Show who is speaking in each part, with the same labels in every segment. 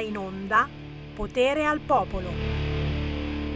Speaker 1: in onda Potere al Popolo.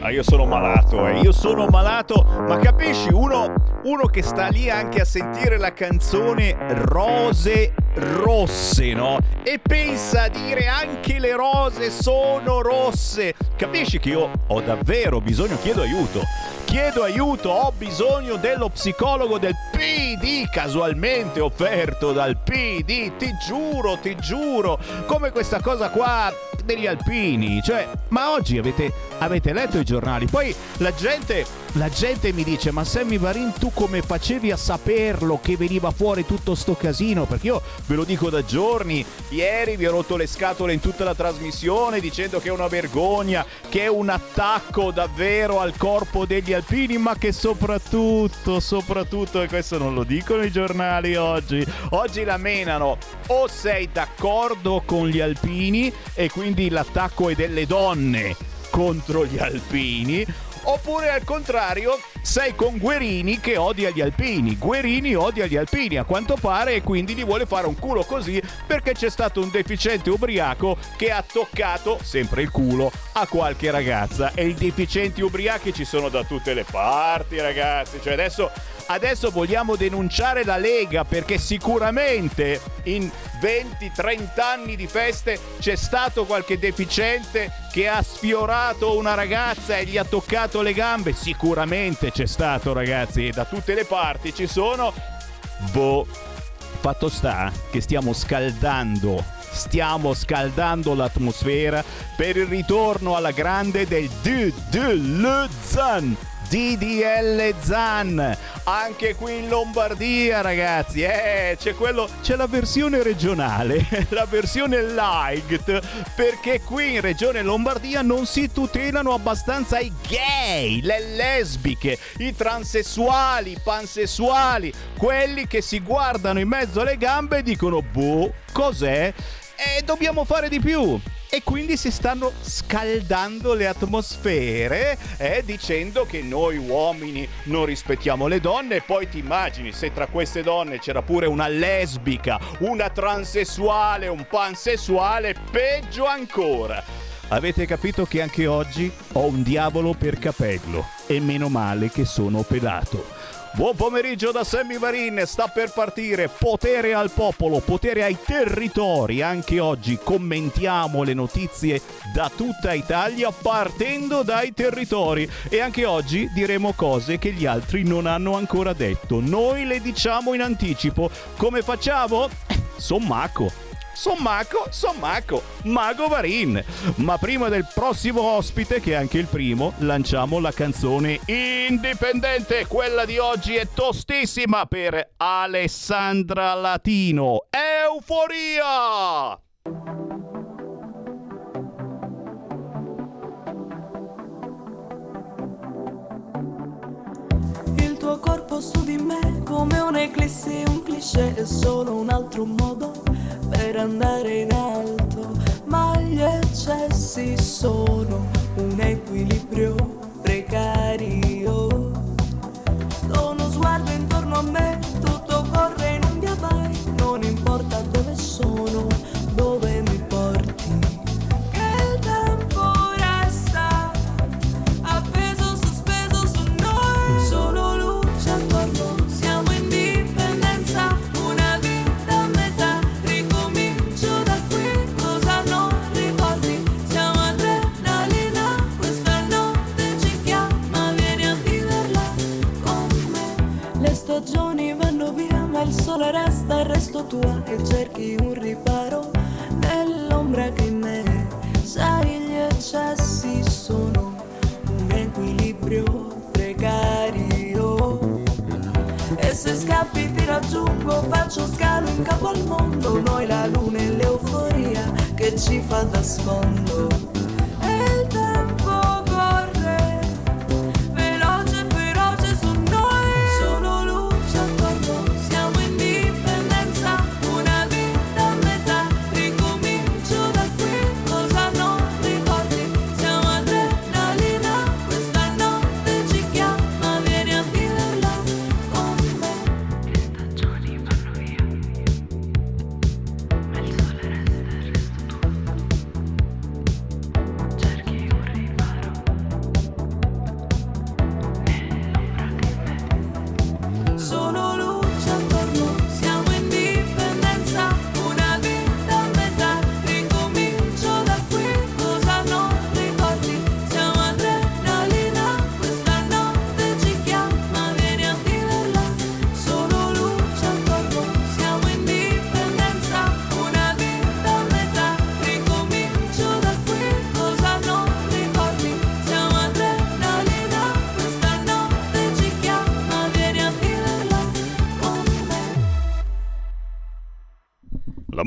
Speaker 2: Ah, io sono malato, eh. io sono malato, ma capisci? Uno, uno che sta lì anche a sentire la canzone Rose rosse, no? E pensa a dire anche le rose sono rosse. Capisci che io ho davvero bisogno, chiedo aiuto. Chiedo aiuto, ho bisogno dello psicologo del PD, casualmente offerto dal PD, ti giuro, ti giuro, come questa cosa qua degli alpini, cioè, ma oggi avete, avete letto i giornali, poi la gente, la gente mi dice, ma Sammy Varin tu come facevi a saperlo che veniva fuori tutto sto casino? Perché io ve lo dico da giorni, ieri vi ho rotto le scatole in tutta la trasmissione dicendo che è una vergogna, che è un attacco davvero al corpo degli alpini, ma che soprattutto, soprattutto, e questo non lo dicono i giornali oggi, oggi la menano. O sei d'accordo con gli alpini e quindi l'attacco è delle donne contro gli alpini Oppure al contrario, sei con Guerini che odia gli alpini. Guerini odia gli alpini a quanto pare e quindi gli vuole fare un culo così perché c'è stato un deficiente ubriaco che ha toccato sempre il culo a qualche ragazza. E i deficienti ubriachi ci sono da tutte le parti, ragazzi. Cioè adesso Adesso vogliamo denunciare la Lega perché sicuramente in 20-30 anni di feste c'è stato qualche deficiente che ha sfiorato una ragazza e gli ha toccato le gambe. Sicuramente c'è stato, ragazzi, da tutte le parti ci sono. Boh, fatto sta che stiamo scaldando stiamo scaldando l'atmosfera per il ritorno alla grande del D. Zan DDL Zan. Anche qui in Lombardia, ragazzi, eh, c'è, quello, c'è la versione regionale, la versione light, perché qui in Regione Lombardia non si tutelano abbastanza i gay, le lesbiche, i transessuali, i pansessuali, quelli che si guardano in mezzo alle gambe e dicono, boh, cos'è? E dobbiamo fare di più e quindi si stanno scaldando le atmosfere eh, dicendo che noi uomini non rispettiamo le donne e poi ti immagini se tra queste donne c'era pure una lesbica, una transessuale, un pansessuale, peggio ancora. Avete capito che anche oggi ho un diavolo per capello e meno male che sono pelato. Buon pomeriggio da Sammy Varin, sta per partire Potere al popolo, potere ai territori. Anche oggi commentiamo le notizie da tutta Italia partendo dai territori e anche oggi diremo cose che gli altri non hanno ancora detto. Noi le diciamo in anticipo. Come facciamo? Sommaco. Sommaco, Sommaco, Mago Varin. Ma prima del prossimo ospite, che è anche il primo, lanciamo la canzone indipendente. Quella di oggi è tostissima per Alessandra Latino. Euforia!
Speaker 3: Il tuo corpo su di me come un'eclissi, un cliché è solo un altro modo per andare in alto, ma gli eccessi sono un equilibrio precario. Tua e cerchi un riparo nell'ombra che in me, sai gli eccessi sono un equilibrio precario. E se scappi ti raggiungo, faccio scalo in capo al mondo, noi la luna e l'euforia che ci fa da sfondo.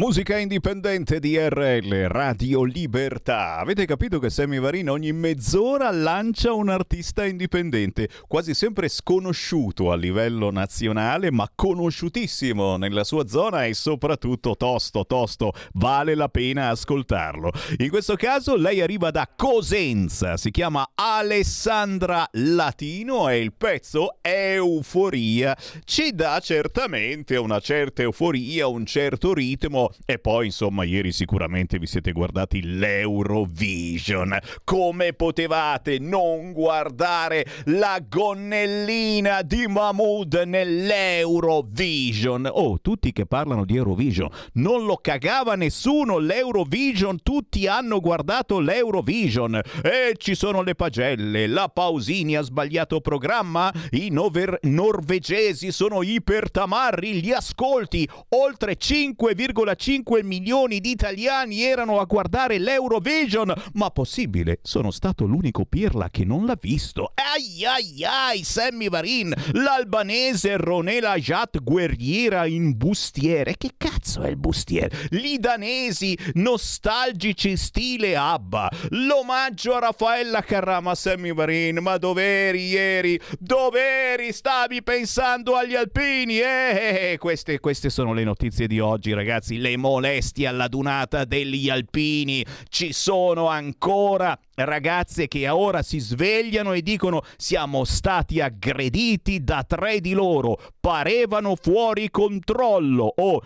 Speaker 2: Musica indipendente di RL, Radio Libertà. Avete capito che Sammy Varin ogni mezz'ora lancia un artista indipendente, quasi sempre sconosciuto a livello nazionale, ma conosciutissimo nella sua zona e soprattutto tosto, tosto. Vale la pena ascoltarlo. In questo caso lei arriva da Cosenza, si chiama Alessandra Latino e il pezzo Euforia ci dà certamente una certa euforia, un certo ritmo. E poi, insomma, ieri sicuramente vi siete guardati l'Eurovision. Come potevate non guardare la gonnellina di Mahmood nell'Eurovision? Oh, tutti che parlano di Eurovision. Non lo cagava nessuno l'Eurovision. Tutti hanno guardato l'Eurovision. E ci sono le pagelle. La Pausini ha sbagliato programma. I nover- norvegesi sono ipertamarri. Gli ascolti oltre 5,5 1,5 milioni di italiani erano a guardare l'Eurovision. Ma possibile? Sono stato l'unico pirla che non l'ha visto. Ai ai ai, Sammy Varin, l'albanese Ronela Jat guerriera in bustiere. Che cazzo è il bustiere? Gli danesi nostalgici stile ABBA. L'omaggio a Raffaella Carrama, Sammy Varin. Ma dov'eri ieri? Dov'eri? Stavi pensando agli alpini? Eh, eh, queste, queste sono le notizie di oggi, ragazzi ragazzi, le molestie alla dunata degli alpini. Ci sono ancora ragazze che ora si svegliano e dicono siamo stati aggrediti da tre di loro, parevano fuori controllo o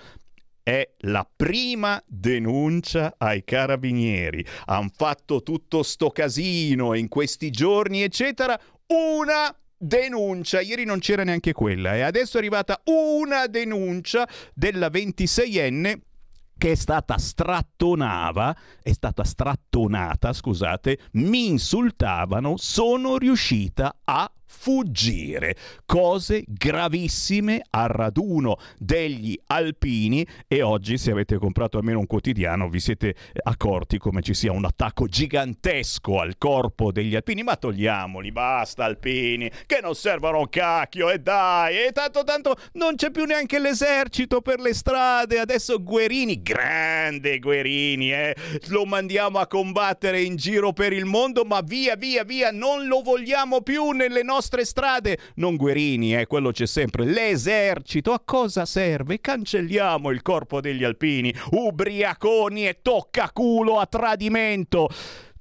Speaker 2: è la prima denuncia ai carabinieri. Han fatto tutto sto casino in questi giorni, eccetera. Una denuncia, ieri non c'era neanche quella e adesso è arrivata una denuncia della 26enne che è stata strattonava, è stata strattonata, scusate, mi insultavano, sono riuscita a fuggire. Cose gravissime al raduno degli alpini e oggi se avete comprato almeno un quotidiano vi siete accorti come ci sia un attacco gigantesco al corpo degli alpini, ma togliamoli, basta alpini, che non servono cacchio e dai, e tanto tanto non c'è più neanche l'esercito per le strade, adesso Guerini, grande Guerini, eh, lo mandiamo a combattere in giro per il mondo, ma via via via, non lo vogliamo più nelle nostre nostre strade. Non Guerini, eh, quello c'è sempre. L'esercito, a cosa serve? Cancelliamo il corpo degli alpini, ubriaconi e toccaculo a tradimento.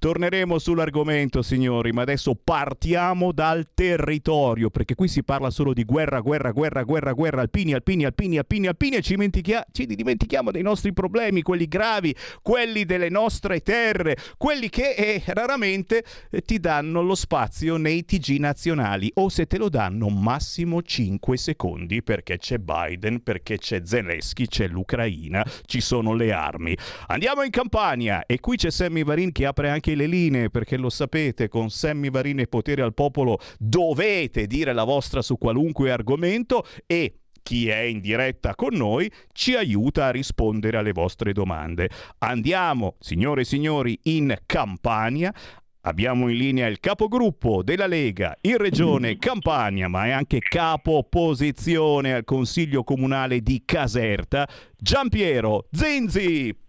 Speaker 2: Torneremo sull'argomento, signori, ma adesso partiamo dal territorio, perché qui si parla solo di guerra, guerra, guerra, guerra, guerra, alpini, alpini, alpini, alpini, alpini e ci, dimentica- ci dimentichiamo dei nostri problemi, quelli gravi, quelli delle nostre terre, quelli che eh, raramente eh, ti danno lo spazio nei TG nazionali o se te lo danno massimo 5 secondi perché c'è Biden, perché c'è Zelensky, c'è l'Ucraina, ci sono le armi. Andiamo in Campania e qui c'è Sammy Varin che apre anche anche le linee perché lo sapete, con Sammy Varin e Potere al Popolo dovete dire la vostra su qualunque argomento e chi è in diretta con noi ci aiuta a rispondere alle vostre domande. Andiamo, signore e signori, in Campania. Abbiamo in linea il capogruppo della Lega in regione Campania, ma è anche capo opposizione al Consiglio Comunale di Caserta, Giampiero Zinzi.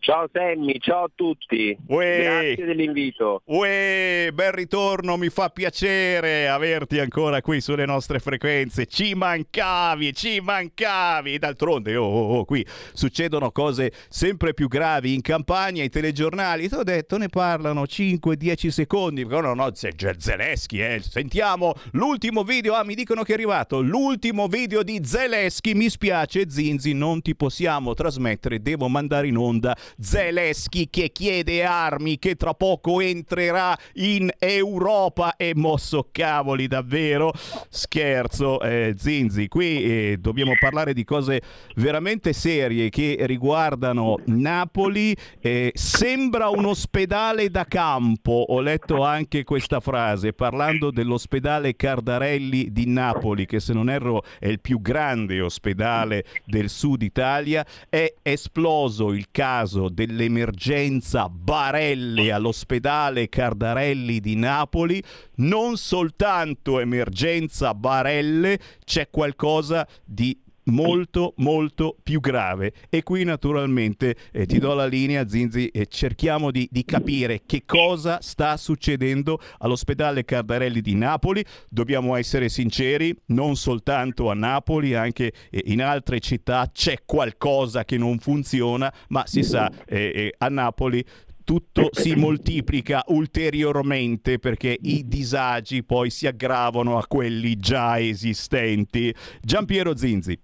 Speaker 4: Ciao Sammy, ciao a tutti. Uè. Grazie dell'invito.
Speaker 2: Uè, bel ritorno, mi fa piacere averti ancora qui sulle nostre frequenze. Ci mancavi, ci mancavi. D'altronde, oh, oh, oh qui succedono cose sempre più gravi in campagna, i telegiornali. Ti ho detto, ne parlano 5-10 secondi. No, no, no, c'è Zelensky, eh. Sentiamo l'ultimo video. Ah, mi dicono che è arrivato l'ultimo video di Zelensky. Mi spiace, Zinzi, non ti possiamo trasmettere. Devo mandare in onda Zelensky che chiede armi, che tra poco entrerà in Europa e mosso cavoli davvero. Scherzo, eh, Zinzi, qui eh, dobbiamo parlare di cose veramente serie che riguardano Napoli. Eh, sembra un ospedale da campo, ho letto anche questa frase parlando dell'ospedale Cardarelli di Napoli, che se non erro è il più grande ospedale del sud Italia. È esploso il caso caso dell'emergenza Barelli all'ospedale Cardarelli di Napoli, non soltanto emergenza Barelle, c'è qualcosa di molto molto più grave e qui naturalmente eh, ti do la linea Zinzi e cerchiamo di, di, capire che cosa sta succedendo all'ospedale Cardarelli di Napoli dobbiamo essere sinceri non soltanto a Napoli anche eh, in altre città c'è qualcosa che non funziona ma si sa eh, eh a Napoli tutto si moltiplica ulteriormente perché i disagi poi si aggravano a quelli già esistenti. Giampiero Zinzi.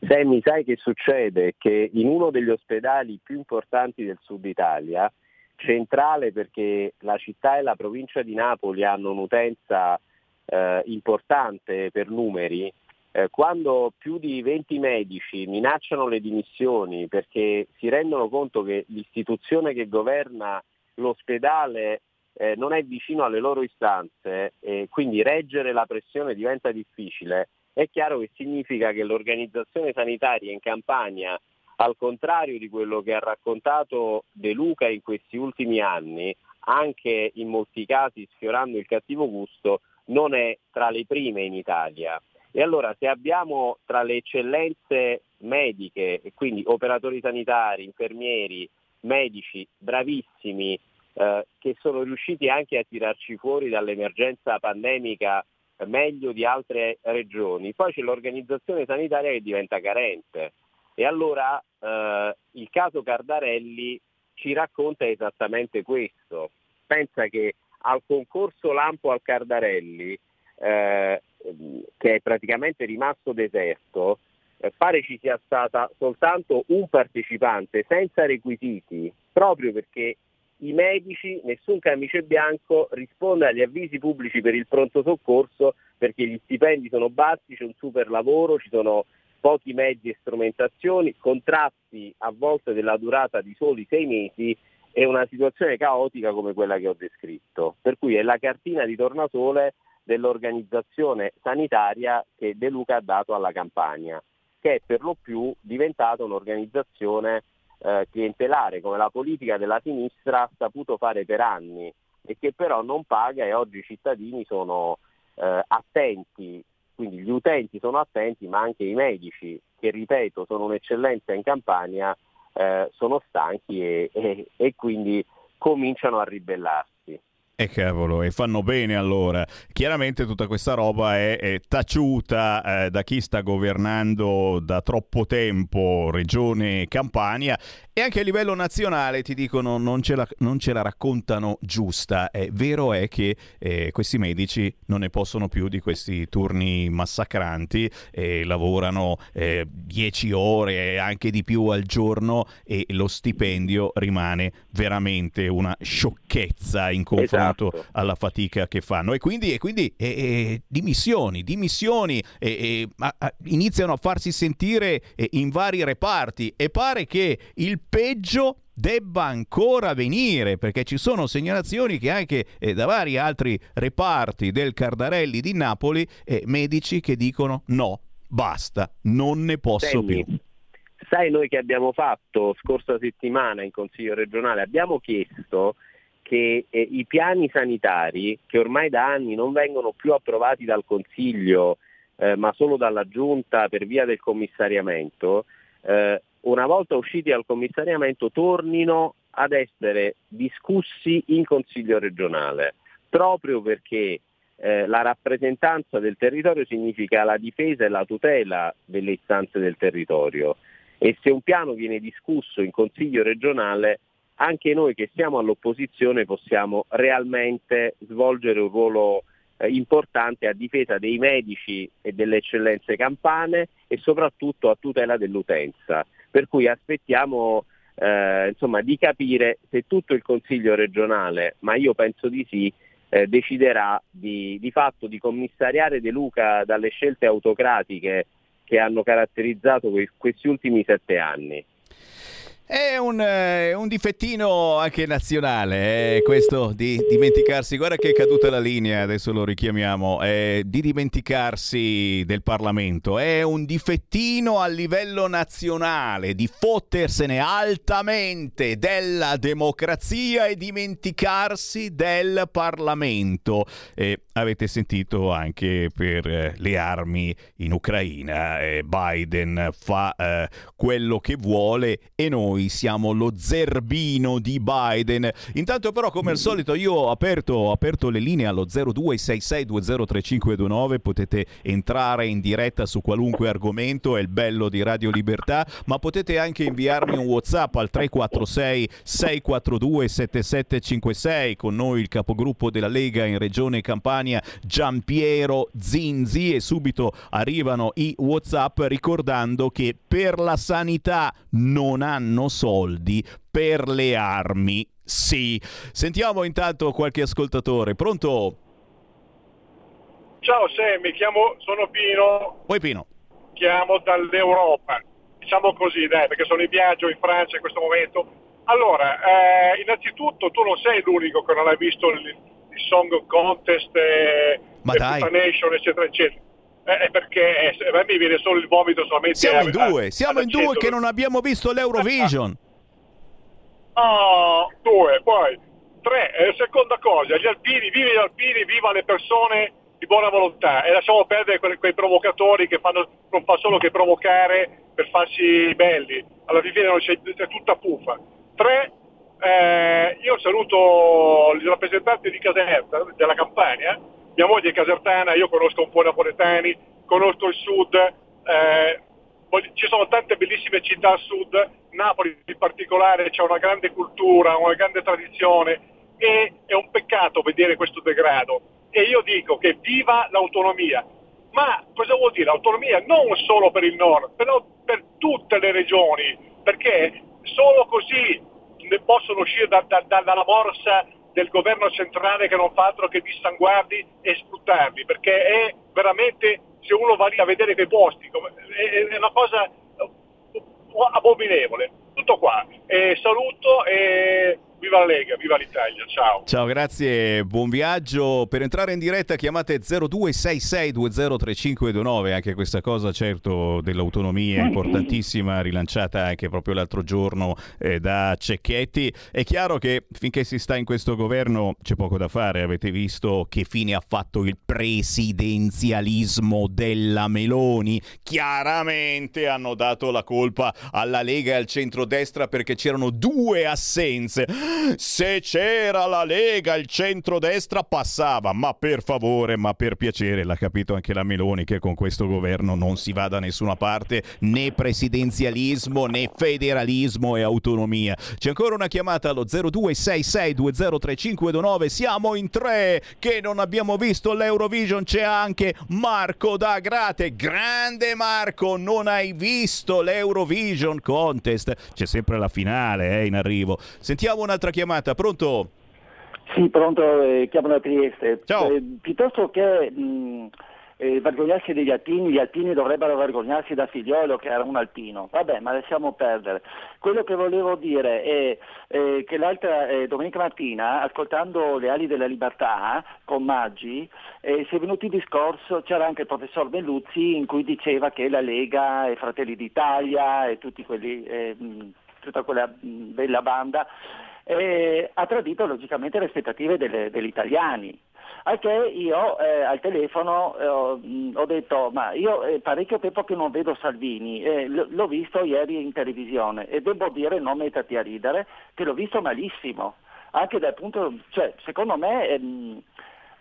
Speaker 4: Sammy, sai che succede? Che in uno degli ospedali più importanti del sud Italia, centrale perché la città e la provincia di Napoli hanno un'utenza eh, importante per numeri, eh, quando più di 20 medici minacciano le dimissioni perché si rendono conto che l'istituzione che governa l'ospedale eh, non è vicino alle loro istanze e quindi reggere la pressione diventa difficile, è chiaro che significa che l'organizzazione sanitaria in Campania, al contrario di quello che ha raccontato De Luca in questi ultimi anni, anche in molti casi sfiorando il cattivo gusto, non è tra le prime in Italia. E allora se abbiamo tra le eccellenze mediche, quindi operatori sanitari, infermieri, medici bravissimi, eh, che sono riusciti anche a tirarci fuori dall'emergenza pandemica meglio di altre regioni, poi c'è l'organizzazione sanitaria che diventa carente. E allora eh, il caso Cardarelli ci racconta esattamente questo. Pensa che al concorso Lampo al Cardarelli, eh, che è praticamente rimasto deserto, eh, pare ci sia stata soltanto un partecipante senza requisiti, proprio perché i medici, nessun camice bianco risponde agli avvisi pubblici per il pronto soccorso perché gli stipendi sono bassi, c'è un super lavoro, ci sono pochi mezzi e strumentazioni, contratti a volte della durata di soli sei mesi e una situazione caotica come quella che ho descritto. Per cui è la cartina di tornasole dell'organizzazione sanitaria che De Luca ha dato alla campagna, che è per lo più diventata un'organizzazione eh, clientelare come la politica della sinistra ha saputo fare per anni e che però non paga e oggi i cittadini sono eh, attenti, quindi gli utenti sono attenti ma anche i medici che ripeto sono un'eccellenza in Campania eh, sono stanchi e, e, e quindi cominciano a ribellarsi.
Speaker 2: E cavolo, e fanno bene allora. Chiaramente tutta questa roba è, è taciuta eh, da chi sta governando da troppo tempo Regione Campania e anche a livello nazionale ti dicono non ce la, non ce la raccontano giusta. È vero è che eh, questi medici non ne possono più di questi turni massacranti, eh, lavorano 10 ore e anche di più al giorno e lo stipendio rimane veramente una sciocchezza in confronto esatto. alla fatica che fanno. E quindi, e quindi e, e, dimissioni, dimissioni iniziano a farsi sentire in vari reparti e pare che il peggio debba ancora venire perché ci sono segnalazioni che anche eh, da vari altri reparti del Cardarelli di Napoli eh, medici che dicono no, basta, non ne posso Senti, più.
Speaker 4: Sai noi che abbiamo fatto scorsa settimana in Consiglio regionale? Abbiamo chiesto che eh, i piani sanitari, che ormai da anni non vengono più approvati dal Consiglio, eh, ma solo dalla Giunta per via del commissariamento, eh, una volta usciti dal commissariamento tornino ad essere discussi in Consiglio regionale, proprio perché eh, la rappresentanza del territorio significa la difesa e la tutela delle istanze del territorio. E se un piano viene discusso in Consiglio regionale anche noi che siamo all'opposizione possiamo realmente svolgere un ruolo eh, importante a difesa dei medici e delle eccellenze campane e soprattutto a tutela dell'utenza. Per cui aspettiamo eh, insomma, di capire se tutto il Consiglio regionale, ma io penso di sì, eh, deciderà di, di fatto di commissariare De Luca dalle scelte autocratiche che hanno caratterizzato questi ultimi sette anni.
Speaker 2: È un, eh, un, difettino anche nazionale, eh, questo di dimenticarsi, guarda che è caduta la linea, adesso lo richiamiamo, eh, di dimenticarsi del Parlamento, è un difettino a livello nazionale, di fottersene altamente della democrazia e dimenticarsi del Parlamento. Avete sentito anche per eh, le armi in Ucraina. Eh, Biden fa eh, quello che vuole e noi siamo lo zerbino di Biden. Intanto però come al solito io ho aperto, ho aperto le linee allo 0266203529, potete entrare in diretta su qualunque argomento, è il bello di Radio Libertà, ma potete anche inviarmi un WhatsApp al 346 642 7756 con noi il capogruppo della Lega in Regione Campania Catania Giampiero Zinzi e subito arrivano i Whatsapp ricordando che per la sanità non hanno soldi, per le armi sì. Sentiamo intanto qualche ascoltatore. Pronto?
Speaker 5: Ciao Sam, mi chiamo, sono Pino.
Speaker 2: Poi Pino.
Speaker 5: Chiamo dall'Europa. Diciamo così, dai, perché sono in viaggio in Francia in questo momento. Allora, eh, innanzitutto tu non sei l'unico che non ha visto il, il Song Contest, eh. Nation, eccetera, eccetera. Eh, perché eh, a me viene solo il vomito solamente
Speaker 2: Siamo
Speaker 5: a-
Speaker 2: in due,
Speaker 5: a-
Speaker 2: siamo in due che non abbiamo visto l'Eurovision.
Speaker 5: Ah, due, poi tre, eh, seconda cosa, gli alpini, viva gli alpini, viva le persone di buona volontà e lasciamo perdere quei, quei provocatori che fanno, non fa solo che provocare per farsi belli, alla fine non c'è, è tutta puffa. Tre, eh, io saluto i rappresentanti di Caserta, della Campania, mia moglie è casertana, io conosco un po' i napoletani, conosco il sud, eh, ci sono tante bellissime città al sud, Napoli in particolare c'è una grande cultura, una grande tradizione e è un peccato vedere questo degrado. E io dico che viva l'autonomia. Ma cosa vuol dire autonomia? Non solo per il nord, però per tutte le regioni, perché solo così ne possono uscire da- da- da- dalla borsa del governo centrale che non fa altro che dissanguarli e sfruttarli, perché è veramente, se uno va lì a vedere quei posti, è, è una cosa eh, abominevole. Tutto qua. E saluto e viva la Lega, viva l'Italia, ciao.
Speaker 2: Ciao, grazie, buon viaggio. Per entrare in diretta chiamate 0266203529, anche questa cosa certo dell'autonomia è importantissima, rilanciata anche proprio l'altro giorno eh, da Cecchetti. È chiaro che finché si sta in questo governo c'è poco da fare, avete visto che fine ha fatto il presidenzialismo della Meloni. Chiaramente hanno dato la colpa alla Lega e al centrodestra perché c'erano due assenze. Se c'era la Lega, il centrodestra passava, ma per favore, ma per piacere, l'ha capito anche la Meloni che con questo governo non si va da nessuna parte, né presidenzialismo né federalismo e autonomia. C'è ancora una chiamata allo 0266203529, siamo in tre che non abbiamo visto l'Eurovision, c'è anche Marco da Grate, grande Marco, non hai visto l'Eurovision Contest, c'è sempre la finale eh, in arrivo. Sentiamo un'altra chiamata, pronto?
Speaker 6: Sì, pronto, eh, chiamo da Trieste.
Speaker 2: Ciao.
Speaker 6: Eh, piuttosto che mh, eh, vergognarsi degli alpini, gli alpini dovrebbero vergognarsi da figliolo che era un alpino. Vabbè, ma lasciamo perdere. Quello che volevo dire è eh, che l'altra eh, domenica mattina, ascoltando Le ali della libertà con Maggi, eh, si è venuto il discorso, c'era anche il professor Belluzzi in cui diceva che la Lega e Fratelli d'Italia e tutti quelli, eh, mh, tutta quella bella banda eh, ha tradito logicamente le aspettative delle- degli italiani. Al che io eh, al telefono eh, ho, detto ma io è parecchio tempo che non vedo Salvini, eh, l- l'ho visto ieri in televisione e devo dire, non metterti a ridere, che l'ho visto malissimo, anche dal punto, cioè secondo me ehm,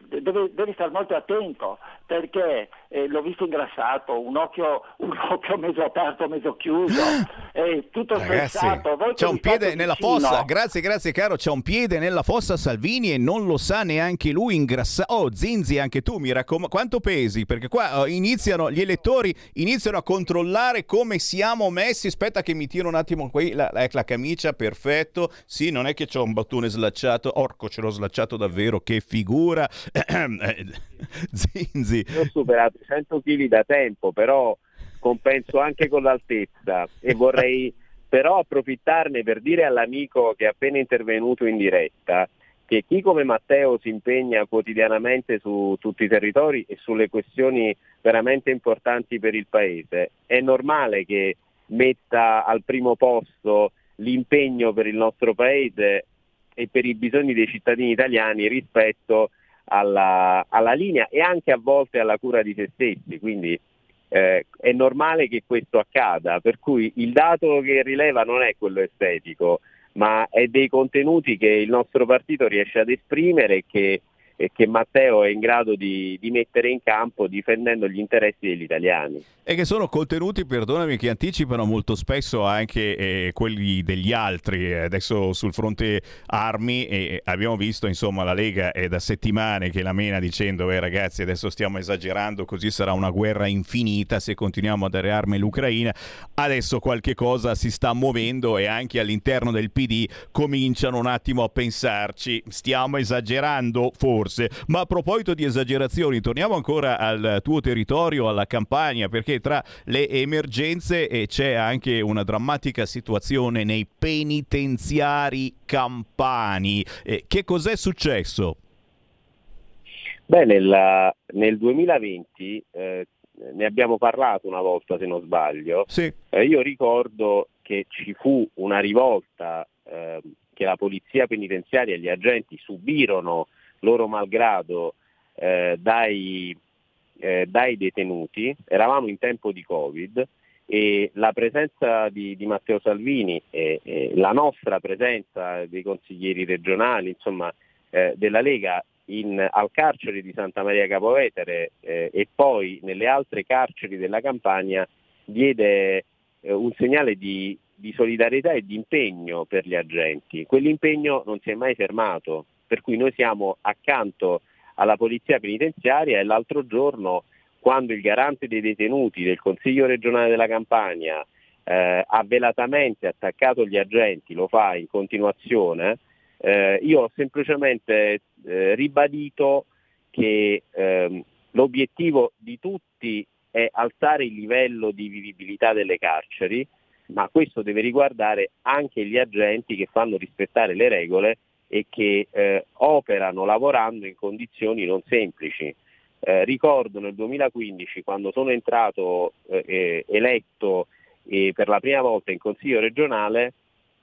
Speaker 6: deve, devi stare molto attento perché eh, l'ho visto ingrassato, un occhio, un occhio mezzo aperto, mezzo chiuso, eh, tutto
Speaker 2: Ragazzi,
Speaker 6: stressato. Voi
Speaker 2: c'è un piede nella
Speaker 6: vicino-
Speaker 2: fossa. Grazie, grazie, caro. C'è un piede nella fossa Salvini e non lo sa neanche lui. Ingrassa. Oh, Zinzi, anche tu mi raccomando. Quanto pesi? Perché qua eh, iniziano gli elettori iniziano a controllare come siamo messi. Aspetta, che mi tiro un attimo qui la, la- la camicia. Perfetto. Sì, non è che c'ho un bottone slacciato. Orco, ce l'ho slacciato davvero. Che figura. Eh, Zinzi.
Speaker 4: Io ho superato i 100 kg da tempo, però compenso anche con l'altezza e vorrei però approfittarne per dire all'amico che è appena intervenuto in diretta che chi come Matteo si impegna quotidianamente su tutti i territori e sulle questioni veramente importanti per il Paese, è normale che metta al primo posto l'impegno per il nostro Paese e per i bisogni dei cittadini italiani rispetto alla, alla, linea e anche a volte alla cura di se stessi, quindi eh, è normale che questo accada, per cui il dato che rileva non è quello estetico, ma è dei contenuti che il nostro partito riesce ad esprimere che che Matteo è in grado di, di, mettere in campo difendendo gli interessi degli italiani.
Speaker 2: E che sono contenuti, perdonami, che anticipano molto spesso anche eh, quelli degli altri. Adesso sul fronte armi eh, abbiamo visto, insomma, la Lega è da settimane che la mena dicendo eh, ragazzi adesso stiamo esagerando, così sarà una guerra infinita se continuiamo a dare armi all'Ucraina. Adesso qualche cosa si sta muovendo e anche all'interno del PD cominciano un attimo a pensarci, stiamo esagerando forse forse. Ma a proposito di esagerazioni, torniamo ancora al tuo territorio, alla campagna, perché tra le emergenze eh, c'è anche una drammatica situazione nei penitenziari campani. Eh, che cos'è successo?
Speaker 4: Beh, nel, nel 2020 eh, ne abbiamo parlato una volta se non sbaglio.
Speaker 2: Sì.
Speaker 4: Eh, io ricordo che ci fu una rivolta eh, che la polizia penitenziaria e gli agenti subirono loro malgrado eh, dai, eh, dai, detenuti, eravamo in tempo di Covid e la presenza di, di Matteo Salvini e, e, la nostra presenza dei consiglieri regionali, insomma eh, della Lega in, al carcere di Santa Maria Capovetere eh, e poi nelle altre carceri della Campania diede eh, un segnale di, di solidarietà e di impegno per gli agenti. Quell'impegno non si è mai fermato, per cui noi siamo accanto alla polizia penitenziaria e l'altro giorno quando il garante dei detenuti del Consiglio regionale della Campania eh, ha velatamente attaccato gli agenti, lo fa in continuazione, eh, io ho semplicemente eh, ribadito che ehm, l'obiettivo di tutti è alzare il livello di vivibilità delle carceri, ma questo deve riguardare anche gli agenti che fanno rispettare le regole e che eh, operano lavorando in condizioni non semplici. Eh, ricordo nel 2015 quando sono entrato eh, eletto per la prima volta in Consiglio regionale,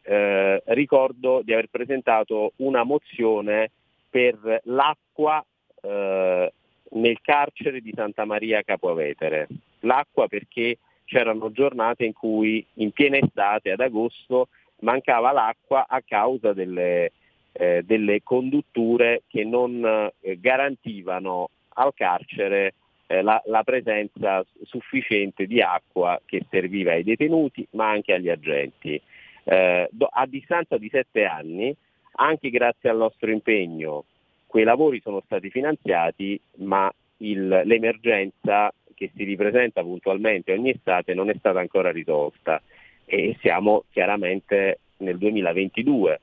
Speaker 4: eh, ricordo di aver presentato una mozione per l'acqua eh, nel carcere di Santa Maria Capovetere. L'acqua perché c'erano giornate in cui in piena estate, ad agosto, mancava l'acqua a causa delle, eh, delle condutture che non eh, garantivano al carcere eh, la, la, presenza sufficiente di acqua che serviva ai detenuti ma anche agli agenti. Eh, do, a distanza di sette anni, anche grazie al nostro impegno, quei lavori sono stati finanziati ma il, l'emergenza che si ripresenta puntualmente ogni estate non è stata ancora risolta e siamo chiaramente nel 2022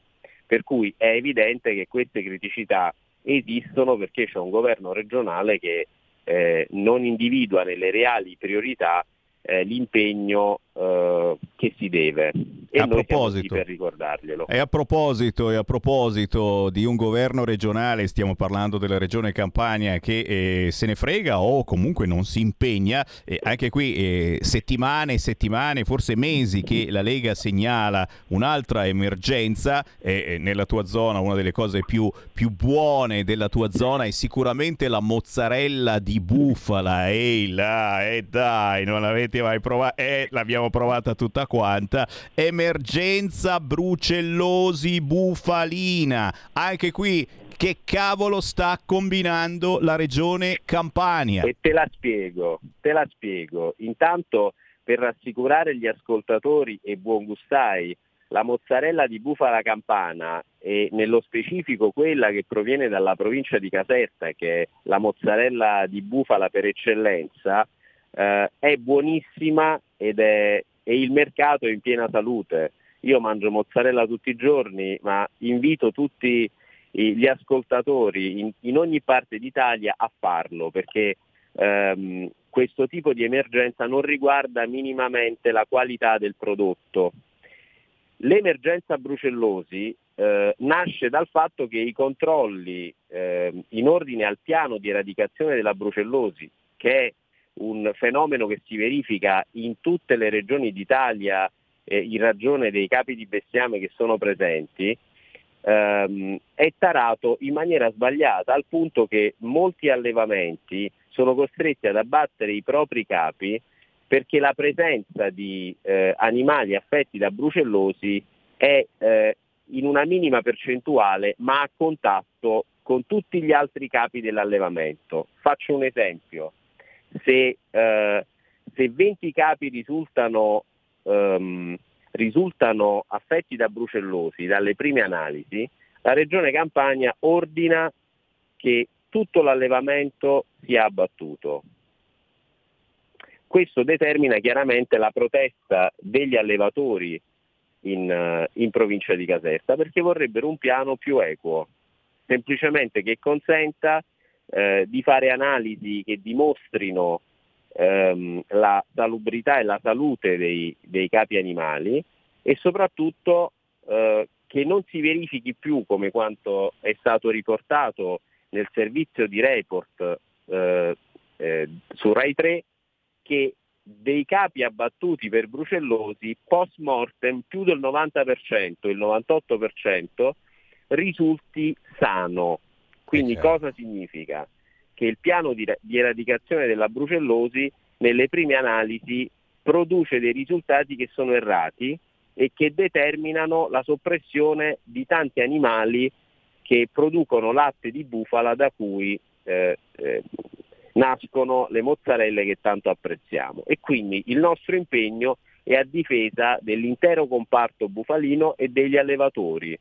Speaker 4: per cui è evidente che queste criticità esistono perché c'è un governo regionale che eh, non individua nelle reali priorità eh, l'impegno eh, che si deve e
Speaker 2: a
Speaker 4: noi
Speaker 2: proposito,
Speaker 4: per ricordarglielo.
Speaker 2: E a proposito, e a proposito di un governo regionale, stiamo parlando della regione Campania che eh, se ne frega o comunque non si impegna, eh, anche qui eh, settimane e settimane, forse mesi che la Lega segnala un'altra emergenza e nella tua zona una delle cose più, più, buone della tua zona è sicuramente la mozzarella di bufala, ehi là, e dai, non l'avete mai provata, eh, l'abbiamo provata tutta quanta, emergenza brucellosi bufalina. Anche qui che cavolo sta combinando la regione Campania?
Speaker 4: E te la spiego, te la spiego. Intanto per rassicurare gli ascoltatori e buon gustai, la mozzarella di bufala campana e nello specifico quella che proviene dalla provincia di Caserta, che è la mozzarella di bufala per eccellenza, eh, è buonissima ed è e il mercato è in piena salute. Io mangio mozzarella tutti i giorni, ma invito tutti gli ascoltatori in, in ogni parte d'Italia a farlo perché ehm, questo tipo di emergenza non riguarda minimamente la qualità del prodotto. L'emergenza brucellosi eh, nasce dal fatto che i controlli eh, in ordine al piano di eradicazione della brucellosi, che è fenomeno che si verifica in tutte le regioni d'Italia eh, in ragione dei capi di bestiame che sono presenti, ehm, è tarato in maniera sbagliata al punto che molti allevamenti sono costretti ad abbattere i propri capi perché la presenza di eh, animali affetti da brucellosi è eh, in una minima percentuale ma a contatto con tutti gli altri capi dell'allevamento. Faccio un esempio, se, eh, se 20 capi risultano, ehm, risultano affetti da brucellosi dalle prime analisi, la Regione Campania ordina che tutto l'allevamento sia abbattuto. Questo determina chiaramente la protesta degli allevatori in, eh, in provincia di Caserta perché vorrebbero un piano più equo, semplicemente che consenta eh, di fare analisi che dimostrino ehm, la salubrità e la salute dei, dei capi animali e soprattutto eh, che non si verifichi più come quanto è stato riportato nel servizio di report eh, eh, su Rai 3 che dei capi abbattuti per brucellosi post mortem più del 90%, il 98% risulti sano. Quindi okay. cosa significa? Che il piano di, di eradicazione della brucellosi nelle prime analisi produce dei risultati che sono errati e che determinano la soppressione di tanti animali che producono latte di bufala da cui eh, eh, nascono le mozzarelle che tanto apprezziamo. E quindi il nostro impegno è a difesa dell'intero comparto bufalino e degli allevatori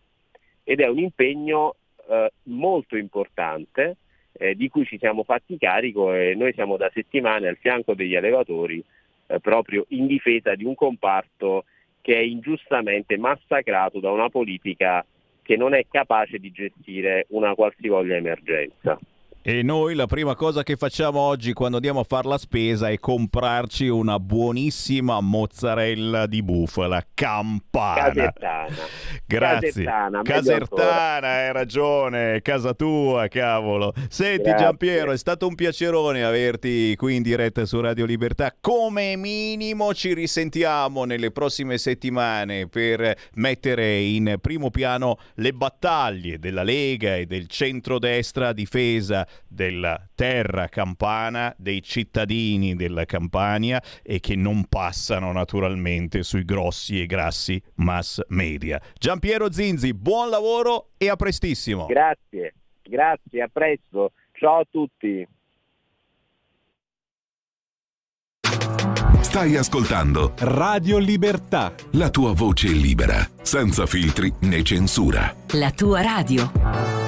Speaker 4: ed è un impegno eh, molto importante eh, di cui ci siamo fatti carico e noi siamo da settimane al fianco degli allevatori eh, proprio in difesa di un comparto che è ingiustamente massacrato da una politica che non è capace di gestire una qualsivoglia emergenza.
Speaker 2: E noi la prima cosa che facciamo oggi quando andiamo a fare la spesa è comprarci una buonissima mozzarella di bufala campana.
Speaker 4: Casertana.
Speaker 2: Grazie.
Speaker 4: Casertana,
Speaker 2: Casertana hai ragione, casa tua, cavolo. Senti Grazie. Giampiero, è stato un piacerone averti qui in diretta su Radio Libertà. Come minimo ci risentiamo nelle prossime settimane per mettere in primo piano le battaglie della Lega e del centrodestra difesa della terra campana, dei cittadini della Campania e che non passano naturalmente sui grossi e grassi mass media. Giampiero Zinzi, buon lavoro e a prestissimo.
Speaker 4: Grazie, grazie, a presto. Ciao a tutti.
Speaker 7: Stai ascoltando
Speaker 8: Radio Libertà.
Speaker 7: La tua voce libera, senza filtri né censura.
Speaker 9: La tua radio.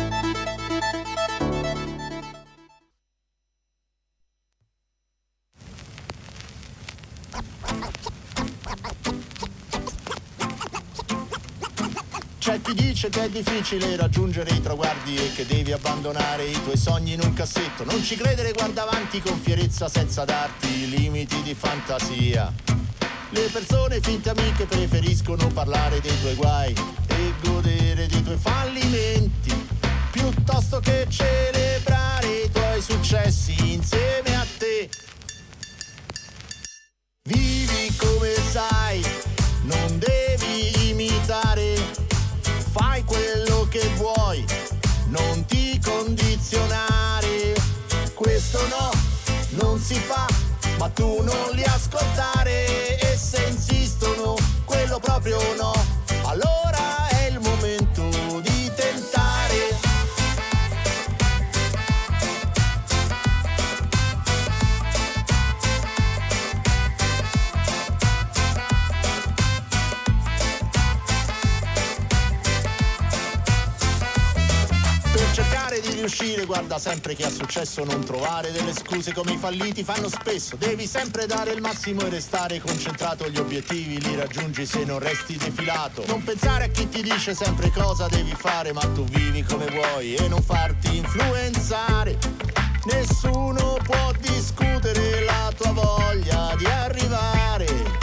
Speaker 10: Chi dice che è difficile raggiungere i traguardi e che devi abbandonare i tuoi sogni in un cassetto. Non ci credere, guarda avanti con fierezza senza darti i limiti di fantasia. Le persone finte amiche preferiscono parlare dei tuoi guai e godere dei tuoi fallimenti, piuttosto che celebrare i tuoi successi insieme a te. Vivi come sai, non devi ma tu non li ascoltare e se insistono, quello proprio no. Riuscire guarda sempre che ha successo non trovare delle scuse come i falliti fanno spesso. Devi sempre dare il massimo e restare concentrato gli obiettivi li raggiungi se non resti defilato. Non pensare a chi ti dice sempre cosa devi fare ma tu vivi come vuoi e non farti influenzare. Nessuno può discutere la tua voglia di arrivare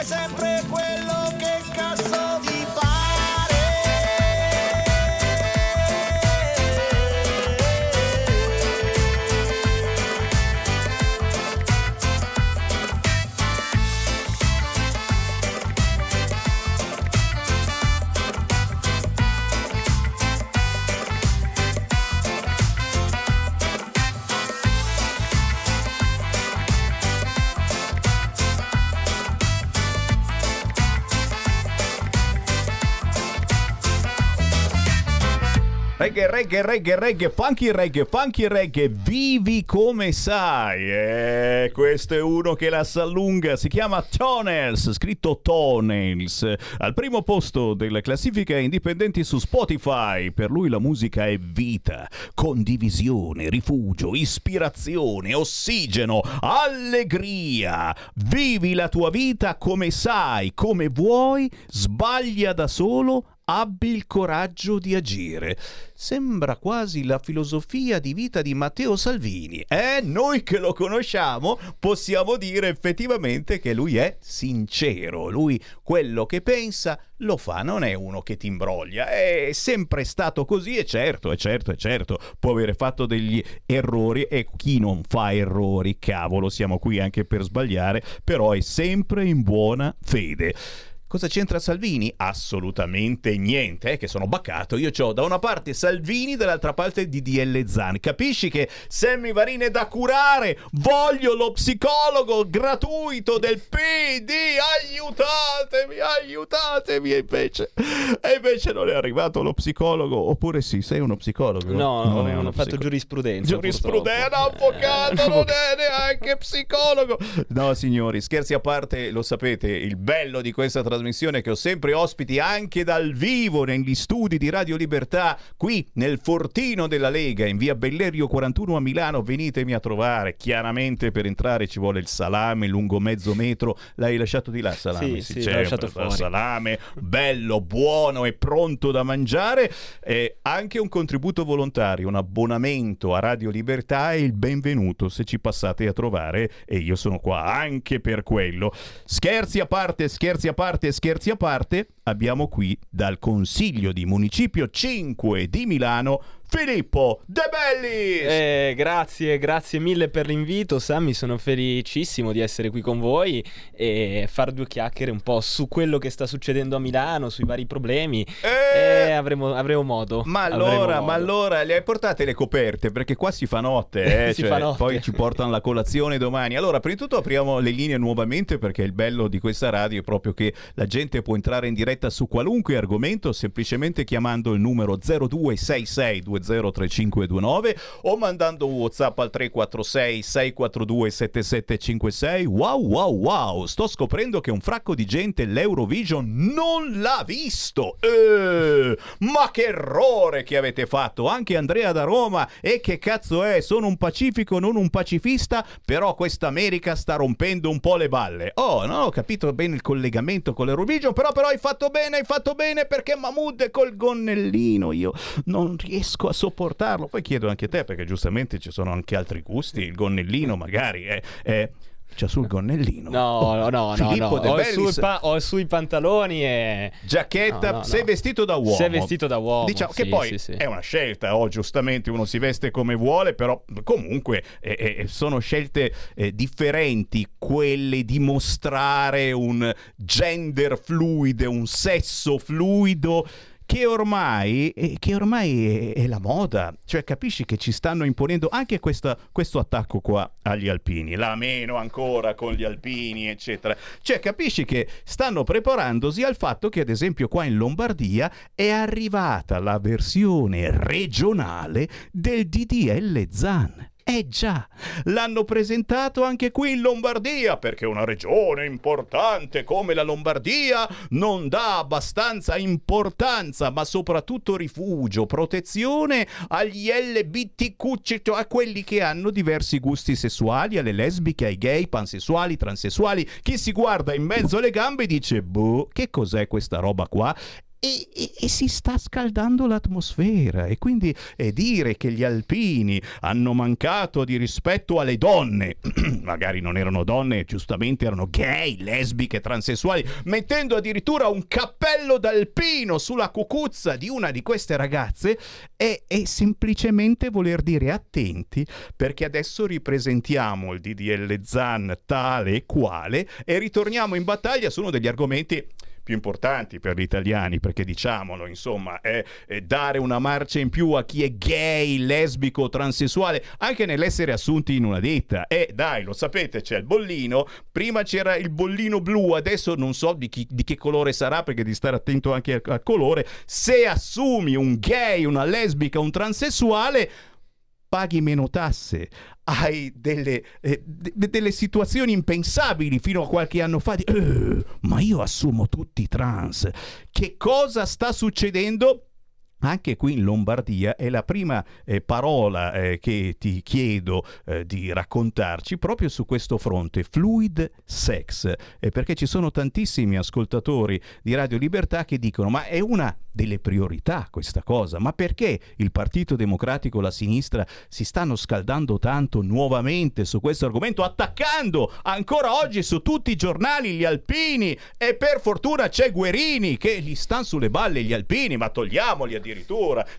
Speaker 10: fai sempre quello
Speaker 2: Reggae, reggae, reggae, reggae, funky reggae, funky reggae, vivi come sai. Eh, questo è uno che la s'allunga, si chiama Tonels, scritto Tonels. Al primo posto della classifica indipendenti su Spotify. Per lui la musica è vita, condivisione, rifugio, ispirazione, ossigeno, allegria. Vivi la tua vita come sai, come vuoi, sbaglia da solo, abbi il coraggio di agire. Sembra quasi la filosofia di vita di Matteo Salvini. Eh, noi che lo conosciamo possiamo dire effettivamente che lui è sincero. Lui quello che pensa lo fa, non è uno che ti imbroglia. È sempre stato così e certo, è certo, è certo, può avere fatto degli errori e chi non fa errori, cavolo, siamo qui anche per sbagliare, però è sempre in buona fede. Cosa c'entra Salvini? Assolutamente niente, eh, che sono baccato. Io ho da una parte Salvini, dall'altra parte DDL Zan. Capisci che Sammy Varin è da curare? Voglio lo psicologo gratuito del PD. Aiutatemi, aiutatemi. E invece, e invece non è arrivato lo psicologo. Oppure sì, sei uno psicologo?
Speaker 11: No,
Speaker 2: non è
Speaker 11: ho
Speaker 2: uno
Speaker 11: fatto
Speaker 2: psicologo.
Speaker 11: giurisprudenza.
Speaker 2: Giurisprudenza, avvocato, non è neanche psicologo. No, signori, scherzi a parte, lo sapete, il bello di questa trasmissione è che ho sempre ospiti anche dal vivo negli studi di Radio Libertà, qui nel Fortino della Lega, in via Bellerio 41 a Milano. Venitemi a trovare. Chiaramente per entrare ci vuole il salame lungo mezzo metro. L'hai lasciato di là, salame?
Speaker 11: Sì, sì,
Speaker 2: c'è,
Speaker 11: l'ho lasciato fuori.
Speaker 2: salame, bello, buono e pronto da mangiare. E anche un contributo volontario, un abbonamento a Radio Libertà e il benvenuto se ci passate a trovare e io sono qua anche per quello. Scherzi a parte, scherzi a parte, scherzi a parte, abbiamo qui dal Consiglio di Municipio 5 di Milano Filippo De Bellis.
Speaker 11: Eh, grazie, grazie mille per l'invito, Sammy. Sono felicissimo di essere qui con voi e fare due chiacchiere un po' su quello che sta succedendo a Milano, sui vari problemi. E avremo, avremo modo.
Speaker 2: Ma
Speaker 11: avremo
Speaker 2: allora,
Speaker 11: modo.
Speaker 2: ma allora le hai portate le coperte? Perché qua si fa notte, eh?
Speaker 11: Si
Speaker 2: cioè,
Speaker 11: fa notte.
Speaker 2: poi ci portano la colazione domani. Allora, prima di tutto apriamo le linee nuovamente perché il bello di questa radio è proprio che la gente può entrare in diretta su qualunque argomento semplicemente chiamando il numero 0266203529 o mandando un WhatsApp al 346 642 7756. Wow, wow, wow! Sto scoprendo che un fracco di gente l'Eurovision non l'ha visto. Eh, ma che errore che avete fatto! Anche Andrea da Roma. E che cazzo è? Sono un pacifico, non un pacifista, però questa America sta rompendo un po' le balle. Oh, non ho capito bene il collegamento con l'Eurovision, però però hai fatto bene, hai fatto bene perché Mahmood col gonnellino. Io non riesco a sopportarlo. Poi chiedo anche a te, perché giustamente ci sono anche altri gusti. Il gonnellino magari è... è c'ha sul gonnellino.
Speaker 11: No, no, no,
Speaker 2: Filippo
Speaker 11: no.
Speaker 2: Bellis-
Speaker 11: sul pa- ho sui pantaloni e...
Speaker 2: Giacchetta,
Speaker 11: No, no,
Speaker 2: sei
Speaker 11: no.
Speaker 2: vestito da uomo.
Speaker 11: Sei vestito da uomo,
Speaker 2: Diciamo
Speaker 11: sì,
Speaker 2: che poi
Speaker 11: sì, sì.
Speaker 2: è una scelta, oh, giustamente uno si veste come vuole, però comunque eh, eh, sono scelte eh, differenti quelle di mostrare un gender fluido, un sesso fluido che ormai, eh, che ormai è, è la moda, cioè capisci che ci stanno imponendo anche questa- questo attacco qua agli alpini, la meno ancora con gli alpini, eccetera. Cioè capisci che stanno preparandosi al fatto che ad esempio qua in Lombardia è arrivata la versione regionale del DDL Zan. Eh già, l'hanno presentato anche qui in Lombardia perché una regione importante come la Lombardia non dà abbastanza importanza, ma soprattutto rifugio, protezione agli LBTQ, cioè a quelli che hanno diversi gusti sessuali, alle lesbiche, ai gay, pansessuali, transessuali. Chi si guarda in mezzo alle gambe dice, boh, che cos'è questa roba qua? E, e- e si sta scaldando l'atmosfera. E quindi eh, dire che gli alpini hanno mancato di rispetto alle donne, magari non erano donne, giustamente erano gay, lesbiche, transessuali, mettendo addirittura un cappello d'alpino sulla cucuzza di una di queste ragazze, è, è semplicemente voler dire attenti perché adesso ripresentiamo il DDL Zan tale e quale e ritorniamo in battaglia su uno degli argomenti più importanti per gli italiani, perché diciamolo, insomma, è, è dare una marcia in più a chi è gay, lesbico, transessuale, anche nell'essere assunti in una ditta. E dai, lo sapete, c'è il bollino, prima c'era il bollino blu, adesso non so di, chi- di che colore sarà, perché di stare attento anche al, al colore. Se assumi un gay, una lesbica, un transessuale, paghi meno tasse, hai delle, eh, de- delle situazioni impensabili fino a qualche anno fa di "Eh, ma io assumo tutti i trans. Che cosa sta succedendo? Anche qui in Lombardia è la prima eh, parola eh, che ti chiedo eh, di raccontarci proprio su questo fronte, fluid sex, eh, perché ci sono tantissimi ascoltatori di Radio Libertà che dicono ma è una delle priorità questa cosa, ma perché il Partito Democratico la sinistra si stanno scaldando tanto nuovamente su questo argomento, attaccando ancora oggi su tutti i giornali gli alpini? E per fortuna c'è Guerini che gli stanno sulle balle gli alpini, ma togliamoli addirittura,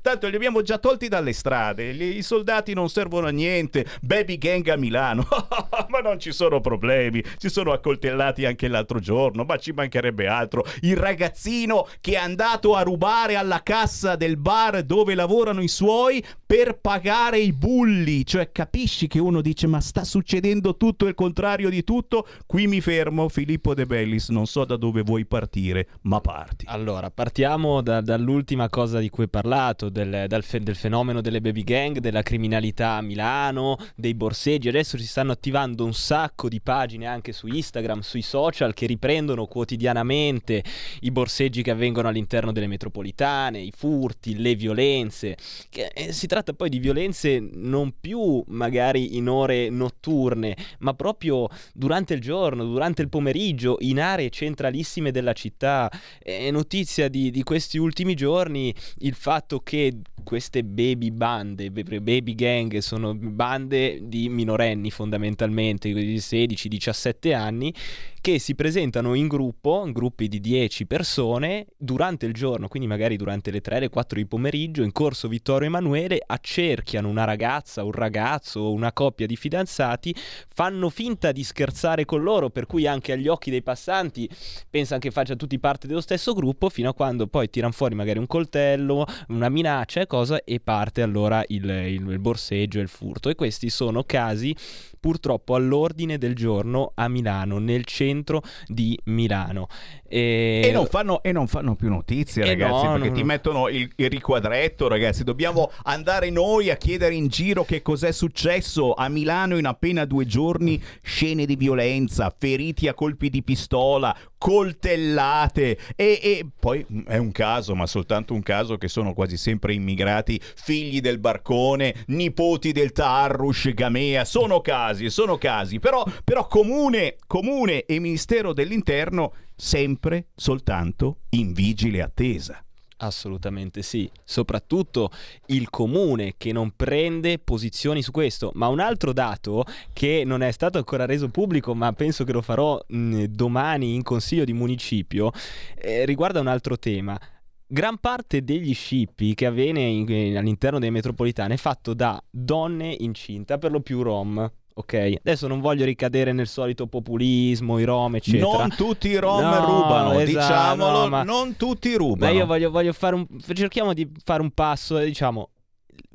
Speaker 2: tanto li abbiamo già tolti dalle strade, Li- i soldati non servono a niente, baby gang a Milano, ma non ci sono problemi, ci sono accoltellati anche l'altro giorno, ma ci mancherebbe altro, il ragazzino che è andato a rubare alla cassa del bar dove lavorano i suoi per pagare i bulli, cioè capisci che uno dice ma sta succedendo tutto il contrario di tutto, qui mi fermo, Filippo De Bellis, non so da dove vuoi partire, ma parti.
Speaker 11: Allora, partiamo da- dall'ultima cosa di cui hai parlato, del, fe- del fenomeno delle baby gang, della criminalità a Milano, dei borseggi. Adesso si stanno attivando un sacco di pagine anche su Instagram, sui social, che riprendono quotidianamente i borseggi che avvengono all'interno delle metropolitane, i furti, le violenze. Che, eh, si tratta poi di violenze non più magari in ore notturne, ma proprio durante il giorno, durante il pomeriggio, in aree centralissime della città. È notizia di, di questi ultimi giorni il fatto che queste baby bande, baby gang, sono bande di minorenni fondamentalmente, di 16-17 anni, che si presentano in gruppo, in gruppi di 10 persone, durante il giorno, quindi magari durante le 3, le 4 di pomeriggio, in corso Vittorio Emanuele, accerchiano una ragazza, un ragazzo, una coppia di fidanzati, fanno finta di scherzare con loro, per cui anche agli occhi dei passanti pensano che faccia tutti parte dello stesso gruppo, fino a quando poi tirano fuori magari un coltello, una minaccia cosa, e parte allora il, il- il borseggio e il furto. E questi sono casi purtroppo all'ordine del giorno a Milano, nel centro di Milano. E,
Speaker 2: E non, fanno, e non fanno più notizie, ragazzi,
Speaker 11: no,
Speaker 2: perché
Speaker 11: no,
Speaker 2: ti
Speaker 11: no.
Speaker 2: mettono il, il riquadretto, ragazzi. Dobbiamo andare noi a chiedere in giro che cos'è successo a Milano in appena due giorni. Scene di violenza, feriti a colpi di pistola, coltellate. E, e poi mm, è un caso, ma soltanto un caso, che sono quasi sempre immigrati, figli del barcone, nipoti del Tarrush, Gamea. Sono casi, sono casi. Però, però comune, comune e Ministero dell'Interno sempre soltanto in vigile attesa.
Speaker 11: Assolutamente sì, soprattutto il comune che non prende posizioni su questo, ma un altro dato che non è stato ancora reso pubblico, ma penso che lo farò mh, domani in consiglio di municipio, eh, riguarda un altro tema. Gran parte degli scippi che avviene in, all'interno delle metropolitane è fatto da donne incinta, per lo più rom. Ok, adesso non voglio ricadere nel solito populismo, i rom, eccetera.
Speaker 2: Non tutti i rom
Speaker 11: No,
Speaker 2: rubano,
Speaker 11: esatto,
Speaker 2: diciamolo,
Speaker 11: no, ma-
Speaker 2: non tutti
Speaker 11: Ma
Speaker 2: rubano.
Speaker 11: io voglio, voglio fare un. Cerchiamo di fare un passo diciamo.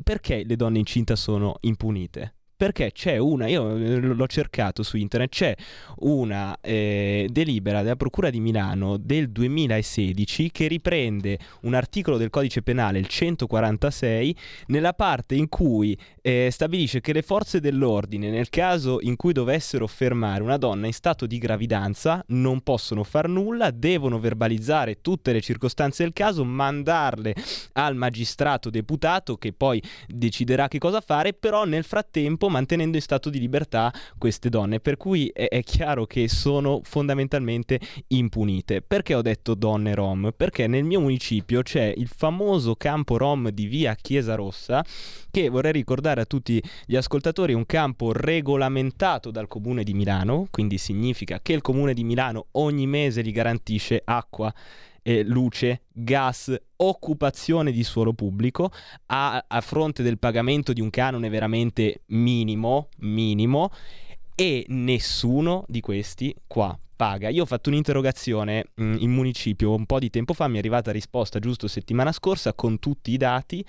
Speaker 11: Perché le donne incinta sono impunite? Perché c'è una, io eh, l'ho cercato su internet, c'è una eh, delibera della Procura di Milano del 2016 che riprende un articolo del codice penale, il 146, nella parte in cui eh, stabilisce che le forze dell'ordine, nel caso in cui dovessero fermare una donna in stato di gravidanza, non possono far nulla, devono verbalizzare tutte le circostanze del caso, mandarle al magistrato deputato che poi deciderà che cosa fare, però nel frattempo mantenendo in stato di libertà queste donne, per cui è, è chiaro che sono fondamentalmente impunite. Perché ho detto donne rom? Perché nel mio municipio c'è il famoso campo rom di via Chiesa Rossa, che vorrei ricordare a tutti gli ascoltatori un campo regolamentato dal comune di Milano, quindi significa che il comune di Milano ogni mese gli garantisce acqua eh, luce, gas, occupazione di suolo pubblico a, a fronte del pagamento di un canone veramente minimo, minimo e nessuno di questi qua paga. Io ho fatto un'interrogazione mh, in municipio un po' di tempo fa, mi è arrivata risposta giusto settimana scorsa con tutti i dati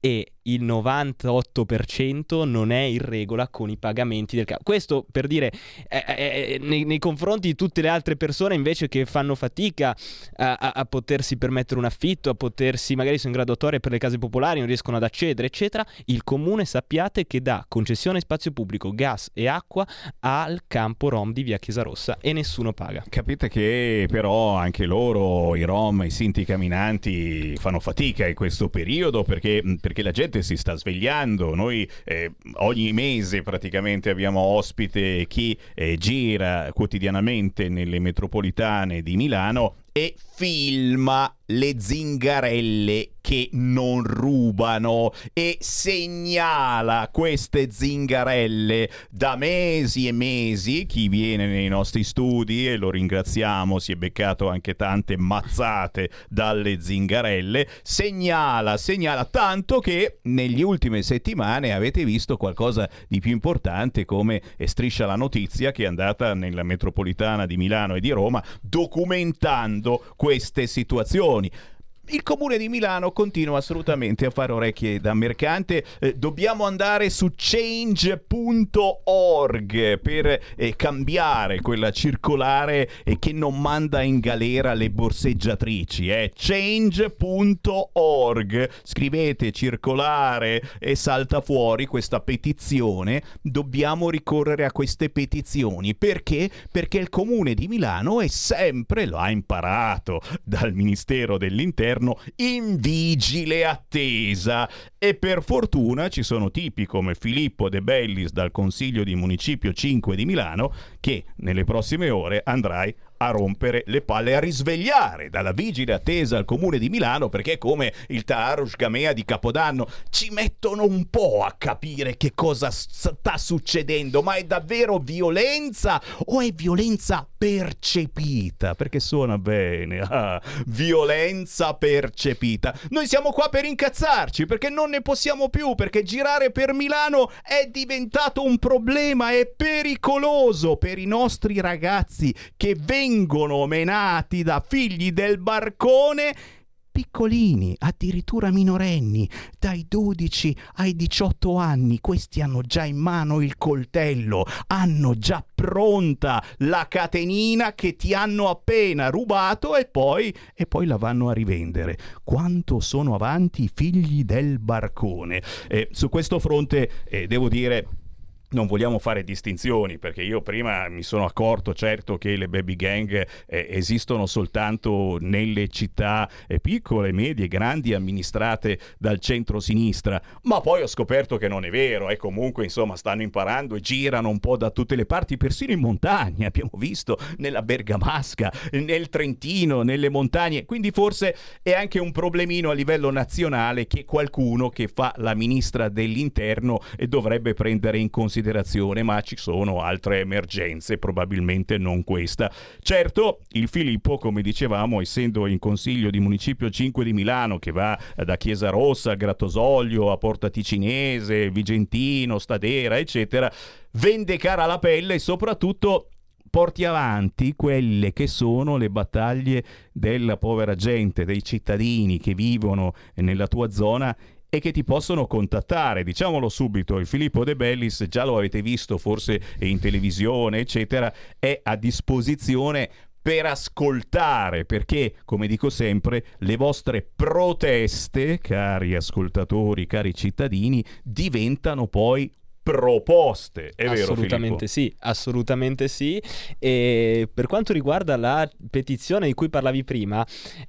Speaker 11: e il 98% non è in regola con i pagamenti del capo. Questo per dire eh, eh, nei, nei confronti di tutte le altre persone invece che fanno fatica a, a- a potersi permettere un affitto, a potersi magari sono in graduatoria per le case popolari, non riescono ad accedere, eccetera, il comune sappiate che dà concessione spazio pubblico, gas e acqua al campo Rom di via Chiesa Rossa e nessuno paga.
Speaker 2: Capite che però anche loro, i rom, i sinti camminanti, fanno fatica in questo periodo perché, perché la gente si sta svegliando. Noi eh, ogni mese praticamente abbiamo ospite chi eh, gira quotidianamente nelle metropolitane di Milano e filma le zingarelle che non rubano e segnala queste zingarelle da mesi e mesi. Chi viene nei nostri studi, e lo ringraziamo, si è beccato anche tante mazzate dalle zingarelle, segnala, segnala tanto che negli ultime settimane avete visto qualcosa di più importante come Striscia la Notizia che è andata nella metropolitana di Milano e di Roma documentando queste situazioni. Tony Il comune di Milano continua assolutamente a fare orecchie da mercante. Eh, dobbiamo andare su change.org per eh, cambiare quella circolare eh, che non manda in galera le borseggiatrici. Eh. Change.org. Scrivete circolare e salta fuori questa petizione. Dobbiamo ricorrere a queste petizioni. Perché? Perché il comune di Milano è sempre, lo ha imparato dal Ministero dell'Interno, in vigile attesa. E per fortuna ci sono tipi come Filippo De Bellis dal Consiglio di Municipio 5 di Milano che nelle prossime ore andrai a rompere le palle, a risvegliare dalla vigile attesa al comune di Milano perché come il Tarush Gamea di Capodanno ci mettono un po' a capire che cosa sta succedendo, ma è davvero violenza o è violenza percepita? Perché suona bene, ah, violenza percepita. Noi siamo qua per incazzarci perché non ne possiamo più, perché girare per Milano è diventato un problema, è pericoloso per i nostri ragazzi che vengono menati da figli del barcone piccolini, addirittura minorenni, dai 12 ai 18 anni, questi hanno già in mano il coltello, hanno già pronta la catenina che ti hanno appena rubato e poi, e poi la vanno a rivendere. Quanto sono avanti i figli del barcone? Eh, su questo fronte eh, devo dire non vogliamo fare distinzioni perché io prima mi sono accorto certo che le baby gang eh, esistono soltanto nelle città eh, piccole, medie, grandi amministrate dal centro-sinistra, ma poi ho scoperto che non è vero e comunque insomma stanno imparando e girano un po' da tutte le parti, persino in montagna, abbiamo visto nella Bergamasca, nel Trentino, nelle montagne, quindi forse è anche un problemino a livello nazionale che qualcuno che fa la ministra dell'interno eh, dovrebbe prendere in considerazione considerazione, ma ci sono altre emergenze, probabilmente non questa. Certo, il Filippo, come dicevamo, essendo in consiglio di Municipio 5 di Milano, che va da Chiesa Rossa a Grattosoglio, a Porta Ticinese, Vigentino, Stadera, eccetera, vende cara la pelle e soprattutto porti avanti quelle che sono le battaglie della povera gente, dei cittadini che vivono nella tua zona e che ti possono contattare. Diciamolo subito, il Filippo De Bellis, già lo avete visto forse in televisione, eccetera, è a disposizione per ascoltare, perché, come dico sempre, le vostre proteste, cari ascoltatori, cari cittadini, diventano poi proposte, è vero
Speaker 11: Assolutamente sì, assolutamente sì. E per quanto riguarda la petizione di cui parlavi prima,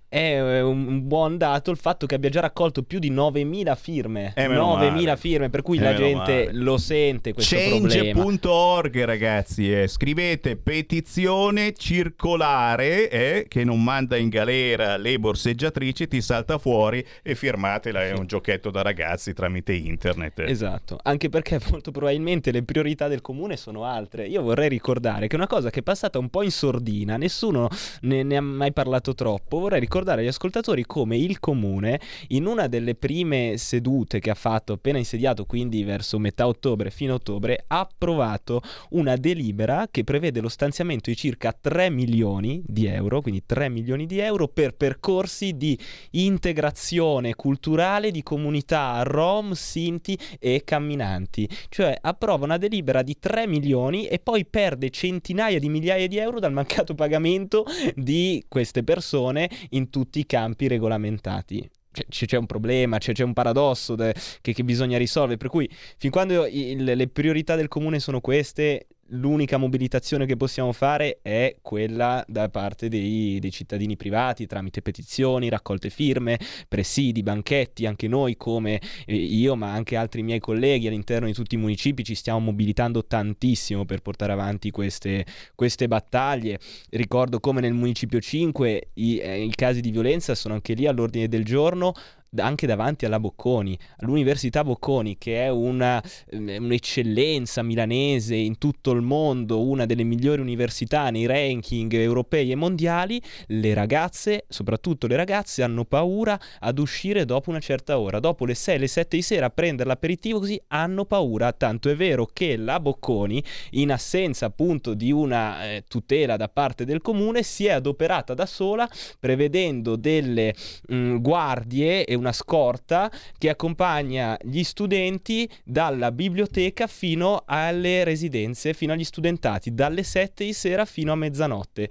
Speaker 11: è eh, un buon dato il fatto che abbia già raccolto più di 9.000 firme.
Speaker 2: Eh,
Speaker 11: 9.000 firme, per cui
Speaker 2: Eh,
Speaker 11: la gente
Speaker 2: male.
Speaker 11: lo sente questo.
Speaker 2: Change.org ragazzi, eh. scrivete petizione circolare eh, che non manda in galera le borseggiatrici, ti salta fuori e firmatela, è un giochetto da ragazzi tramite internet.
Speaker 11: Esatto, anche perché molto probabilmente le priorità del comune sono altre. Io vorrei ricordare che una cosa che è passata un po' in sordina, nessuno ne, ne ha mai parlato troppo. Vorrei ricordare agli ascoltatori come il comune, in una delle prime sedute che ha fatto appena insediato, quindi verso metà ottobre, fine ottobre, ha approvato una delibera che prevede lo stanziamento di circa 3 milioni di euro, quindi 3 milioni di euro per percorsi di integrazione culturale di comunità rom, sinti e camminanti. Cioè approva una delibera di 3 milioni e poi perde centinaia di migliaia di euro dal mancato pagamento di queste persone in tutti i campi regolamentati. Cioè, c- c'è un problema, c'è, c'è un paradosso de- che, che bisogna risolvere. Per cui, fin quando il- le priorità del comune sono queste, l'unica mobilitazione che possiamo fare è quella da parte dei, dei cittadini privati tramite petizioni, raccolte firme, presidi, banchetti. Anche noi, come eh, io, ma anche altri miei colleghi all'interno di tutti i municipi, ci stiamo mobilitando tantissimo per portare avanti queste, queste battaglie. Ricordo come nel municipio 5 i, eh, i casi di violenza sono anche lì all'ordine del giorno anche davanti alla Bocconi, all'Università Bocconi, che è una, eh, un'eccellenza milanese in tutto il mondo, una delle migliori università nei ranking europei e mondiali, le ragazze, soprattutto le ragazze, hanno paura ad uscire dopo una certa ora, dopo le 6, le 7 di sera a prendere l'aperitivo così hanno paura, tanto è vero che la Bocconi, in assenza appunto di una eh, tutela da parte del comune, si è adoperata da sola prevedendo delle mh, guardie e una scorta che accompagna gli studenti dalla biblioteca fino alle residenze, fino agli studentati, dalle 7 di sera fino a mezzanotte.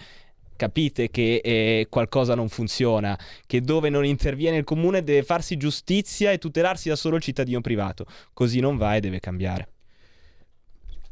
Speaker 11: Capite che eh, qualcosa non funziona, che dove non interviene il comune deve farsi giustizia e tutelarsi da solo il cittadino privato. Così non va e deve cambiare.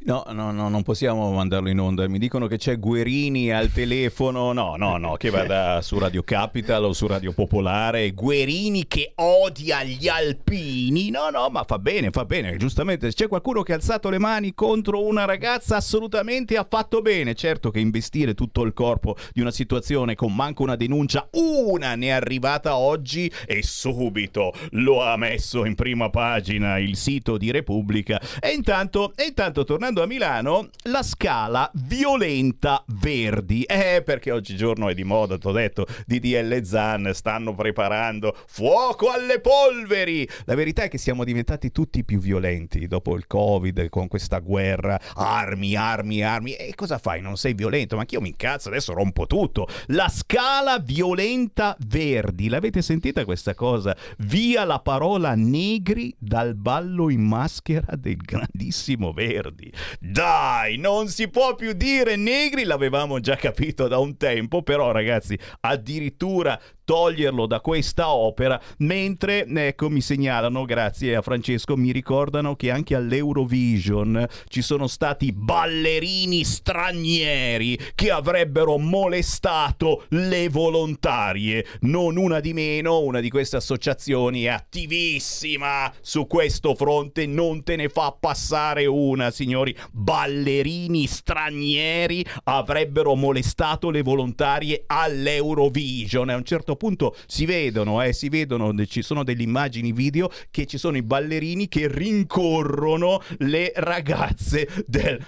Speaker 2: No, no, no, non possiamo mandarlo in onda. Mi dicono che c'è Guerini al telefono. No, no, no, che vada su Radio Capital o su Radio Popolare. Guerini che odia gli alpini. No, no, ma fa bene, fa bene. Giustamente, c'è qualcuno che ha alzato le mani contro una ragazza, assolutamente ha fatto bene. Certo che investire tutto il corpo di una situazione con manco una denuncia, una ne è arrivata oggi e subito lo ha messo in prima pagina il sito di Repubblica. E intanto, e intanto tornando a Milano, la scala violenta Verdi. Eh, perché oggigiorno è di moda, t'ho detto, DDL Zan stanno preparando fuoco alle polveri. La verità è che siamo diventati tutti più violenti dopo il Covid, con questa guerra, armi, armi, armi. E cosa fai? Non sei violento? Ma anch'io mi incazzo, adesso rompo tutto. La scala violenta Verdi. L'avete sentita questa cosa? Via la parola negri dal ballo in maschera del grandissimo Verdi. Dai, non si può più dire negri, l'avevamo già capito da un tempo, però ragazzi, addirittura toglierlo da questa opera, mentre, ecco, mi segnalano, grazie a Francesco, mi ricordano che anche all'Eurovision ci sono stati ballerini stranieri che avrebbero molestato le volontarie. Non una di meno, una di queste associazioni è attivissima su questo fronte, non te ne fa passare una, signori. Ballerini stranieri avrebbero molestato le volontarie all'Eurovision. A un certo punto si vedono, eh, si vedono, ci sono delle immagini video che ci sono i ballerini che rincorrono le ragazze del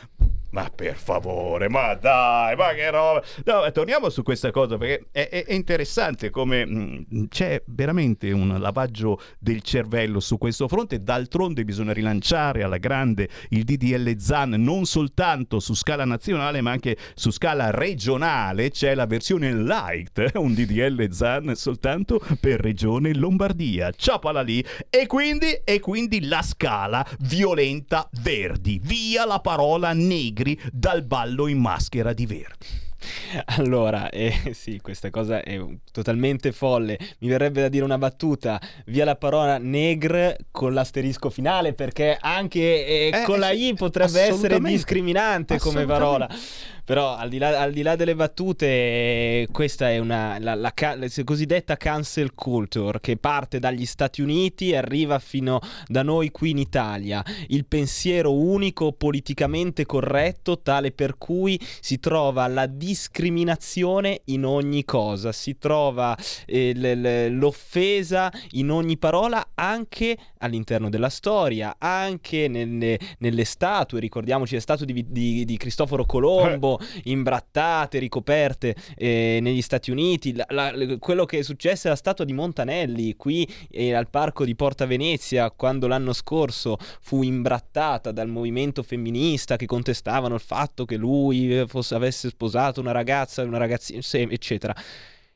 Speaker 2: ma per favore, ma dai, ma che roba. No, torniamo su questa cosa perché è, è, interessante come mh, mm, c'è veramente un lavaggio del cervello su questo fronte. D'altronde bisogna rilanciare alla grande il DDL ZAN non soltanto su scala nazionale ma anche su scala regionale. C'è la versione light, eh, un DDL ZAN soltanto per regione Lombardia. Ciapala lì. E quindi, e quindi la scala violenta verdi. Via la parola negra Negri dal ballo in maschera di Verdi.
Speaker 11: Allora, eh, sì, questa cosa è totalmente folle. Mi verrebbe da dire una battuta, via la parola negre con l'asterisco finale, perché anche eh, eh, con la I potrebbe essere discriminante come parola. Però al di, là, al di là, delle battute, questa è una, la, la, la, cosiddetta cancel culture che parte dagli Stati Uniti e arriva fino da noi qui in Italia. Il pensiero unico politicamente corretto, tale per cui si trova la discriminazione in ogni cosa, si trova eh, l- l'offesa in ogni parola, anche all'interno della storia, anche nelle, nelle statue. Ricordiamoci le statue di, di, di Cristoforo Colombo imbrattate, ricoperte eh, negli Stati Uniti. La, la, quello che è successo è la statua di Montanelli qui eh, al parco di Porta Venezia quando l'anno scorso fu imbrattata dal movimento femminista che contestavano il fatto che lui eh, fosse, avesse sposato una ragazza, una ragazzina, eccetera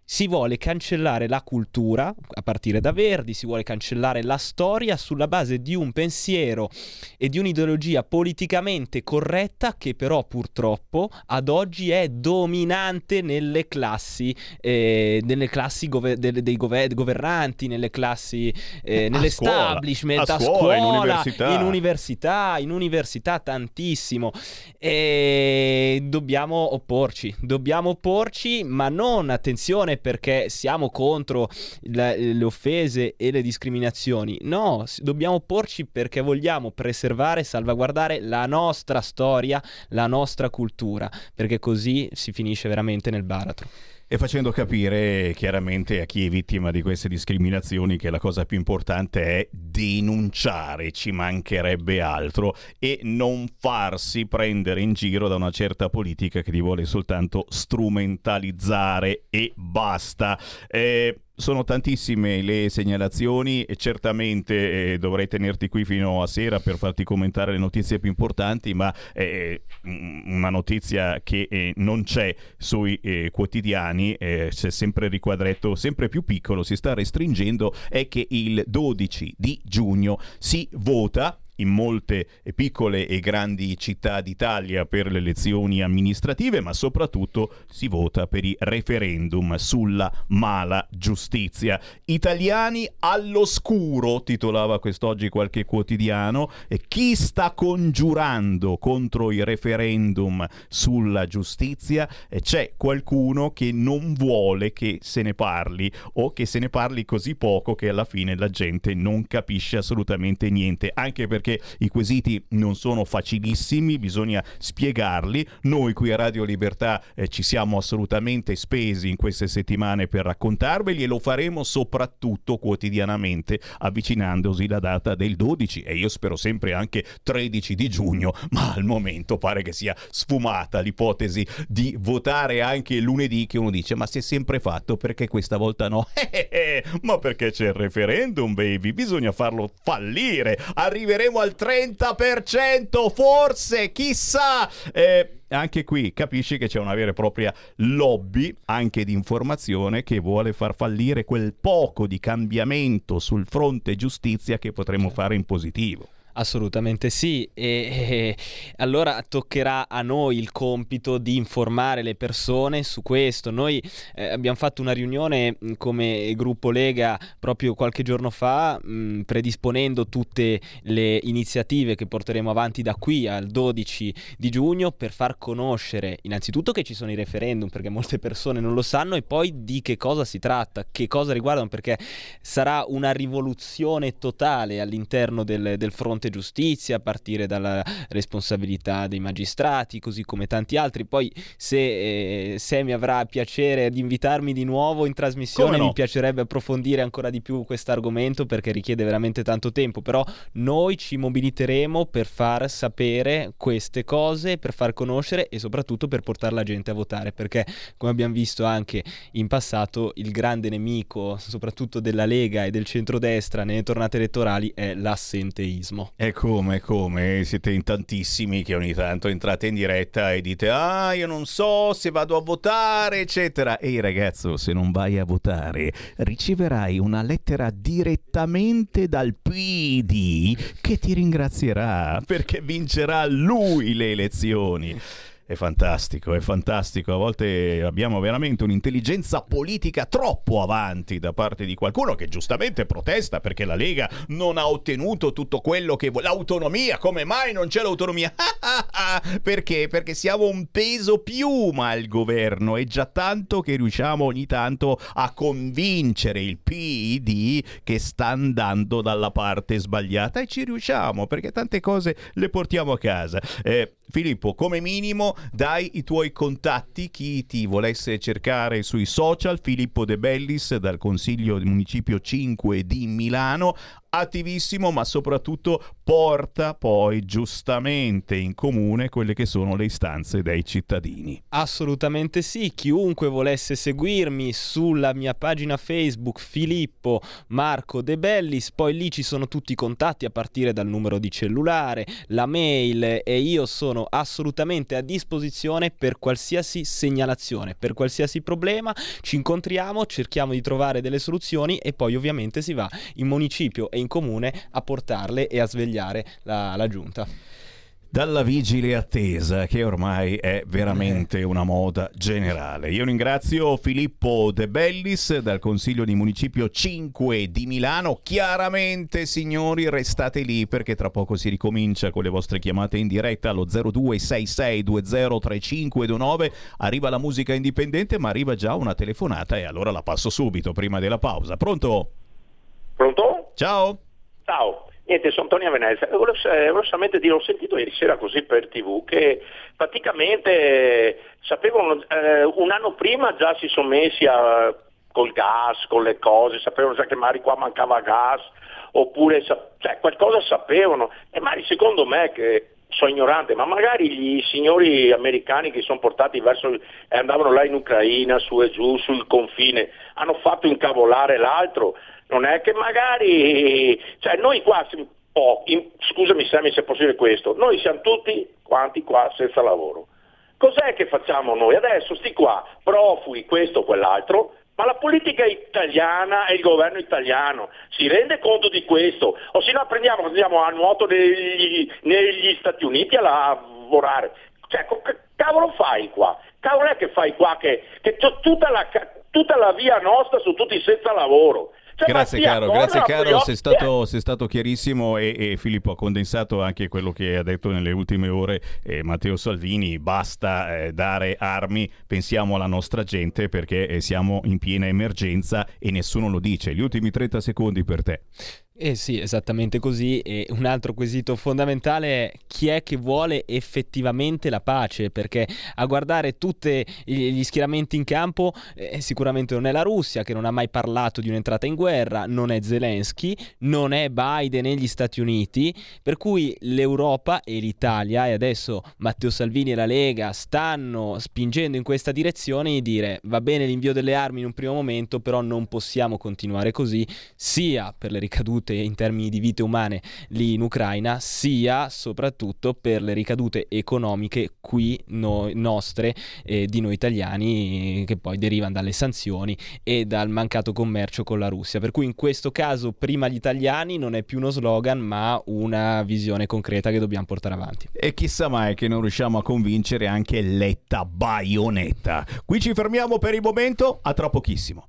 Speaker 11: si vuole cancellare la cultura a partire da Verdi, si vuole cancellare la storia sulla base di un pensiero e di un'ideologia politicamente corretta che però purtroppo ad oggi è dominante nelle classi, eh, nelle classi gover- de- dei gover- governanti, nelle classi, eh, nell'establishment,
Speaker 2: a,
Speaker 11: a
Speaker 2: scuola,
Speaker 11: scuola,
Speaker 2: in università.
Speaker 11: in università, in università tantissimo. E dobbiamo opporci, dobbiamo opporci, ma non attenzione perché siamo contro le, le offese e le discriminazioni. No, dobbiamo porci perché vogliamo preservare e salvaguardare la nostra storia, la nostra cultura, perché così si finisce veramente nel baratro
Speaker 2: e facendo capire chiaramente a chi è vittima di queste discriminazioni che la cosa più importante è denunciare, ci mancherebbe altro, e non farsi prendere in giro da una certa politica che ti vuole soltanto strumentalizzare e basta. Eh, sono tantissime le segnalazioni e certamente eh, dovrei tenerti qui fino a sera per farti commentare le notizie più importanti, ma eh, una notizia che eh, non c'è sui eh, quotidiani, eh, c'è sempre il riquadretto sempre più piccolo, si sta restringendo, è che il 12 di giugno si vota in molte piccole e grandi città d'Italia per le elezioni amministrative, ma soprattutto si vota per i referendum sulla mala giustizia. Italiani all'oscuro, titolava quest'oggi qualche quotidiano, e chi sta congiurando contro i referendum sulla giustizia? C'è qualcuno che non vuole che se ne parli o che se ne parli così poco che alla fine la gente non capisce assolutamente niente, anche perché perché i quesiti non sono facilissimi, bisogna spiegarli. Noi qui a Radio Libertà eh, ci siamo assolutamente spesi in queste settimane per raccontarveli e lo faremo soprattutto quotidianamente avvicinandosi la data del 12 e io spero sempre anche 13 di giugno, ma al momento pare che sia sfumata l'ipotesi di votare anche lunedì che uno dice ma si è sempre fatto perché questa volta no? ma perché c'è il referendum baby, bisogna farlo fallire. Arriveremo arriveremo al 30%, forse, chissà. Eh, anche qui capisci che c'è una vera e propria lobby anche di informazione che vuole far fallire quel poco di cambiamento sul fronte giustizia che potremmo fare in positivo.
Speaker 11: Assolutamente sì, e, e, allora toccherà a noi il compito di informare le persone su questo. Noi eh, abbiamo fatto una riunione come gruppo Lega proprio qualche giorno fa, mh, predisponendo tutte le iniziative che porteremo avanti da qui al 12 di giugno per far conoscere innanzitutto che ci sono i referendum, perché molte persone non lo sanno, e poi di che cosa si tratta, che cosa riguardano, perché sarà una rivoluzione totale all'interno del, del fronte Conte Giustizia, a partire dalla responsabilità dei magistrati, così come tanti altri. Poi se eh, Semi avrà piacere di invitarmi di nuovo in trasmissione, no? mi piacerebbe approfondire ancora di più questo argomento perché richiede veramente tanto tempo, però noi ci mobiliteremo per far sapere queste cose, per far conoscere e soprattutto per portare la gente a votare, perché come abbiamo visto anche in passato il grande nemico, soprattutto della Lega e del centrodestra nelle tornate elettorali è l'assenteismo.
Speaker 2: E come, come? Siete in tantissimi che ogni tanto entrate in diretta e dite ah io non so se vado a votare eccetera. Ehi ragazzo se non vai a votare riceverai una lettera direttamente dal PD che ti ringrazierà perché vincerà lui le elezioni. È fantastico, è fantastico. A volte abbiamo veramente un'intelligenza politica troppo avanti da parte di qualcuno che giustamente protesta perché la Lega non ha ottenuto tutto quello che vuole. L'autonomia, come mai non c'è l'autonomia? perché? Perché siamo un peso piuma al governo e già tanto che riusciamo ogni tanto a convincere il PD che sta andando dalla parte sbagliata e ci riusciamo perché tante cose le portiamo a casa. Eh, Filippo, come minimo dai i tuoi contatti, chi ti volesse cercare sui social, Filippo De Bellis dal Consiglio del Municipio 5 di Milano, attivissimo, ma soprattutto porta poi giustamente in comune quelle che sono le istanze dei cittadini.
Speaker 11: Assolutamente sì, chiunque volesse seguirmi sulla mia pagina Facebook Filippo Marco De Bellis, poi lì ci sono tutti i contatti a partire dal numero di cellulare, la mail e io sono assolutamente a disposizione per qualsiasi segnalazione, per qualsiasi problema, ci incontriamo, cerchiamo di trovare delle soluzioni e poi ovviamente si va in municipio e in comune a portarle e a svegliare la, la giunta
Speaker 2: dalla vigile attesa che ormai è veramente una moda generale. Io ringrazio Filippo De Bellis dal Consiglio di Municipio 5 di Milano. Chiaramente, signori, restate lì perché tra poco si ricomincia con le vostre chiamate in diretta allo 0266203529. Arriva la musica indipendente, ma arriva già una telefonata e allora la passo subito prima della pausa. Pronto?
Speaker 12: Pronto?
Speaker 2: Ciao.
Speaker 12: Ciao. Niente, sono Antonio Venezia. Volevo, volevo solamente dire, ho sentito ieri sera così per tv che praticamente sapevano, eh, un anno prima già si sono messi a, col gas, con le cose, sapevano già che magari qua mancava gas, oppure cioè, qualcosa sapevano. E magari secondo me che sono ignorante, ma magari gli signori americani che sono portati verso, e andavano là in Ucraina, su e giù, sul confine, hanno fatto incavolare l'altro non è che magari, cioè noi qua, oh, in, scusami Sammy se è possibile questo, noi siamo tutti quanti qua senza lavoro. Cos'è che facciamo noi? Adesso sti qua, profughi, questo o quell'altro, ma la politica italiana e il governo italiano si rende conto di questo? O se no prendiamo, andiamo a nuoto negli, negli Stati Uniti a lavorare. Cioè, che cavolo fai qua? Cavolo è che fai qua che, che tutta la, tutta la via nostra su tutti senza lavoro?
Speaker 2: Cioè, grazie caro, grazie caro, sei stato, sei stato chiarissimo e, e, Filippo ha condensato anche quello che ha detto nelle ultime ore eh, Matteo Salvini, basta eh, dare armi, pensiamo alla nostra gente perché eh, siamo in piena emergenza e nessuno lo dice. Gli ultimi 30 secondi per te.
Speaker 11: Eh sì, esattamente così. E un altro quesito fondamentale è chi è che vuole effettivamente la pace, perché a guardare tutti gli schieramenti in campo eh, sicuramente non è la Russia che non ha mai parlato di un'entrata in guerra, non è Zelensky, non è Biden e gli Stati Uniti, per cui l'Europa e l'Italia e adesso Matteo Salvini e la Lega stanno spingendo in questa direzione di dire va bene l'invio delle armi in un primo momento, però non possiamo continuare così, sia per le ricadute ricadute in termini di vite umane lì in Ucraina, sia soprattutto per le ricadute economiche qui noi, nostre eh, di noi italiani che poi derivano dalle sanzioni e dal mancato commercio con la Russia. Per cui in questo caso prima gli italiani non è più uno slogan ma una visione concreta che dobbiamo portare avanti.
Speaker 2: E chissà mai che non riusciamo a convincere anche Letta Baionetta. Qui ci fermiamo per il momento, a tra pochissimo.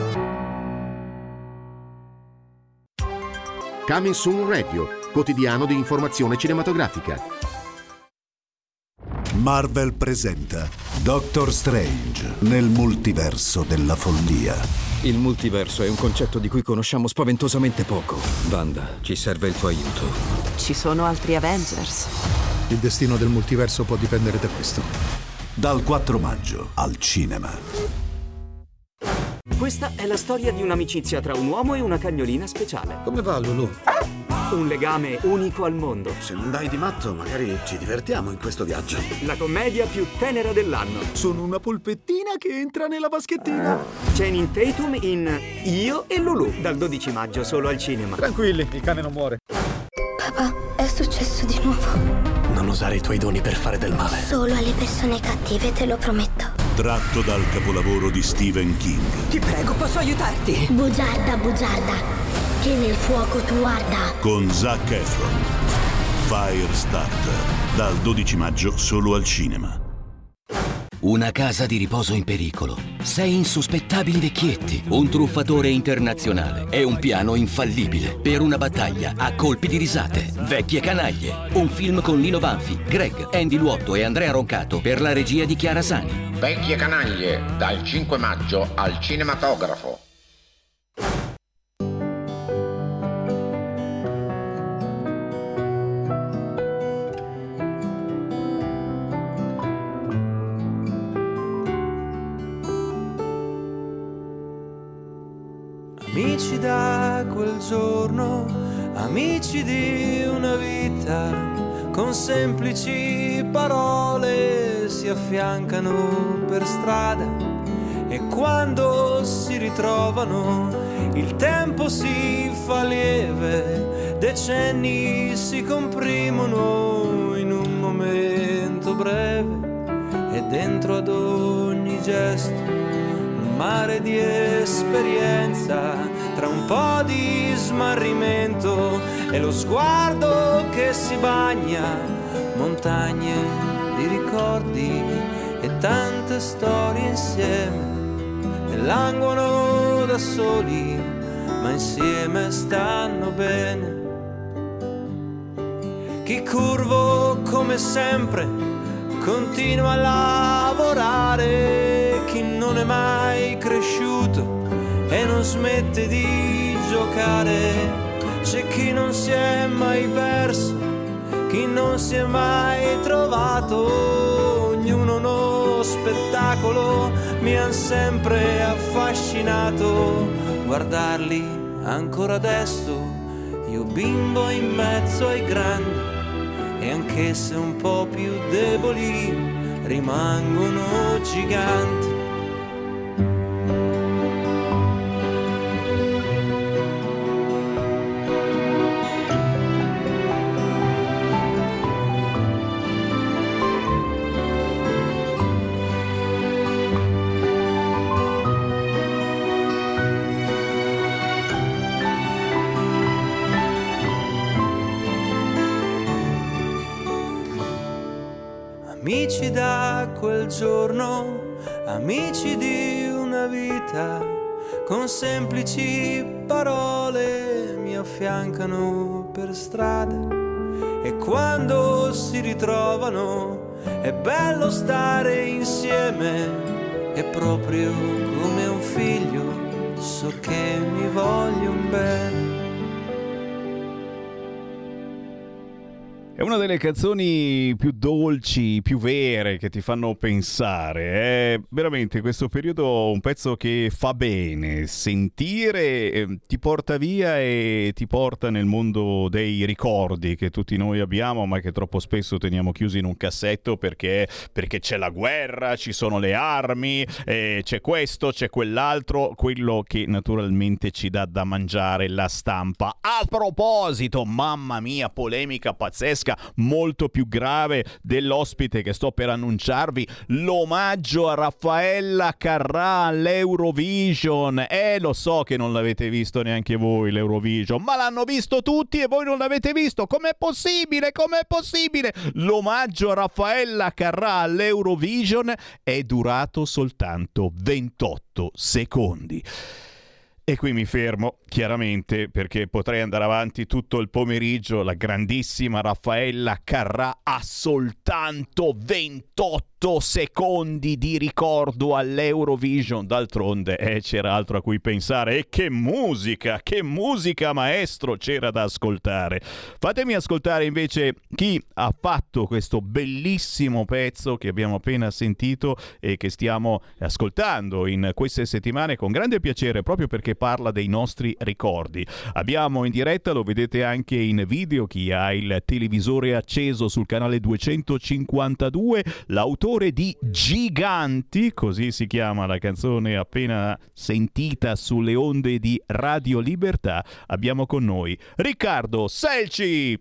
Speaker 13: Coming Soon Radio, quotidiano di informazione cinematografica.
Speaker 14: Marvel presenta Doctor Strange nel multiverso della follia.
Speaker 15: Il multiverso è un concetto di cui conosciamo spaventosamente poco. Wanda, ci serve il tuo aiuto.
Speaker 16: Ci sono altri Avengers.
Speaker 14: Il destino del multiverso può dipendere da questo. Dal 4 maggio al cinema.
Speaker 17: Questa è la storia di un'amicizia tra un uomo e una cagnolina speciale.
Speaker 8: Come va Lulu?
Speaker 17: Un legame unico al mondo.
Speaker 8: Se non dai di matto, magari ci divertiamo in questo viaggio.
Speaker 17: La commedia più tenera dell'anno.
Speaker 8: Sono una polpettina che entra nella vaschettina.
Speaker 17: Channing Tatum in Io e Lulu, dal 12 maggio solo al cinema.
Speaker 8: Tranquilli, il cane non muore.
Speaker 18: Papà, è successo di nuovo.
Speaker 8: Non usare i tuoi doni per fare del male.
Speaker 18: Solo alle persone cattive, te lo prometto.
Speaker 14: Tratto dal capolavoro di Stephen King.
Speaker 16: Ti prego, posso aiutarti?
Speaker 18: Bugiarda, bugiarda, che nel fuoco tu arda.
Speaker 14: Con Zac Efron. Firestarter. Dal 12 maggio solo al cinema.
Speaker 19: Una casa di riposo in pericolo. Sei insospettabili vecchietti. Un truffatore internazionale. E un piano infallibile. Per una battaglia a colpi di risate. Vecchie canaglie. Un film con Lino Banfi, Greg, Andy Luotto e Andrea Roncato per la regia di Chiara Sani.
Speaker 20: Vecchie canaglie, dal 5 maggio al cinematografo.
Speaker 21: Affiancano per strada e quando si ritrovano il tempo si fa lieve, decenni si comprimono in un momento breve e dentro ad ogni gesto un mare di esperienza tra un po' di smarrimento e lo sguardo che si bagna, montagne di ricordi e tante storie insieme languono da soli, ma insieme stanno bene. Chi curvo come sempre continua a lavorare, chi non è mai cresciuto e non smette di giocare. C'è chi non si è mai perso, chi non si è mai trovato, ognuno uno spettacolo mi han sempre affascinato. Guardarli ancora adesso, io bimbo in mezzo ai grandi, e anche se un po' più deboli, rimangono giganti. Giorno, amici di una vita, con semplici parole mi affiancano per strada e quando si ritrovano è bello stare insieme
Speaker 3: è proprio come un figlio, so che mi voglio bene.
Speaker 2: È una delle canzoni più dolci, più vere che ti fanno pensare. È veramente questo periodo un pezzo che fa bene. Sentire eh, ti porta via e ti porta nel mondo dei ricordi che tutti noi abbiamo, ma che troppo spesso teniamo chiusi in un cassetto perché, perché c'è la guerra, ci sono le armi, eh, c'è questo, c'è quell'altro, quello che naturalmente ci dà da mangiare la stampa. A proposito, mamma mia, polemica pazzesca molto più grave dell'ospite che sto per annunciarvi, l'omaggio a Raffaella Carrà all'Eurovision. Eh, lo so che non l'avete visto neanche voi l'Eurovision, ma l'hanno visto tutti e voi non l'avete visto. Com'è possibile? Com'è possibile? L'omaggio a Raffaella Carrà all'Eurovision è durato soltanto 28 secondi. E qui mi fermo, chiaramente, perché potrei andare avanti tutto il pomeriggio. La grandissima Raffaella Carrà ha soltanto 28 secondi di ricordo all'Eurovision. D'altronde eh, c'era altro a cui pensare. E che musica, che musica maestro c'era da ascoltare. Fatemi ascoltare invece chi ha fatto questo bellissimo pezzo che abbiamo appena sentito e che stiamo ascoltando in queste settimane con grande piacere, proprio perché parla dei nostri ricordi. Abbiamo in diretta, lo vedete anche in video, chi ha il televisore acceso sul canale 252, l'autore di Giganti, così si chiama la canzone appena sentita sulle onde di Radio Libertà. Abbiamo con noi Riccardo Selci.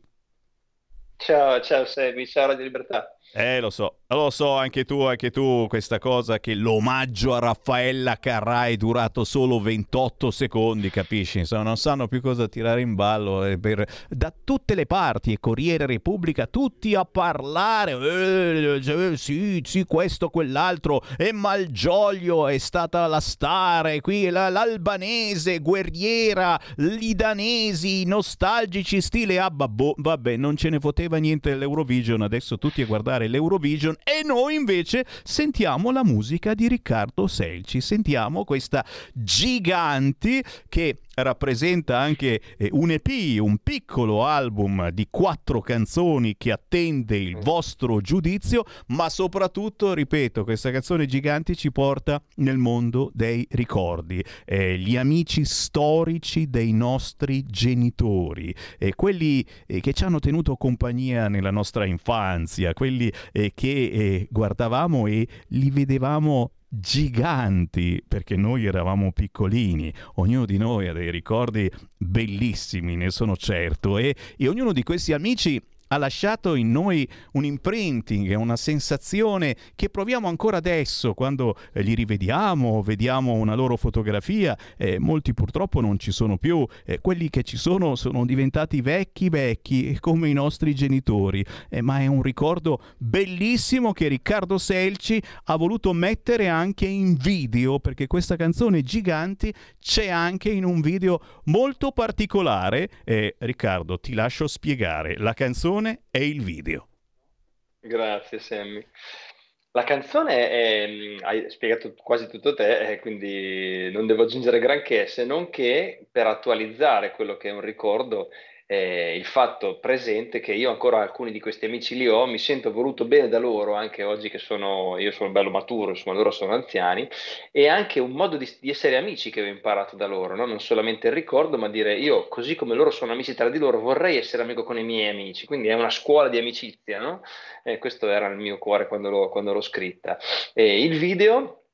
Speaker 22: Ciao, ciao Sebi, ciao Radio Libertà.
Speaker 2: Eh, lo so, lo so, anche tu, anche tu, questa cosa che l'omaggio a Raffaella Carrà è durato solo 28 secondi, capisci? Insomma, non sanno più cosa tirare in ballo. Eh, per... Da tutte le parti, Corriere Repubblica, tutti a parlare. Eh, eh, sì, sì, questo, quell'altro. E Malgioglio è stata la star, qui la, l'albanese, guerriera, i danesi, nostalgici, stile Abba. Boh, vabbè, non ce ne poteva niente dell'Eurovision, adesso tutti a guardare l'Eurovision e noi invece sentiamo la musica di Riccardo Selci, sentiamo questa Giganti che rappresenta anche eh, un EP, un piccolo album di quattro canzoni che attende il vostro giudizio, ma soprattutto, ripeto, questa canzone Giganti ci porta nel mondo dei ricordi, eh, gli amici storici dei nostri genitori, eh, quelli eh, che ci hanno tenuto compagnia nella nostra infanzia, quelli eh, che eh, guardavamo e li vedevamo giganti perché noi eravamo piccolini, ognuno di noi ha dei ricordi bellissimi, ne sono certo, e, e ognuno di questi amici ha lasciato in noi un imprinting, una sensazione che proviamo ancora adesso quando eh, li rivediamo, vediamo una loro fotografia. Eh, molti purtroppo non ci sono più, eh, quelli che ci sono sono diventati vecchi vecchi come i nostri genitori, eh, ma è un ricordo bellissimo che Riccardo Selci ha voluto mettere anche in video perché questa canzone Giganti c'è anche in un video molto particolare. Riccardo, ti lascio spiegare la canzone canzone e il video.
Speaker 22: Grazie Sammy. La canzone è, mm, hai spiegato quasi tutto te, quindi non devo aggiungere granché, se non che per attualizzare quello che è un ricordo eh, il fatto presente che io ancora alcuni di questi amici li ho, mi sento voluto bene da loro, anche oggi che sono, io sono bello maturo, insomma loro sono anziani, e anche un modo di, di essere amici che ho imparato da loro, no? non solamente il ricordo, ma dire io, così come loro sono amici tra di loro, vorrei essere amico con i miei amici, quindi è una scuola di amicizia, no? eh, questo era il mio cuore quando l'ho, quando l'ho scritta. E il video,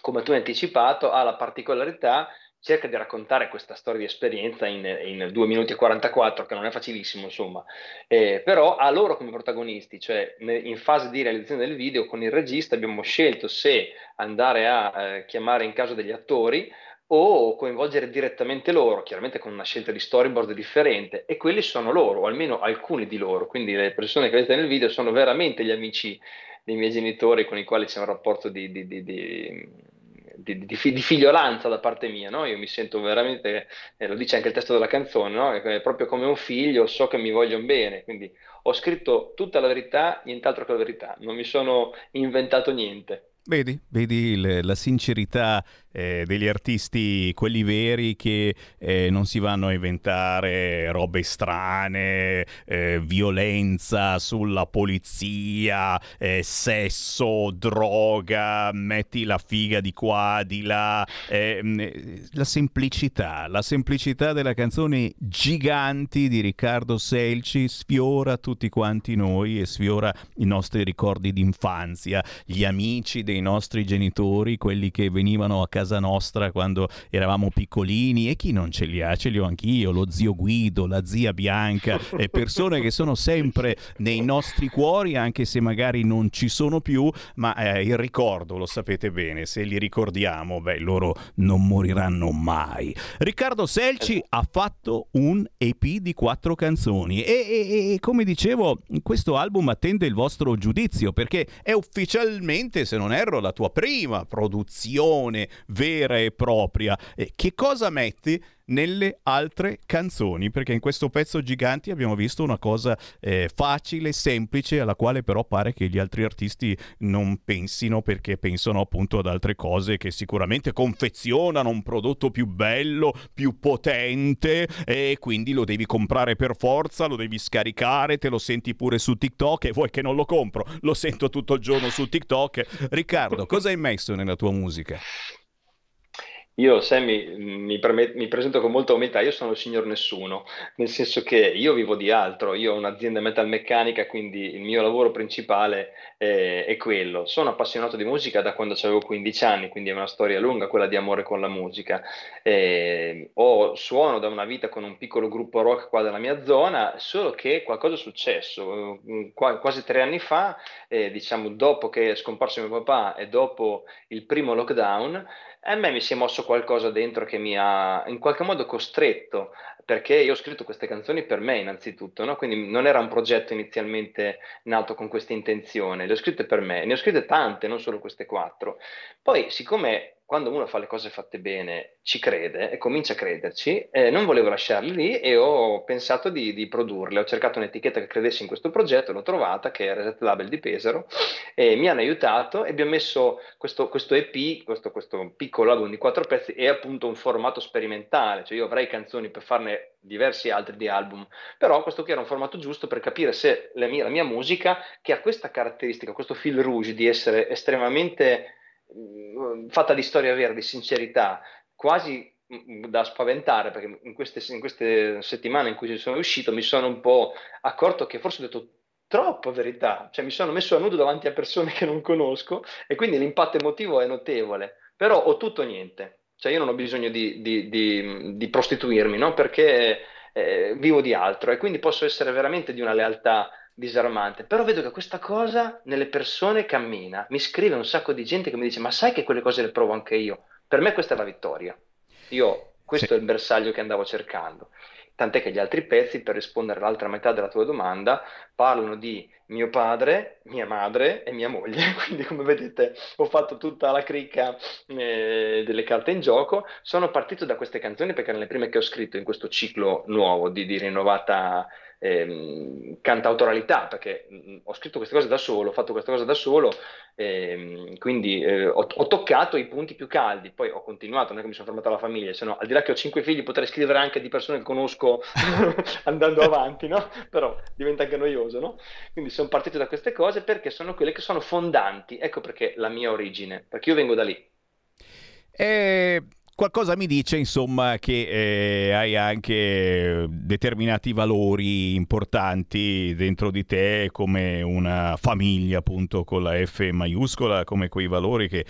Speaker 22: come tu hai anticipato, ha la particolarità cerca di raccontare questa storia di esperienza in, in 2 minuti e 44, che non è facilissimo, insomma, eh, però ha loro come protagonisti, cioè in fase di realizzazione del video con il regista abbiamo scelto se andare a eh, chiamare in caso degli attori o coinvolgere direttamente loro, chiaramente con una scelta di storyboard differente, e quelli sono loro, o almeno alcuni di loro, quindi le persone che vedete nel video sono veramente gli amici dei miei genitori con i quali c'è un rapporto di, di, di, di di, di, di, figliolanza da parte mia, no? Io mi sento veramente, eh, lo dice anche il testo della canzone, no? È proprio come un figlio, so che mi vogliono bene, quindi ho scritto tutta la verità, nient'altro che la verità, non mi sono inventato niente.
Speaker 2: Vedi, vedi le, la sincerità eh, degli artisti, quelli veri che eh, non si vanno a inventare robe strane, eh, violenza sulla polizia, eh, sesso, droga, metti la figa di qua, di là, eh, la semplicità, la semplicità della canzone Giganti di Riccardo Selci sfiora tutti quanti noi e sfiora i nostri ricordi d'infanzia, gli amici dei nostri genitori, quelli che venivano a casa casa nostra quando eravamo piccolini e chi non ce li ha? Ce li ho anch'io, lo zio Guido, la zia Bianca, e persone che sono sempre nei nostri cuori anche se magari non ci sono più, ma eh, il ricordo lo sapete bene, se li ricordiamo, beh, loro non moriranno mai. Riccardo Selci ha fatto un EP di quattro canzoni e, e, e come dicevo, questo album attende il vostro giudizio perché è ufficialmente, se non erro, la tua prima produzione vera e propria. Eh, che cosa metti nelle altre canzoni? Perché in questo pezzo Giganti abbiamo visto una cosa eh, facile, semplice, alla quale però pare che gli altri artisti non pensino perché pensano appunto ad altre cose che sicuramente confezionano un prodotto più bello, più potente e quindi lo devi comprare per forza, lo devi scaricare, te lo senti pure su TikTok e vuoi che non lo compro, lo sento tutto il giorno su TikTok. Riccardo, cosa hai messo nella tua musica?
Speaker 22: Io, Sammy, mi, permet- mi presento con molta umiltà, io sono il signor nessuno, nel senso che io vivo di altro, io ho un'azienda metalmeccanica, quindi il mio lavoro principale è, è quello. Sono appassionato di musica da quando avevo 15 anni, quindi è una storia lunga quella di amore con la musica. Eh, ho, suono da una vita con un piccolo gruppo rock qua della mia zona, solo che qualcosa è successo. Qua, quasi tre anni fa, eh, diciamo dopo che è scomparso mio papà e dopo il primo lockdown, a me mi si è mosso qualcosa dentro che mi ha in qualche modo costretto, perché io ho scritto queste canzoni per me innanzitutto, no? quindi non era un progetto inizialmente nato con questa intenzione, le ho scritte per me, ne ho scritte tante, non solo queste quattro. Poi, siccome quando uno fa le cose fatte bene ci crede e comincia a crederci, eh, non volevo lasciarli lì e ho pensato di, di, produrle. Ho cercato un'etichetta che credesse in questo progetto, l'ho trovata, che è Reset Label di Pesaro, e mi hanno aiutato e abbiamo messo questo, questo EP, questo, questo, piccolo album di quattro pezzi, è appunto un formato sperimentale, cioè io avrei canzoni per farne diversi altri di album, però questo qui era un formato giusto per capire se la mia, la mia musica, che ha questa caratteristica, questo fil rouge di essere estremamente fatta di storia vera, di sincerità, quasi mm, da spaventare, perché in queste, in queste settimane in cui ci sono uscito mi sono un po' accorto che forse ho detto troppa verità, cioè mi sono messo a nudo davanti a persone che non conosco e quindi l'impatto emotivo è notevole, però ho tutto o niente, cioè io non ho bisogno di, di, di, di prostituirmi, no? perché eh, vivo di altro e quindi posso essere veramente di una lealtà disarmante, però vedo che questa cosa nelle persone cammina, mi scrive un sacco di gente che mi dice ma sai che quelle cose le provo anche io, per me questa è la vittoria, io questo sì. è il bersaglio che andavo cercando, tant'è che gli altri pezzi, per rispondere all'altra metà della tua domanda, parlano di mio padre, mia madre e mia moglie, quindi come vedete ho fatto tutta la cricca eh, delle carte in gioco, sono partito da queste canzoni perché erano le prime che ho scritto in questo ciclo nuovo di, di rinnovata ehm, cantautoralità, perché mm, ho scritto queste cose da solo, ho fatto queste cose da solo, ehm, quindi eh, ho, ho, toccato i punti più caldi, poi ho continuato, non è che mi sono fermato alla famiglia, se no al di là che ho cinque figli potrei scrivere anche di persone che conosco andando avanti, no? però diventa anche noioso, no? quindi sono partito da queste cose perché sono quelle che sono fondanti, ecco perché la mia origine, perché io vengo da lì.
Speaker 2: E qualcosa mi dice insomma che eh, hai anche determinati valori importanti dentro di te come una famiglia appunto con la F maiuscola come quei valori che,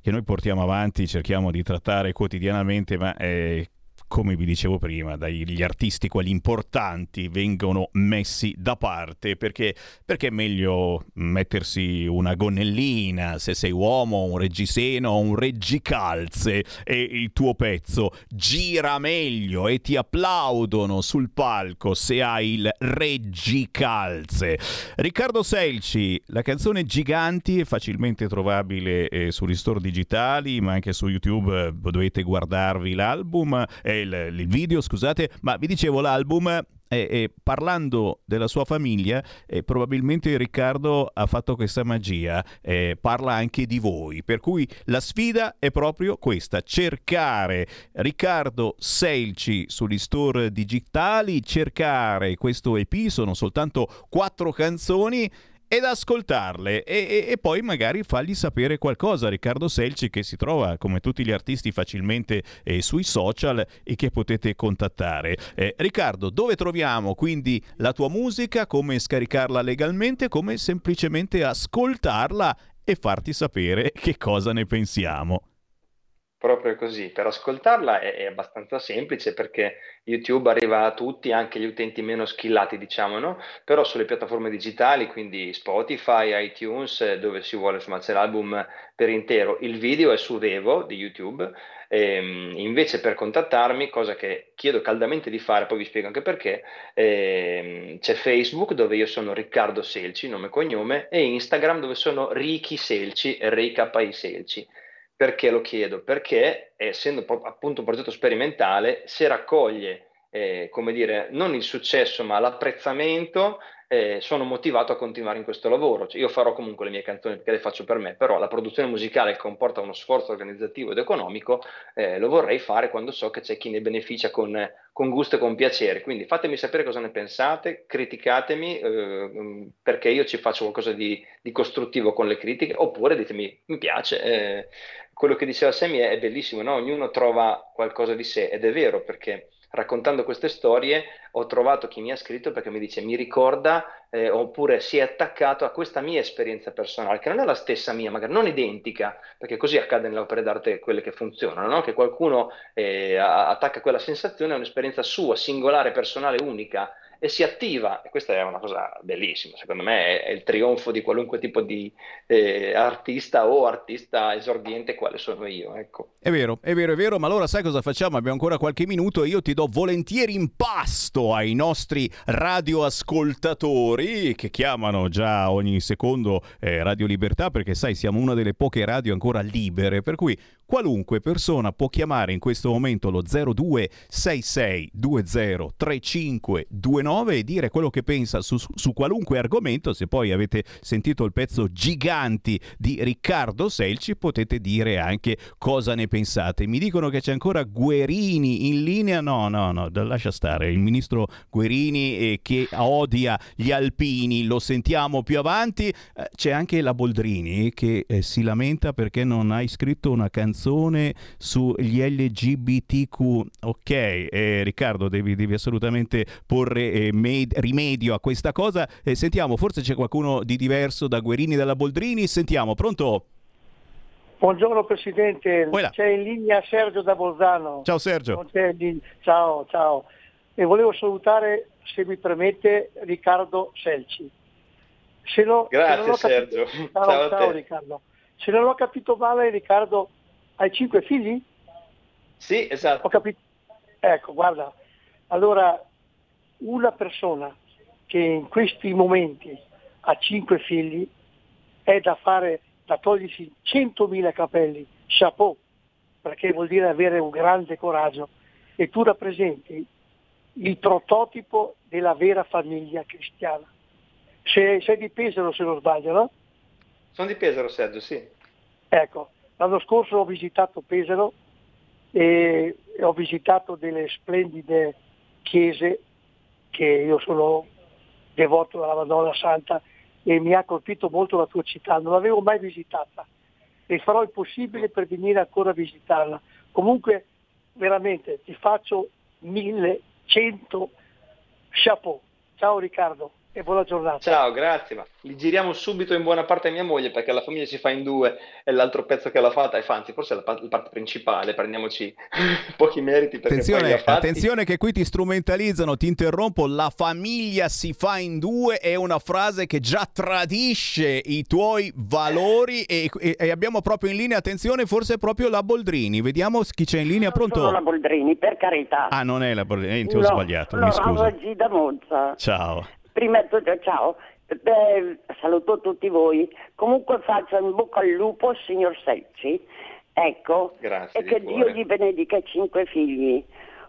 Speaker 2: che noi portiamo avanti cerchiamo di trattare quotidianamente ma eh, come vi dicevo prima, dagli artisti, quelli importanti, vengono messi da parte perché, perché è meglio mettersi una gonnellina se sei uomo, un reggiseno, un reggicalze e il tuo pezzo gira meglio e ti applaudono sul palco se hai il reggicalze. Riccardo Selci, la canzone Giganti è facilmente trovabile eh, sugli store digitali ma anche su YouTube eh, dovete guardarvi l'album. Eh, il, il video, scusate, ma vi dicevo l'album eh, eh, parlando della sua famiglia, eh, probabilmente Riccardo ha fatto questa magia, eh, parla anche di voi, per cui la sfida è proprio questa, cercare Riccardo Selci sugli store digitali, cercare questo EP, sono soltanto quattro canzoni ed ascoltarle e, e, e, poi magari fargli sapere qualcosa. Riccardo Selci che si trova come tutti gli artisti facilmente eh, sui social e che potete contattare. Eh, Riccardo, dove troviamo quindi la tua musica? Come scaricarla legalmente? Come semplicemente ascoltarla e farti sapere che cosa ne pensiamo?
Speaker 22: Proprio così, per ascoltarla è, è, abbastanza semplice perché YouTube arriva a tutti, anche gli utenti meno skillati, diciamo, no? Però sulle piattaforme digitali, quindi Spotify, iTunes, dove si vuole, insomma, c'è l'album per intero. Il video è su Devo di YouTube. Ehm, invece per contattarmi, cosa che chiedo caldamente di fare, poi vi spiego anche perché, ehm, c'è Facebook dove io sono Riccardo Selci, nome e cognome, e Instagram dove sono Ricky Selci, R-I-K-I Selci. Perché lo chiedo? Perché essendo appunto un progetto sperimentale, se raccoglie, eh, come dire, non il successo ma l'apprezzamento, eh, sono motivato a continuare in questo lavoro. Cioè, io farò comunque le mie canzoni perché le faccio per me, però la produzione musicale comporta uno sforzo organizzativo ed economico eh, lo vorrei fare quando so che c'è chi ne beneficia con, con, gusto e con piacere. Quindi fatemi sapere cosa ne pensate, criticatemi eh, perché io ci faccio qualcosa di, di, costruttivo con le critiche, oppure ditemi mi piace eh, quello che diceva Semi è, è bellissimo, no? ognuno trova qualcosa di sé ed è vero perché raccontando queste storie ho trovato chi mi ha scritto perché mi dice mi ricorda eh, oppure si è attaccato a questa mia esperienza personale che non è la stessa mia, magari non identica, perché così accade nelle opere d'arte quelle che funzionano, no? che qualcuno eh, attacca quella sensazione a un'esperienza sua, singolare, personale, unica e si attiva, e questa è una cosa bellissima, secondo me è, il trionfo di qualunque tipo di eh, artista o artista esordiente quale sono io. Ecco.
Speaker 2: È vero, è vero, è vero, ma allora sai cosa facciamo? Abbiamo ancora qualche minuto e io ti do volentieri in pasto ai nostri radioascoltatori che chiamano già ogni secondo eh, Radio Libertà perché sai siamo una delle poche radio ancora libere, per cui qualunque persona può chiamare in questo momento lo 0266203529 e dire quello che pensa su, su, qualunque argomento. Se poi avete sentito il pezzo Giganti di Riccardo Selci, potete dire anche cosa ne pensate. Mi dicono che c'è ancora Guerini in linea. No, no, no, lascia stare. Il ministro Guerini eh, che odia gli alpini, lo sentiamo più avanti. Eh, c'è anche la Boldrini che eh, si lamenta perché non ha iscritto una canzone canzone sugli LGBTQ. Ok, eh, Riccardo, devi, devi, assolutamente porre eh, med- rimedio a questa cosa. Eh, sentiamo, forse c'è qualcuno di diverso da Guerini e dalla Boldrini. Sentiamo, pronto?
Speaker 23: Buongiorno Presidente, Voilà. c'è in linea Sergio da Bolzano.
Speaker 2: Ciao Sergio.
Speaker 23: Ciao, ciao. E volevo salutare, se mi permette, Riccardo Selci.
Speaker 22: Se no, Grazie se Sergio.
Speaker 23: Capito... Ciao, ciao, ciao Riccardo. Se non ho capito male, Riccardo hai cinque figli?
Speaker 22: Sì, esatto.
Speaker 23: Ho capito. Ecco, guarda, allora una persona che in questi momenti ha cinque figli è da fare, da togliersi 100.000 capelli, chapeau, perché vuol dire avere un grande coraggio e tu rappresenti il prototipo della vera famiglia cristiana. sei di Pesaro se non sbaglio, no?
Speaker 22: Sono di Pesaro Sergio, sì.
Speaker 23: Ecco, L'anno scorso ho visitato Pesaro e ho visitato delle splendide chiese che io sono devoto della Madonna Santa e mi ha colpito molto la tua città, non l'avevo mai visitata e farò il possibile per venire ancora a visitarla. Comunque veramente ti faccio 1100 chapeau. Ciao Riccardo e buona giornata.
Speaker 22: Ciao, grazie. Ma li giriamo subito in buona parte a mia moglie perché la famiglia si fa in due e l'altro pezzo che l'ha fatta è anzi forse è la, la parte principale, prendiamoci pochi meriti.
Speaker 2: Attenzione, attenzione che qui ti strumentalizzano, ti interrompo, la famiglia si fa in due è una frase che già tradisce i tuoi valori e, e, e abbiamo proprio in linea, attenzione, forse proprio la Boldrini. Vediamo chi c'è in linea, pronto?
Speaker 24: Non la Boldrini, per carità.
Speaker 2: Ah, non è la Boldrini, eh, ti ho no, sbagliato,
Speaker 24: no,
Speaker 2: mi scuso.
Speaker 24: da Monza.
Speaker 2: Ciao.
Speaker 24: Prima di tutto, ciao. Beh, saluto tutti voi. Comunque faccio in bocca al lupo, signor Secci. Ecco,
Speaker 22: Grazie
Speaker 24: e che Dio gli benedica i cinque figli.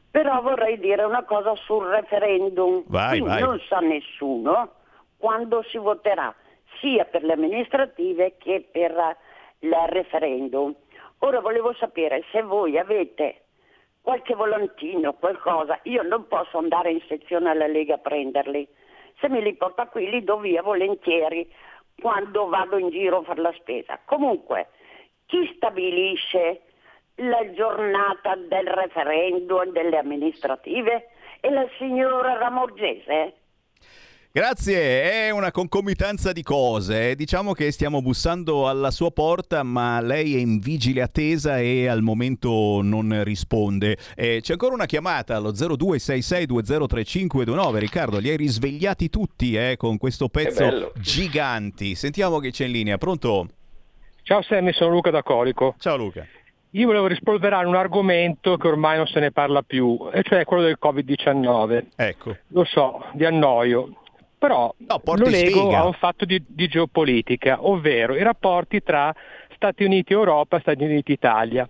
Speaker 24: Però vorrei dire una cosa sul referendum.
Speaker 2: Vai, vai.
Speaker 24: non sa nessuno quando si voterà sia per le amministrative che per il referendum. Ora volevo sapere se voi avete qualche volantino, qualcosa. Io non posso andare in sezione alla Lega a prenderli. Se me li porta qui li do via volentieri quando vado in giro a fare la spesa. Comunque, chi stabilisce la giornata del referendum delle amministrative? È la signora Ramorgese?
Speaker 2: Grazie, è una concomitanza di cose. Diciamo che stiamo bussando alla sua porta, ma lei è in vigile attesa e al momento non risponde. Eh, c'è ancora una chiamata allo 0266203529. Riccardo, li hai risvegliati tutti eh, con questo pezzo giganti. Sentiamo che c'è in linea. Pronto?
Speaker 25: Ciao Sammy, sono Luca da Colico.
Speaker 2: Ciao Luca.
Speaker 25: Io volevo rispolverare un argomento che ormai non se ne parla più, e cioè quello del Covid-19.
Speaker 2: Ecco.
Speaker 25: Lo so, di annoio, però
Speaker 2: porti
Speaker 25: lo lego
Speaker 2: sfiga.
Speaker 25: a un fatto di, di geopolitica, ovvero i rapporti tra Stati Uniti Europa e Stati Uniti Italia.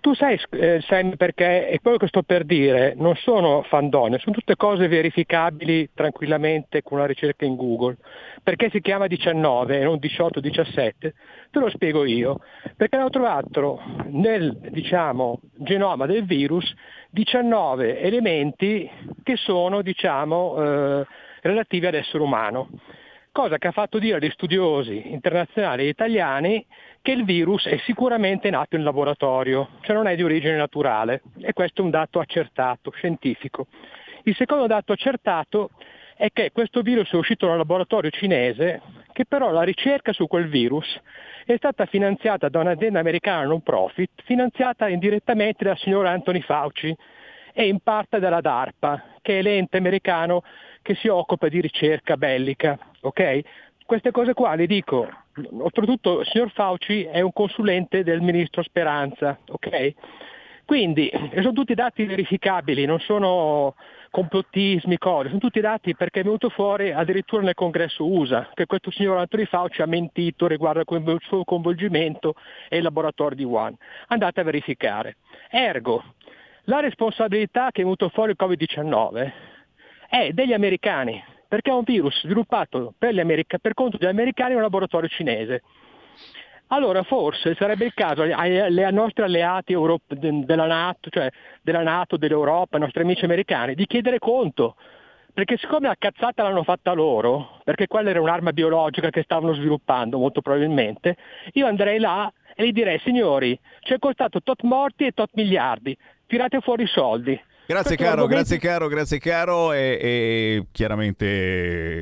Speaker 25: Tu sai, eh, Sam, perché è quello che sto per dire, non sono fandonie, sono tutte cose verificabili tranquillamente con una ricerca in Google. Perché si chiama 19 e non 18-17? Te lo spiego io. Perché hanno trovato nel diciamo, genoma del virus 19 elementi che sono diciamo, eh, relativi all'essere umano. Cosa che ha fatto dire agli studiosi internazionali e italiani che il virus è sicuramente nato in laboratorio, cioè non è di origine naturale e questo è un dato accertato, scientifico. Il secondo dato accertato è che questo virus è uscito da un laboratorio cinese che però la ricerca su quel virus è stata finanziata da un'azienda americana non profit, finanziata indirettamente dal signor Anthony Fauci e in parte dalla DARPA, che è l'ente americano che si occupa di ricerca bellica. ok? Queste cose qua le dico, oltretutto il signor Fauci è un consulente del ministro Speranza, ok? Quindi sono tutti dati verificabili, non sono complottismi, cose, sono tutti dati perché è venuto fuori addirittura nel congresso USA che questo signor Anthony Fauci ha mentito riguardo al suo coinvolgimento e il laboratorio di Wuhan. Andate a verificare. Ergo, la responsabilità che è venuto fuori il Covid-19 è degli americani, perché è un virus sviluppato per, America- per conto degli americani in un laboratorio cinese. Allora forse sarebbe il caso ai, nostri alleati europe- de- della Nato, cioè della Nato, dell'Europa, ai nostri amici americani, di chiedere conto. Perché siccome la cazzata l'hanno fatta loro, perché quella era un'arma biologica che stavano sviluppando molto probabilmente, io andrei là e gli direi signori, ci è costato tot morti e tot miliardi, tirate fuori i soldi.
Speaker 2: Grazie caro,
Speaker 25: argomento-
Speaker 2: grazie caro, grazie caro. E, e chiaramente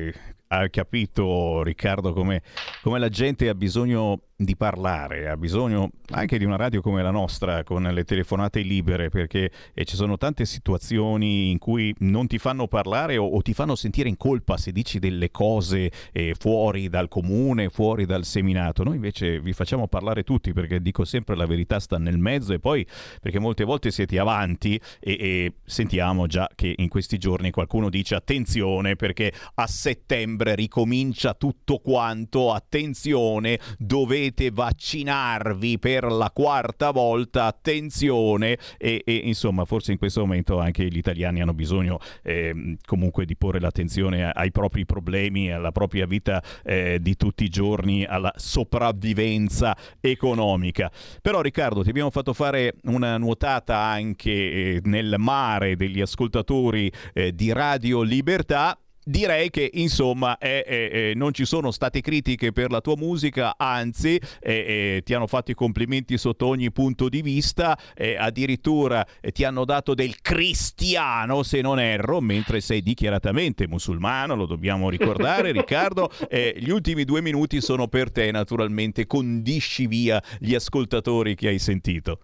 Speaker 2: eh, ha capito Riccardo come, come la gente ha bisogno di parlare, ha bisogno anche di una radio come la nostra con le telefonate libere perché eh, ci sono tante situazioni in cui non ti fanno parlare o, o ti fanno sentire in colpa se dici delle cose eh, fuori dal comune, fuori dal seminato. Noi invece vi facciamo parlare tutti perché dico sempre la verità sta nel mezzo e poi perché molte volte siete avanti e, e sentiamo già che in questi giorni qualcuno dice attenzione perché a settembre ricomincia tutto quanto, attenzione, dovete vaccinarvi per la quarta volta, attenzione e, e, insomma forse in questo momento anche gli italiani hanno bisogno ehm, comunque di porre l'attenzione ai propri problemi, alla propria vita eh, di tutti i giorni, alla sopravvivenza economica. Però Riccardo ti abbiamo fatto fare una nuotata anche eh, nel mare degli ascoltatori eh, di Radio Libertà. Direi che insomma eh, eh, non ci sono state critiche per la tua musica, anzi eh, ti hanno fatto i complimenti sotto ogni punto di vista, addirittura eh, ti hanno dato del cristiano se non erro, mentre sei dichiaratamente musulmano, lo dobbiamo ricordare Riccardo. Eh, gli ultimi due minuti sono per te naturalmente, condisci via gli ascoltatori che hai sentito.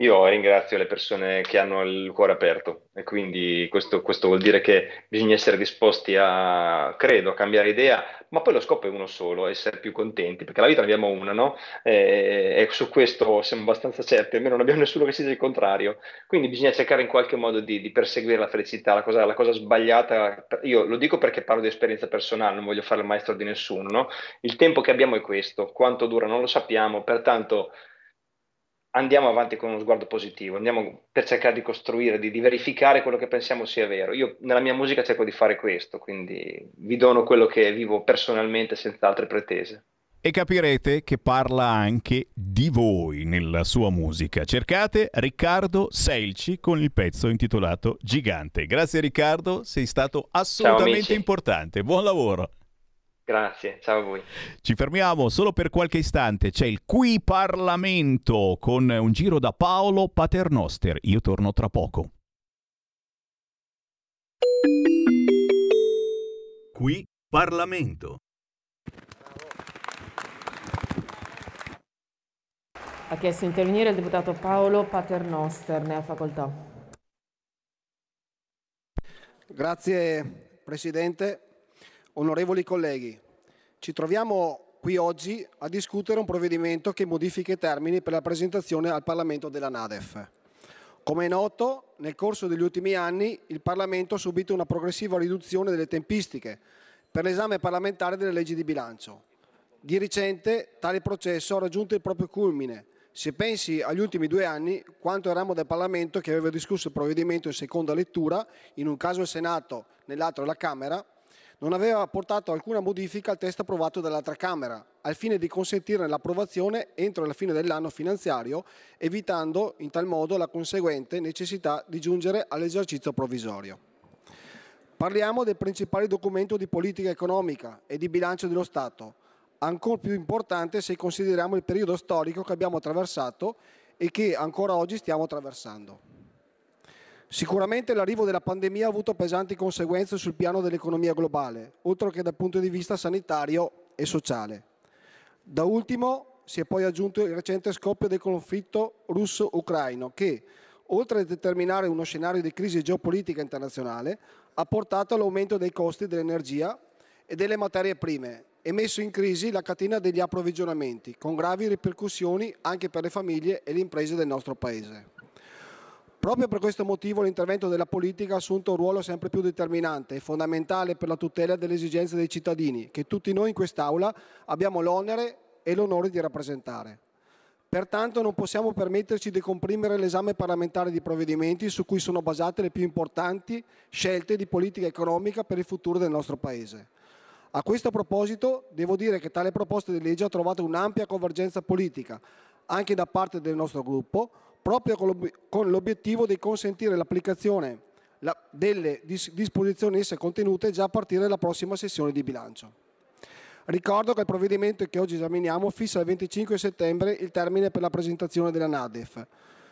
Speaker 22: Io ringrazio le persone che hanno il cuore aperto e quindi questo, questo vuol dire che bisogna essere disposti a, credo, a cambiare idea, ma poi lo scopo è uno solo, essere più contenti, perché la vita ne abbiamo una, no? E, e su questo siamo abbastanza certi, almeno non abbiamo nessuno che si dica il contrario. Quindi bisogna cercare in qualche modo di, di perseguire la felicità, la cosa, la cosa sbagliata, io lo dico perché parlo di esperienza personale, non voglio fare il maestro di nessuno, no? Il tempo che abbiamo è questo, quanto dura non lo sappiamo, pertanto andiamo avanti con uno sguardo positivo, andiamo per cercare di costruire, di, di, verificare quello che pensiamo sia vero. Io nella mia musica cerco di fare questo, quindi vi dono quello che vivo personalmente senza altre pretese.
Speaker 2: E capirete che parla anche di voi nella sua musica. Cercate Riccardo Selci con il pezzo intitolato Gigante. Grazie Riccardo, sei stato assolutamente importante. Buon lavoro.
Speaker 22: Grazie, ciao a voi.
Speaker 2: Ci fermiamo solo per qualche istante. C'è il Qui Parlamento con un giro da Paolo Paternoster. Io torno tra poco.
Speaker 14: Qui Parlamento.
Speaker 26: Ha chiesto di intervenire il deputato Paolo Paternoster, ne ha facoltà.
Speaker 27: Grazie Presidente. Onorevoli colleghi, ci troviamo qui oggi a discutere un provvedimento che modifica i termini per la presentazione al Parlamento della NADEF. Come è noto, nel corso degli ultimi anni il Parlamento ha subito una progressiva riduzione delle tempistiche per l'esame parlamentare delle leggi di bilancio. Di recente tale processo ha raggiunto il proprio culmine. Se pensi agli ultimi due anni, quanto eravamo del Parlamento che aveva discusso il provvedimento in seconda lettura, in un caso il Senato, nell'altro la Camera, non aveva apportato alcuna modifica al testo approvato dall'altra Camera, al fine di consentirne l'approvazione entro la fine dell'anno finanziario, evitando in tal modo la conseguente necessità di giungere all'esercizio provvisorio. Parliamo del principale documento di politica economica e di bilancio dello Stato, ancora più importante se consideriamo il periodo storico che abbiamo attraversato e che ancora oggi stiamo attraversando. Sicuramente l'arrivo della pandemia ha avuto pesanti conseguenze sul piano dell'economia globale, oltre che dal punto di vista sanitario e sociale. Da ultimo si è poi aggiunto il recente scoppio del conflitto russo-ucraino che, oltre a determinare uno scenario di crisi geopolitica internazionale, ha portato all'aumento dei costi dell'energia e delle materie prime e messo in crisi la catena degli approvvigionamenti, con gravi ripercussioni anche per le famiglie e le imprese del nostro Paese. Proprio per questo motivo l'intervento della politica ha assunto un ruolo sempre più determinante e fondamentale per la tutela delle esigenze dei cittadini, che tutti noi in quest'Aula abbiamo l'onere e l'onore di rappresentare. Pertanto non possiamo permetterci di comprimere l'esame parlamentare di provvedimenti su cui sono basate le più importanti scelte di politica economica per il futuro del nostro Paese. A questo proposito devo dire che tale proposta di legge ha trovato un'ampia convergenza politica, anche da parte del nostro gruppo, proprio con l'obiettivo di consentire l'applicazione delle disposizioni esse contenute già a partire dalla prossima sessione di bilancio. Ricordo che il provvedimento che oggi esaminiamo fissa il 25 settembre il termine per la presentazione della NADEF,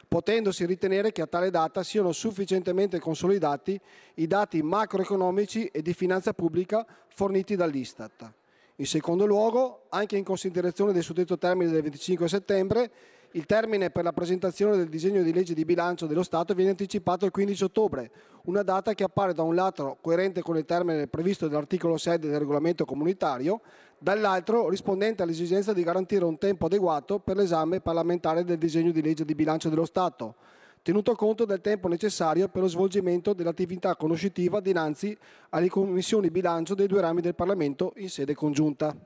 Speaker 27: potendosi ritenere che a tale data siano sufficientemente consolidati i dati macroeconomici e di finanza pubblica forniti dall'Istat. In secondo luogo, anche in considerazione del suddetto termine del 25 settembre, il termine per la presentazione del disegno di legge di bilancio dello Stato viene anticipato al 15 ottobre, una data che appare da un lato coerente con il termine previsto dall'articolo 6 del regolamento comunitario, dall'altro rispondente all'esigenza di garantire un tempo adeguato per l'esame parlamentare del disegno di legge di bilancio dello Stato, tenuto conto del tempo necessario per lo svolgimento dell'attività conoscitiva dinanzi alle commissioni bilancio dei due rami del Parlamento in sede congiunta.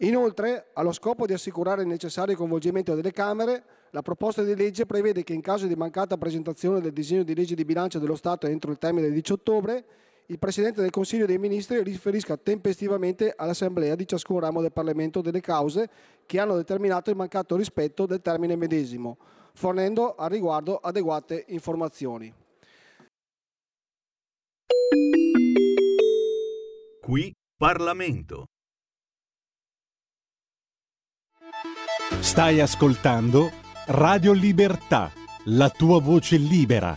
Speaker 27: Inoltre, allo scopo di assicurare il necessario coinvolgimento delle Camere, la proposta di legge prevede che in caso di mancata presentazione del disegno di legge di bilancio dello Stato entro il termine del 10 ottobre, il Presidente del Consiglio dei Ministri riferisca tempestivamente all'Assemblea di ciascun ramo del Parlamento delle cause che hanno determinato il mancato rispetto del termine medesimo, fornendo al riguardo adeguate informazioni.
Speaker 14: Qui Parlamento.
Speaker 28: Stai ascoltando Radio Libertà, la tua voce libera,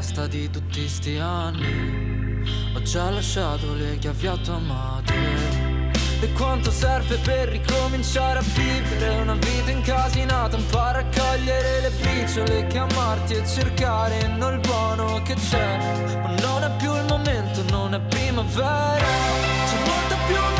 Speaker 3: Che resta di tutti sti anni? Ho già lasciato le chiavi automatiche. E quanto serve per ricominciare a vivere una vita incasinata? Impara a cogliere le briciole, chiamarti e cercare non il buono che c'è. Ma non è più il momento, non è primavera. C'è molto più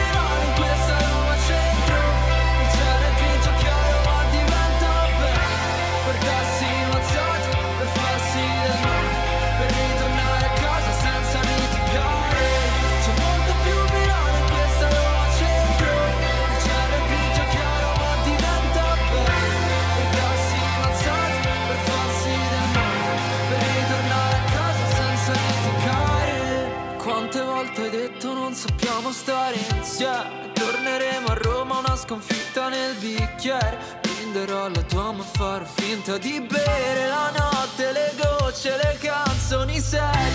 Speaker 3: sconfitta nel bicchiere. Brinderò alla tua ma farò finta di bere. La notte, le gocce, le canzoni serie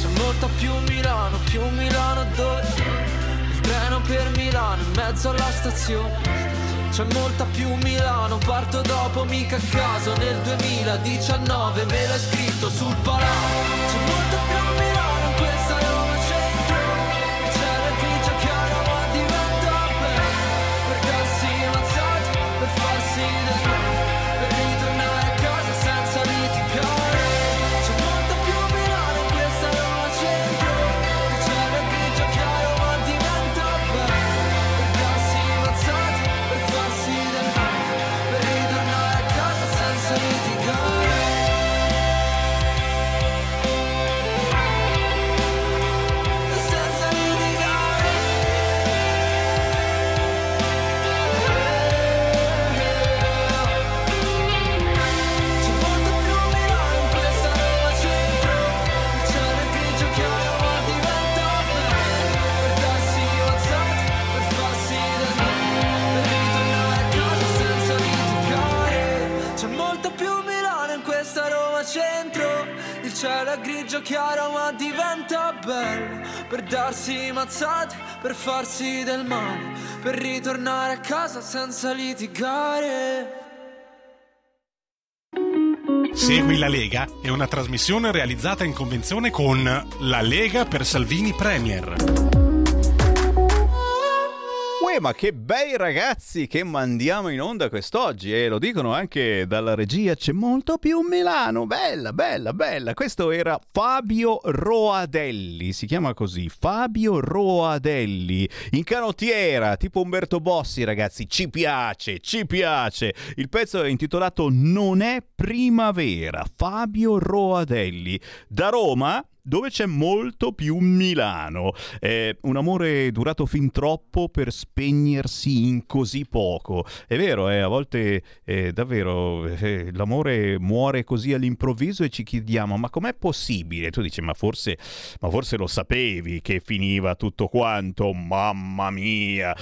Speaker 3: C'è molta più Milano, più Milano dove? Il treno per Milano in mezzo alla stazione. C'è molta più Milano, parto dopo mica a caso. Nel 2019 me l'hai scritto sul palazzo grigio chiaro ma diventa bello Per darsi mazzate, per farsi del male Per ritornare a casa senza litigare
Speaker 28: Segui la Lega è una trasmissione realizzata in convenzione con La Lega per Salvini Premier.
Speaker 2: Ma che bei ragazzi che mandiamo in onda quest'oggi e lo dicono anche dalla regia, c'è molto più Milano, bella, bella, bella. Questo era Fabio Roadelli, si chiama così, Fabio Roadelli, in canottiera, tipo Umberto Bossi ragazzi, ci piace, ci piace. Il pezzo è intitolato Non è primavera, Fabio Roadelli, da Roma dove c'è molto più Milano. È un amore durato fin troppo per spegnersi in così poco. È vero, eh, a volte eh, davvero eh, l'amore muore così all'improvviso e ci chiediamo ma com'è possibile? Tu dici ma forse, ma forse lo sapevi che finiva tutto quanto, mamma mia.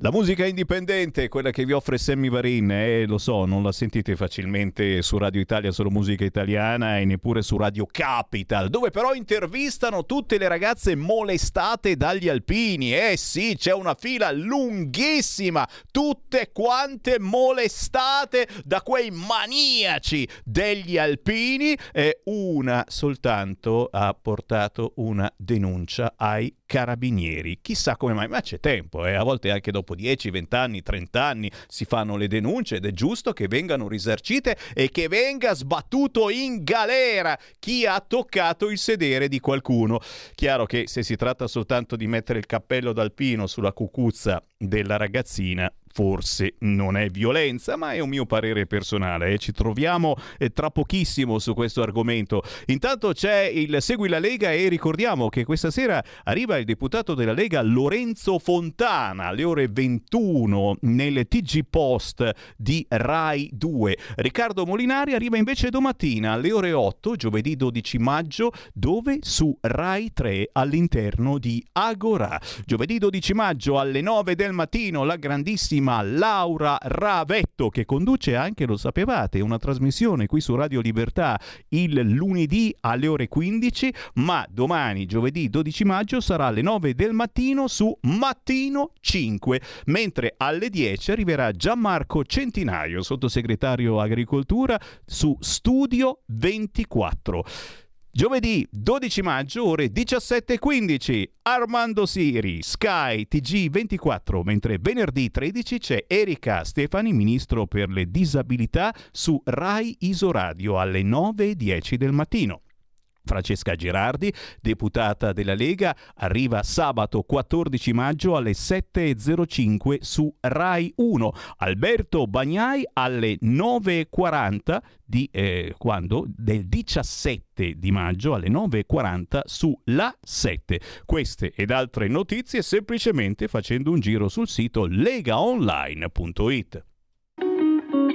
Speaker 2: La musica indipendente, quella che vi offre Sammy Varin, eh, lo so, non la sentite facilmente su Radio Italia, solo musica italiana e neppure su Radio Capital, dove però intervistano tutte le ragazze molestate dagli alpini. Eh sì, c'è una fila lunghissima, tutte quante molestate da quei maniaci degli alpini e una soltanto ha portato una denuncia ai carabinieri. Chissà come mai, ma c'è tempo, eh? a volte anche dopo 10, 20 anni, 30 anni si fanno le denunce ed è giusto che vengano risarcite e che venga sbattuto in galera chi ha toccato il sedere di qualcuno. Chiaro che se si tratta soltanto di mettere il cappello d'alpino sulla cucuzza della ragazzina, forse non è violenza, ma è un mio parere personale. Eh. Ci troviamo eh, tra pochissimo su questo argomento. Intanto c'è il Segui la Lega e ricordiamo che questa sera arriva il deputato della Lega Lorenzo Fontana alle ore 21 nel TG Post di Rai 2. Riccardo Molinari arriva invece domattina alle ore 8, giovedì 12 maggio, dove su Rai 3 all'interno di Agora. Giovedì 12 maggio alle 9 del mattino la grandissima Laura Ravetto che conduce anche, lo sapevate, una trasmissione qui su Radio Libertà il lunedì alle ore 15, ma domani, giovedì 12 maggio, sarà alle 9 del mattino su Mattino 5, mentre alle 10 arriverà Gianmarco Centinaio, sottosegretario agricoltura, su Studio 24. Giovedì 12 maggio, ore 17.15, Armando Siri, Sky TG24, mentre venerdì 13 c'è Erika Stefani, ministro per le disabilità, su Rai Isoradio alle 9.10 del mattino. Francesca Gerardi, deputata della Lega, arriva sabato 14 maggio alle 7.05 su Rai 1. Alberto Bagnai alle 9.40 di eh, quando? Del 17 di maggio alle 9.40 su La 7. Queste ed altre notizie semplicemente facendo un giro sul sito legaonline.it.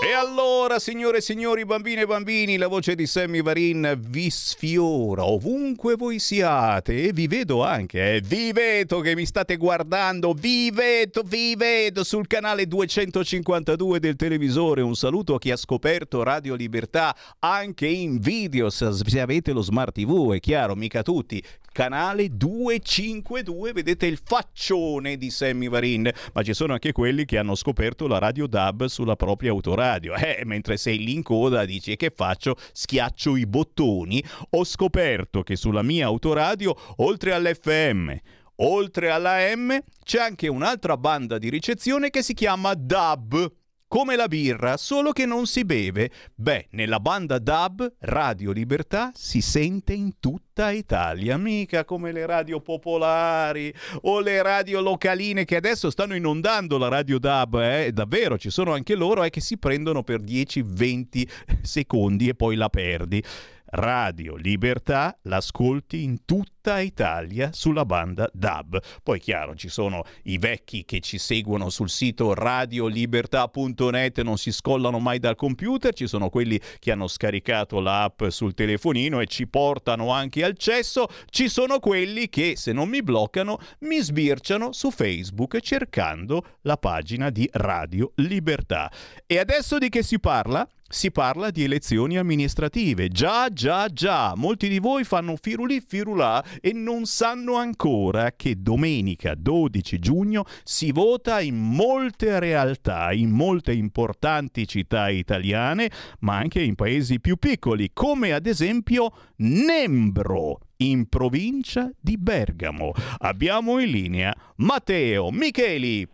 Speaker 2: E allora, signore e signori, bambine e bambini, la voce di Sammy Varin vi sfiora ovunque voi siate e vi vedo anche, eh. vi vedo che mi state guardando, vi vedo, vi vedo sul canale 252 del televisore. Un saluto a chi ha scoperto Radio Libertà anche in video, se avete lo smart TV, è chiaro, mica tutti canale 252, vedete il faccione di Sammy Varin, ma ci sono anche quelli che hanno scoperto la radio DAB sulla propria autoradio. Eh, mentre sei lì in coda dici che faccio? Schiaccio i bottoni. Ho scoperto che sulla mia autoradio, oltre all'FM, oltre alla M, c'è anche un'altra banda di ricezione che si chiama DAB come la birra, solo che non si beve. Beh, nella banda DAB Radio Libertà si sente in tutta Italia, mica come le radio popolari o le radio localine che adesso stanno inondando la radio DAB, eh? davvero ci sono anche loro eh, che si prendono per 10-20 secondi e poi la perdi. Radio Libertà l'ascolti in tutta Italia sulla banda DAB. Poi chiaro, ci sono i vecchi che ci seguono sul sito radiolibertà.net, non si scollano mai dal computer, ci sono quelli che hanno scaricato l'app sul telefonino e ci portano anche al cesso, ci sono quelli che se non mi bloccano mi sbirciano su Facebook cercando la pagina di Radio Libertà. E adesso di che si parla? si parla di elezioni amministrative. Già, già, già, molti di voi fanno firuli firulà e non sanno ancora che domenica 12 giugno si vota in molte realtà, in molte importanti città italiane, ma anche in paesi più piccoli, come ad esempio Nembro in provincia di Bergamo. Abbiamo in linea Matteo Micheli.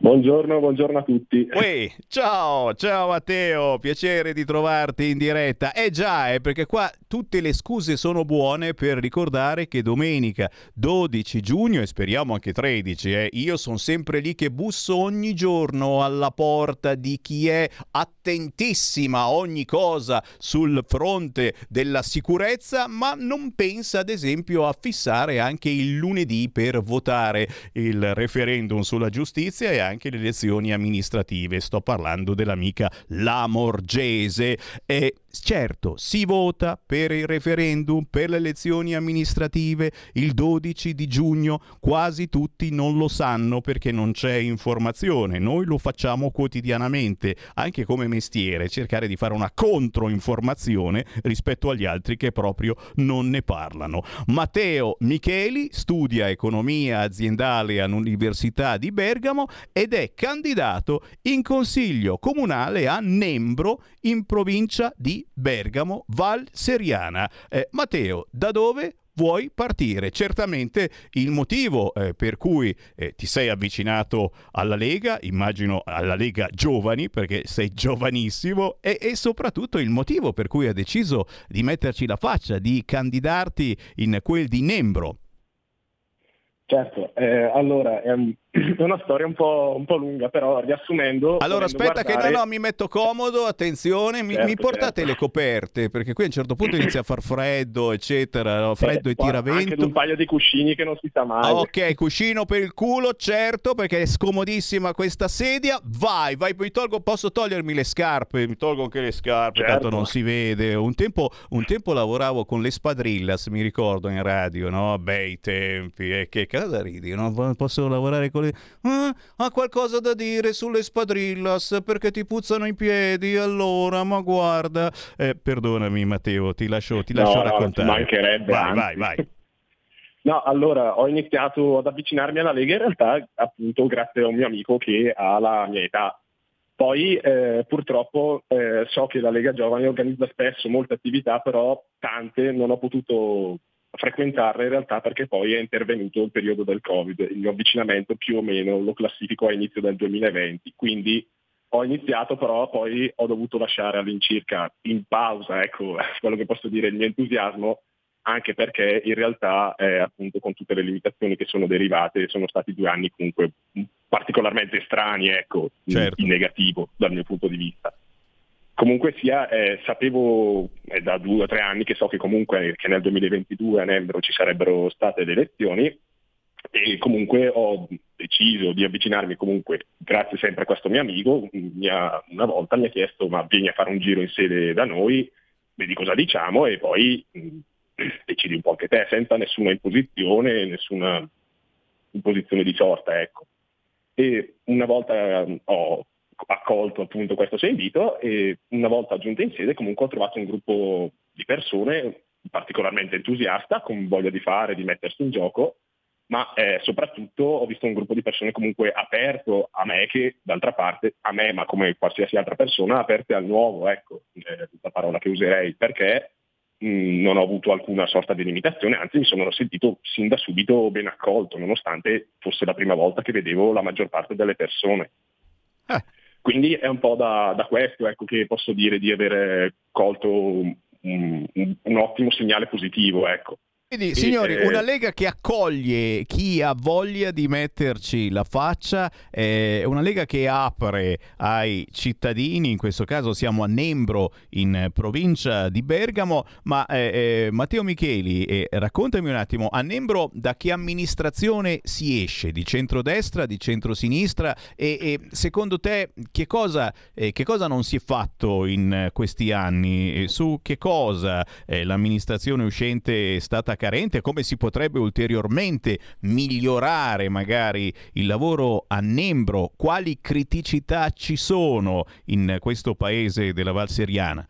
Speaker 29: Buongiorno, buongiorno a tutti.
Speaker 2: Uè, ciao, ciao Matteo, piacere di trovarti in diretta. Eh già, eh, perché qua tutte le scuse sono buone per ricordare che domenica 12 giugno e speriamo anche 13, eh, io sono sempre lì che busso ogni giorno alla porta di chi è attentissima a ogni cosa sul fronte della sicurezza, ma non pensa ad esempio a fissare anche il lunedì per votare il referendum sulla giustizia e anche le elezioni amministrative. Sto parlando dell'amica Lamorgese. E certo, si vota per il referendum, per le elezioni amministrative il 12 di giugno. Quasi tutti non lo sanno perché non c'è informazione. Noi lo facciamo quotidianamente, anche come mestiere, cercare di fare una controinformazione rispetto agli altri che proprio non ne parlano. Matteo Micheli studia economia aziendale all'Università di Bergamo ed è candidato in consiglio comunale a Nembro in provincia di Bergamo, Val Seriana. Eh, Matteo, da dove vuoi partire. Certamente il motivo eh, per cui eh, ti sei avvicinato alla Lega, immagino alla Lega Giovani, perché sei giovanissimo, e, e soprattutto il motivo per cui hai deciso di metterci la faccia, di candidarti in quel di Nembro.
Speaker 29: Certo, eh, allora è, un, è, una storia un po', un po', lunga, però riassumendo...
Speaker 2: Allora aspetta
Speaker 29: guardare...
Speaker 2: che no, no, mi metto comodo, attenzione, mi,
Speaker 29: certo,
Speaker 2: mi portate
Speaker 29: certo.
Speaker 2: le coperte, perché qui a un certo punto inizia a far freddo, eccetera, no? freddo
Speaker 29: eh,
Speaker 2: e tiravento.
Speaker 29: Anche un paio di cuscini che non si sa mai.
Speaker 2: Ok, cuscino per il culo, certo, perché è scomodissima questa sedia. Vai, vai, mi tolgo, posso togliermi le scarpe, mi tolgo anche le scarpe,
Speaker 29: Certo.
Speaker 2: tanto non si vede. Un tempo, un tempo lavoravo con le spadrillas, mi ricordo in radio, no? Bei tempi, e che cosa ridi, no? Posso lavorare con le... Ah, ha qualcosa da dire sulle spadrillas perché ti puzzano i piedi, allora, ma guarda... Eh, perdonami Matteo, ti lascio, ti
Speaker 29: No,
Speaker 2: lascio
Speaker 29: no,
Speaker 2: raccontare.
Speaker 29: ci mancherebbe,
Speaker 2: vai, vai, vai.
Speaker 29: No, allora ho iniziato ad avvicinarmi alla Lega in realtà appunto grazie a un mio amico che ha la mia età. Poi eh, purtroppo eh, so che la Lega Giovani organizza spesso molte attività, però tante non ho potuto frequentarle in realtà perché poi è intervenuto il periodo del Covid. Il mio avvicinamento più o meno lo classifico a inizio del 2020, quindi ho iniziato però poi ho dovuto lasciare all'incirca in pausa, ecco, quello che posso dire, il mio entusiasmo anche perché in realtà eh, appunto con tutte le limitazioni che sono derivate sono stati due anni comunque particolarmente strani, ecco, in-
Speaker 2: Certo.
Speaker 29: in negativo dal mio punto di vista. Comunque sia, eh, sapevo è da due o tre anni che so che comunque che nel 2022 a Nembro ci sarebbero state le elezioni e comunque ho deciso di avvicinarmi comunque, grazie sempre a questo mio amico, mi ha- una volta mi ha chiesto ma vieni a fare un giro in sede da noi, vedi cosa diciamo e poi mh, decidi un po' anche te, senza nessuna imposizione, nessuna imposizione di sorta, ecco. E una volta eh, ho accolto appunto questo suo invito e una volta giunto in sede comunque ho trovato un gruppo di persone particolarmente entusiasta, con voglia di fare, di mettersi in gioco, ma eh, soprattutto ho visto un gruppo di persone comunque aperto a me che d'altra parte, a me ma come qualsiasi altra persona, aperte al nuovo, ecco, eh, la parola che userei, perché mh, non ho avuto alcuna sorta di limitazione, anzi mi sono sentito sin da subito ben accolto, nonostante fosse la prima volta che vedevo la maggior parte delle persone. Quindi è un po' da, da questo ecco, che posso dire di aver colto un, un- un ottimo segnale positivo. Ecco.
Speaker 2: Quindi, signori,
Speaker 29: eh,
Speaker 2: una Lega che accoglie chi ha voglia di metterci la faccia, eh, una Lega che apre ai cittadini, in questo caso siamo a Nembro, in provincia di Bergamo, ma eh, eh, Matteo Micheli, raccontami un attimo, a Nembro da che amministrazione si esce? Di centrodestra, di centrosinistra? E, e secondo te che cosa, eh, che cosa non si è fatto in questi anni? Su che cosa eh, l'amministrazione uscente è stata carente? Come si potrebbe ulteriormente migliorare magari il lavoro a Nembro? Quali criticità ci sono in questo paese della Val Seriana?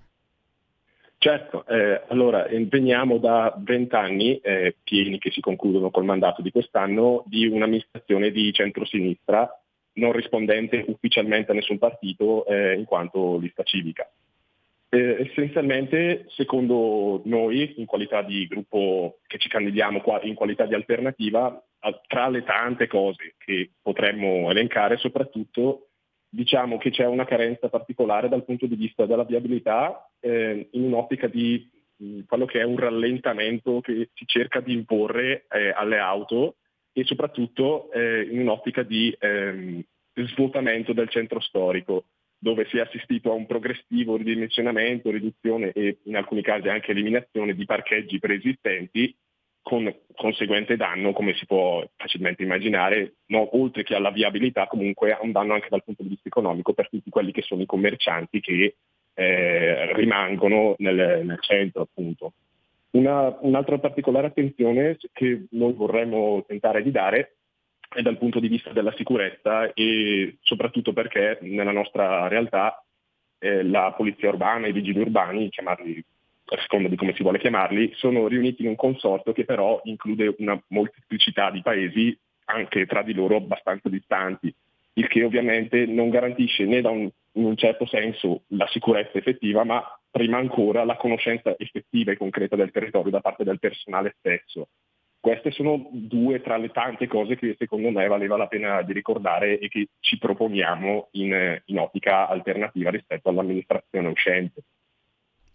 Speaker 29: Certo, eh, allora veniamo da vent'anni eh, pieni che si concludono col mandato di quest'anno di un'amministrazione di centrosinistra non rispondente ufficialmente a nessun partito eh, in quanto lista civica. Eh, essenzialmente, secondo noi, in qualità di gruppo che ci candidiamo qua, in qualità di alternativa, tra le tante cose che potremmo elencare, soprattutto diciamo che c'è una carenza particolare dal punto di vista della viabilità eh, in un'ottica di quello che è un rallentamento che si cerca di imporre eh, alle auto e soprattutto eh, in un'ottica di ehm, svuotamento del centro storico dove si è assistito a un progressivo ridimensionamento, riduzione e in alcuni casi anche eliminazione di parcheggi preesistenti con conseguente danno, come si può facilmente immaginare, no, oltre che alla viabilità comunque ha un danno anche dal punto di vista economico per tutti quelli che sono i commercianti che eh, rimangono nel, nel centro appunto. Una, un'altra particolare attenzione che noi vorremmo tentare di dare è dal punto di vista della sicurezza e soprattutto perché nella nostra realtà eh, la polizia urbana, i vigili urbani, chiamarli a seconda di come si vuole chiamarli, sono riuniti in un consorzio che però include una molteplicità di paesi anche tra di loro abbastanza distanti, il che ovviamente non garantisce né da un, in un certo senso la sicurezza effettiva, ma prima ancora la conoscenza effettiva e concreta del territorio da parte del personale stesso. Queste sono due tra le tante cose che secondo me valeva la pena di ricordare e che ci proponiamo in, in ottica alternativa rispetto all'amministrazione uscente.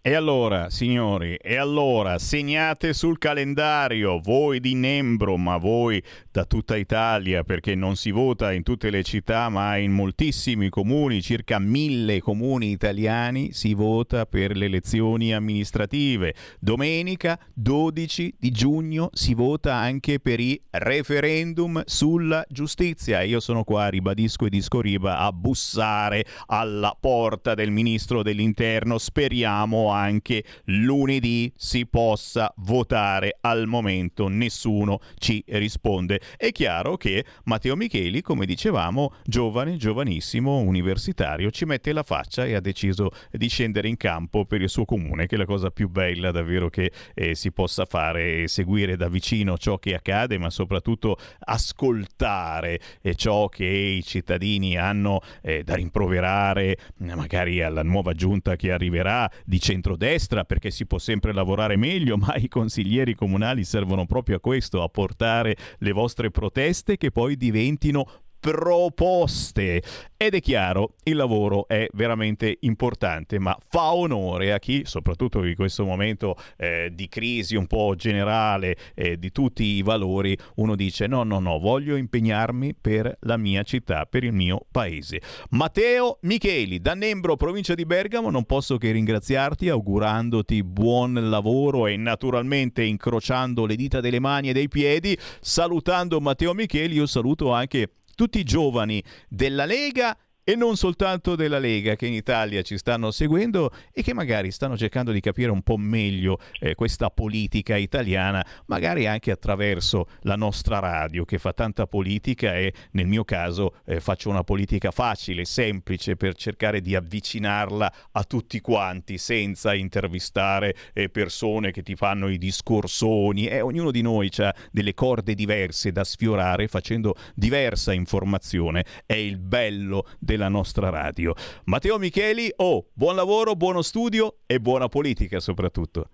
Speaker 2: E allora, signori, e allora segnate sul calendario, voi di Nembro, ma voi da tutta Italia, perché non si vota in tutte le città, ma in moltissimi comuni, circa mille comuni italiani, si vota per le elezioni amministrative. Domenica 12 di giugno si vota anche per i referendum sulla giustizia. Io sono qua, ribadisco e discoriba, a bussare alla porta del ministro dell'interno. Speriamo anche lunedì si possa votare. Al momento nessuno ci risponde. È chiaro che Matteo Micheli, come dicevamo, giovane, giovanissimo, universitario, ci mette la faccia e ha deciso di scendere in campo per il suo comune, che è la cosa più bella davvero che eh, si possa fare, seguire da vicino ciò che accade, ma soprattutto ascoltare eh, ciò che i cittadini hanno eh, da rimproverare, magari alla nuova giunta che arriverà di centrodestra perché si può sempre lavorare meglio, ma i consiglieri comunali servono proprio a questo, a portare le vostre proteste che poi diventino proposte. Ed è chiaro, il lavoro è veramente importante, ma fa onore a chi, soprattutto in questo momento eh, di crisi un po' generale eh, di tutti i valori, uno dice no, no, no, voglio impegnarmi per la mia città, per il mio paese. Matteo Micheli, da Nembro, provincia di Bergamo, non posso che ringraziarti augurandoti buon lavoro e naturalmente incrociando le dita delle mani e dei piedi, salutando Matteo Micheli, io saluto anche tutti i giovani della Lega e non soltanto della Lega che in Italia ci stanno seguendo e che magari stanno cercando di capire un po' meglio eh, questa politica italiana, magari anche attraverso la nostra radio che fa tanta politica e nel mio caso eh, faccio una politica facile, semplice per cercare di avvicinarla a tutti quanti senza intervistare eh, persone che ti fanno i discorsoni e ognuno di noi ha delle corde diverse da sfiorare facendo diversa informazione. È il bello del della nostra radio. Matteo Micheli, oh, buon lavoro, buono studio e buona politica soprattutto.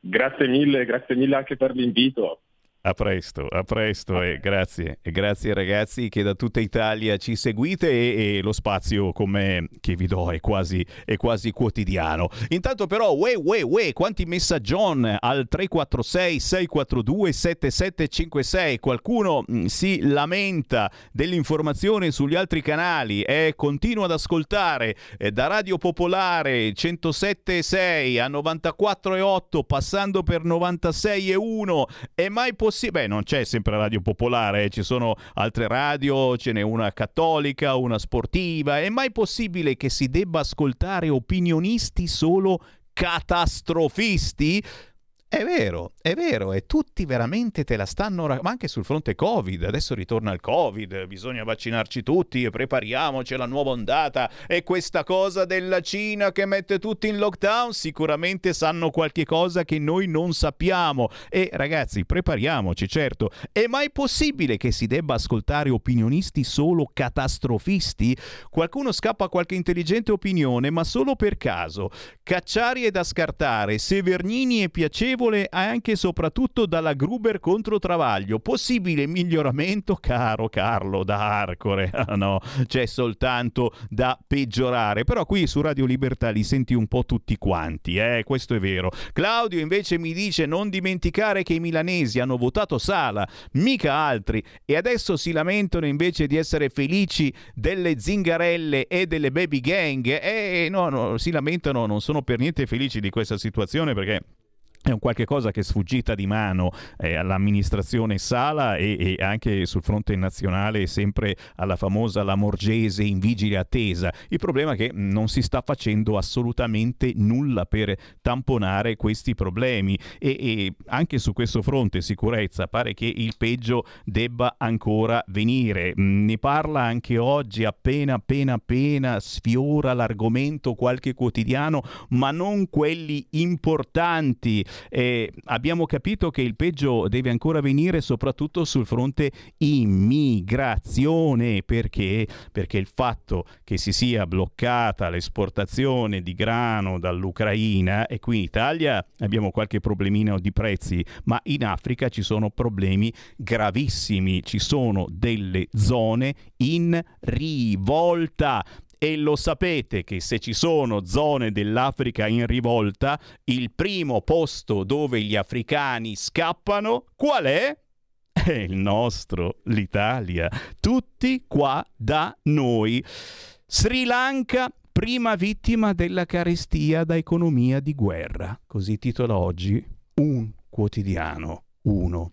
Speaker 29: Grazie mille, grazie mille anche per l'invito.
Speaker 2: A presto, a presto e grazie. E grazie ragazzi che da tutta Italia ci seguite e, e lo spazio come che vi do è quasi, è quasi quotidiano. Intanto però, uè, uè, uè, quanti messaggion al 346 642 7756. Qualcuno mh, mm, si lamenta dell'informazione sugli altri canali e continua ad ascoltare eh, da Radio Popolare 107.6 a 94.8 passando per 96.1 e mai possibile possibile? Beh, non c'è sempre Radio Popolare, eh. ci sono altre radio, ce n'è una cattolica, una sportiva. È mai possibile che si debba ascoltare opinionisti solo catastrofisti? È vero, è vero, e tutti veramente te la stanno, ma anche sul fronte Covid, adesso ritorna il Covid, bisogna vaccinarci tutti e prepariamoci alla nuova ondata e questa cosa della Cina che mette tutti in lockdown, sicuramente sanno qualche cosa che noi non sappiamo e ragazzi, prepariamoci, certo. È mai possibile che si debba ascoltare opinionisti solo catastrofisti? Qualcuno scappa qualche intelligente opinione, ma solo per caso. Cacciari è da scartare, Severnini è piacevole favorevole anche e soprattutto dalla Gruber contro Travaglio. Possibile miglioramento, caro Carlo da Arcore? no, c'è soltanto da peggiorare. Però qui su Radio Libertà li senti un po' tutti quanti, eh? questo è vero. Claudio invece mi dice non dimenticare che i milanesi hanno votato Sala, mica altri, e adesso si lamentano invece di essere felici delle zingarelle e delle baby gang. E no, no, si lamentano, non sono per niente felici di questa situazione perché è un qualche cosa che è sfuggita di mano eh, all'amministrazione Sala e, e, anche sul fronte nazionale sempre alla famosa Lamorgese in vigile attesa. Il problema è che non si sta facendo assolutamente nulla per tamponare questi problemi e, e anche su questo fronte sicurezza pare che il peggio debba ancora venire. Ne parla anche oggi appena appena appena sfiora l'argomento qualche quotidiano, ma non quelli importanti eh, abbiamo capito che il peggio deve ancora venire soprattutto sul fronte immigrazione, perché? Perché il fatto che si sia bloccata l'esportazione di grano dall'Ucraina e qui in Italia abbiamo qualche problemino di prezzi, ma in Africa ci sono problemi gravissimi, ci sono delle zone in rivolta e lo sapete che se ci sono zone dell'Africa in rivolta, il primo posto dove gli africani scappano, qual è? È il nostro, l'Italia. Tutti qua da noi. Sri Lanka, prima vittima della carestia da economia di guerra. Così titola oggi un quotidiano, uno.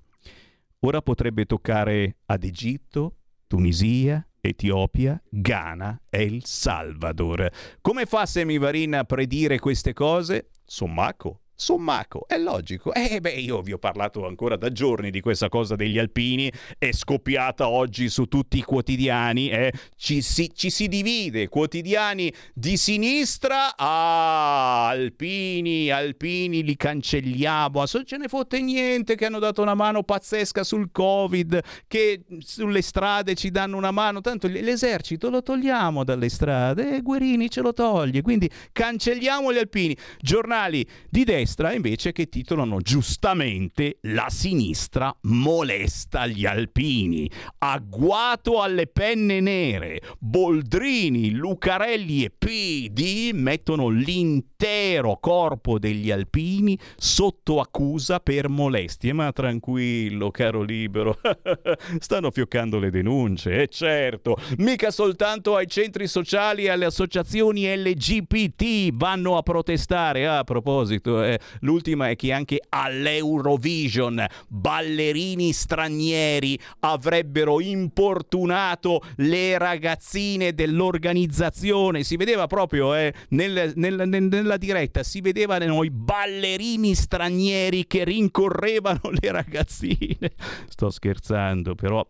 Speaker 2: Ora potrebbe toccare ad Egitto, Tunisia, Etiopia, Ghana e El Salvador. Come fa Semivarin a predire queste cose? Sommaco, Sommaco, è logico. Eh beh, io vi ho parlato ancora da giorni di questa cosa degli alpini, è scoppiata oggi su tutti i quotidiani, eh? ci, si, ci si divide, quotidiani di sinistra, ah, alpini, alpini li cancelliamo, non ce ne fotte niente che hanno dato una mano pazzesca sul Covid, che sulle strade ci danno una mano, tanto l'esercito lo togliamo dalle strade e Guerini ce lo toglie, quindi cancelliamo gli alpini. Giornali di destra destra invece che titolano giustamente La sinistra molesta gli alpini. Agguato alle penne nere. Boldrini, Lucarelli e PD mettono l'intero corpo degli alpini sotto accusa per molestie. Ma tranquillo, caro libero. Stanno fioccando le denunce, e certo. Mica soltanto ai centri sociali e alle associazioni LGBT vanno a protestare. Ah, a proposito, eh, l'ultima è che anche all'Eurovision ballerini stranieri avrebbero importunato le ragazzine dell'organizzazione. Si vedeva proprio eh, nel, nel, nel, nella diretta, si vedevano i ballerini stranieri che rincorrevano le ragazzine. Sto scherzando, però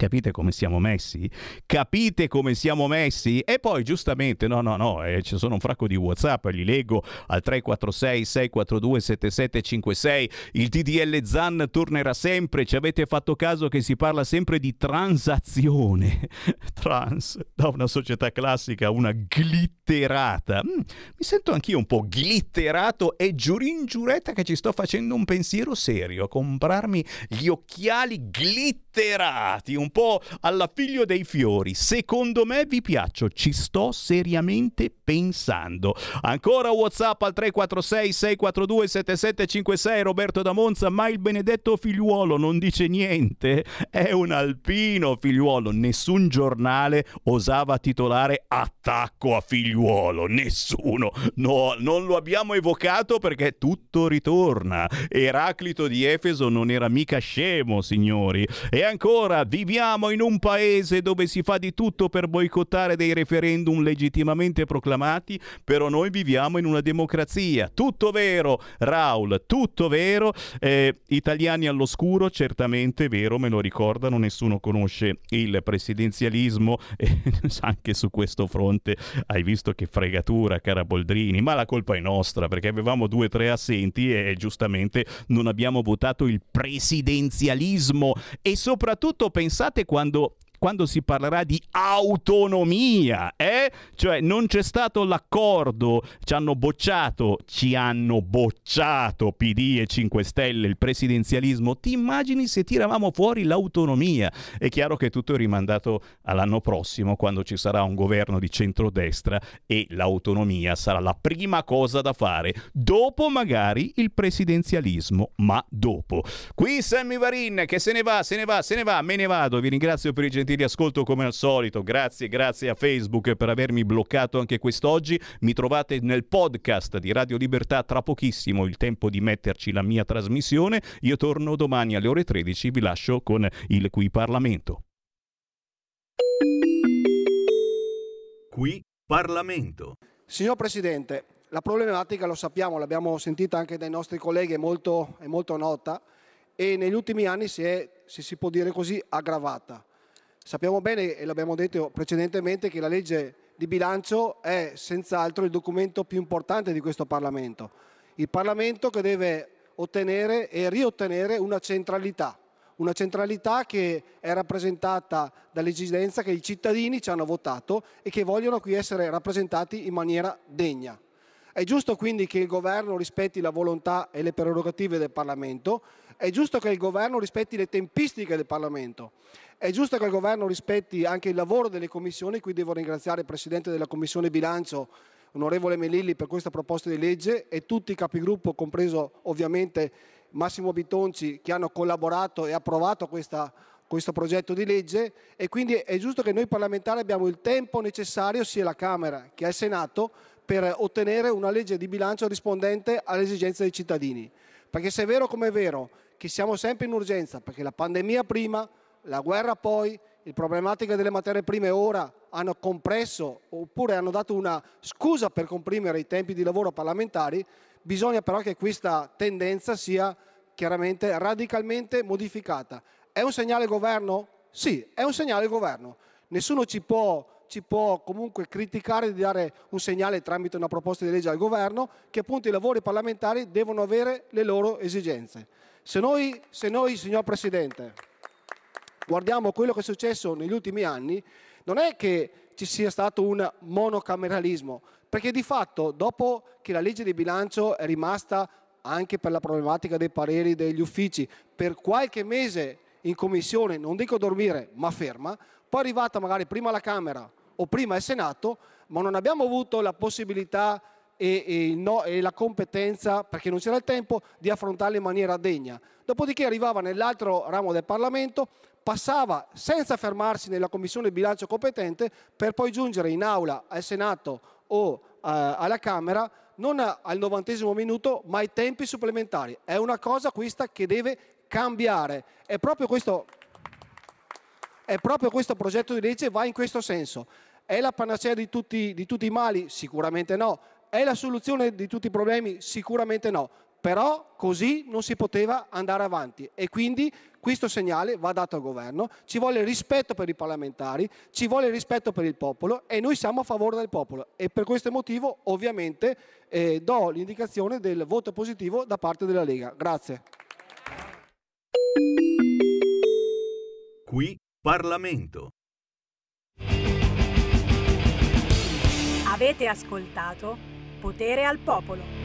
Speaker 2: Capite come siamo messi? Capite come siamo messi? E poi giustamente, no, no, no, eh, ci sono un fracco di WhatsApp, li leggo al 346 642 7756. Il DDL ZAN tornerà sempre, ci avete fatto caso che si parla sempre di transazione. Trans, da una società classica a una glitterata. Mm, mi sento anch'io un po' glitterato e giurin giuretta che ci sto facendo un pensiero serio a comprarmi gli occhiali glitterati un po' alla figlio dei fiori. Secondo me vi piaccio, ci sto seriamente pensando. Ancora WhatsApp al 346 642 7756 Roberto da Monza, ma il benedetto figliuolo non dice niente. È un alpino figliuolo, nessun giornale osava titolare attacco a figliuolo, nessuno. No, non lo abbiamo evocato perché tutto ritorna. Eraclito di Efeso non era mica scemo, signori. E ancora viviamo Viviamo in un paese dove si fa di tutto per boicottare dei referendum legittimamente proclamati, però noi viviamo in una democrazia. Tutto vero, Raul, tutto vero. Eh, italiani all'oscuro, certamente vero, me lo ricordano, nessuno conosce il presidenzialismo e anche su questo fronte hai visto che fregatura, cara Boldrini, ma la colpa è nostra perché avevamo due o tre assenti e giustamente non abbiamo votato il presidenzialismo e soprattutto pensate pensate quando quando si parlerà di autonomia, eh? Cioè non c'è stato l'accordo, ci hanno bocciato, ci hanno bocciato PD e 5 Stelle il presidenzialismo. Ti immagini se tiravamo fuori l'autonomia? È chiaro che tutto è rimandato all'anno prossimo quando ci sarà un governo di centrodestra e l'autonomia sarà la prima cosa da fare. Dopo magari il presidenzialismo, ma dopo. Qui Sammy Varin che se ne va, se ne va, se ne va, me ne vado. Vi ringrazio per i gentili gentili ascolto come al solito. Grazie, grazie a Facebook per avermi bloccato anche quest'oggi. Mi trovate nel podcast di Radio Libertà tra pochissimo, il tempo di metterci la mia trasmissione. Io torno domani alle ore 13, vi lascio con il Qui Parlamento.
Speaker 28: Qui Parlamento.
Speaker 27: Signor Presidente, la problematica lo sappiamo, l'abbiamo sentita anche dai nostri colleghi, è molto, è molto nota e negli ultimi anni si è, se si può dire così, aggravata. Sappiamo bene, e l'abbiamo detto precedentemente, che la legge di bilancio è senz'altro il documento più importante di questo Parlamento. Il Parlamento che deve ottenere e riottenere una centralità, una centralità che è rappresentata dall'esigenza che i cittadini ci hanno votato e che vogliono qui essere rappresentati in maniera degna. È giusto quindi che il governo rispetti la volontà e le prerogative del Parlamento, è giusto che il governo rispetti le tempistiche del Parlamento, è giusto che il governo rispetti anche il lavoro delle commissioni, qui devo ringraziare il Presidente della Commissione Bilancio, onorevole Melilli, per questa proposta di legge e tutti i capigruppo, compreso ovviamente Massimo Bitonci, che hanno collaborato e approvato questa, questo progetto di legge. E quindi è giusto che noi parlamentari abbiamo il tempo necessario sia alla Camera che al Senato per ottenere una legge di bilancio rispondente alle esigenze dei cittadini. Perché se è vero come è vero che siamo sempre in urgenza, perché la pandemia prima, la guerra poi, le problematiche delle materie prime ora hanno compresso oppure hanno dato una scusa per comprimere i tempi di lavoro parlamentari, bisogna però che questa tendenza sia chiaramente radicalmente modificata. È un segnale governo? Sì, è un segnale governo. Nessuno ci può ci può comunque criticare di dare un segnale tramite una proposta di legge al governo che appunto i lavori parlamentari devono avere le loro esigenze. Se noi, se noi signor Presidente, guardiamo quello che è successo negli ultimi anni, non è che ci sia stato un monocameralismo, perché di fatto dopo che la legge di bilancio è rimasta anche per la problematica dei pareri degli uffici per qualche mese in commissione, non dico dormire, ma ferma, poi è arrivata magari prima alla Camera o prima al Senato, ma non abbiamo avuto la possibilità e, e, no, e, la competenza, perché non c'era il tempo, di affrontarla in maniera degna. Dopodiché arrivava nell'altro ramo del Parlamento, passava senza fermarsi nella commissione bilancio competente per poi giungere in aula al Senato o uh, alla Camera non al novantesimo minuto ma ai tempi supplementari. È una cosa questa che deve cambiare. È proprio questo, è proprio questo progetto di legge va in questo senso. È la panacea di tutti, di tutti i mali? Sicuramente no. È la soluzione di tutti i problemi? Sicuramente no. Però così non si poteva andare avanti e quindi questo segnale va dato al governo, ci vuole rispetto per i parlamentari, ci vuole rispetto per il popolo e noi siamo a favore del popolo e per questo motivo ovviamente eh, do l'indicazione del voto positivo da parte della Lega. Grazie.
Speaker 30: Qui Parlamento.
Speaker 31: Avete ascoltato Potere al Popolo.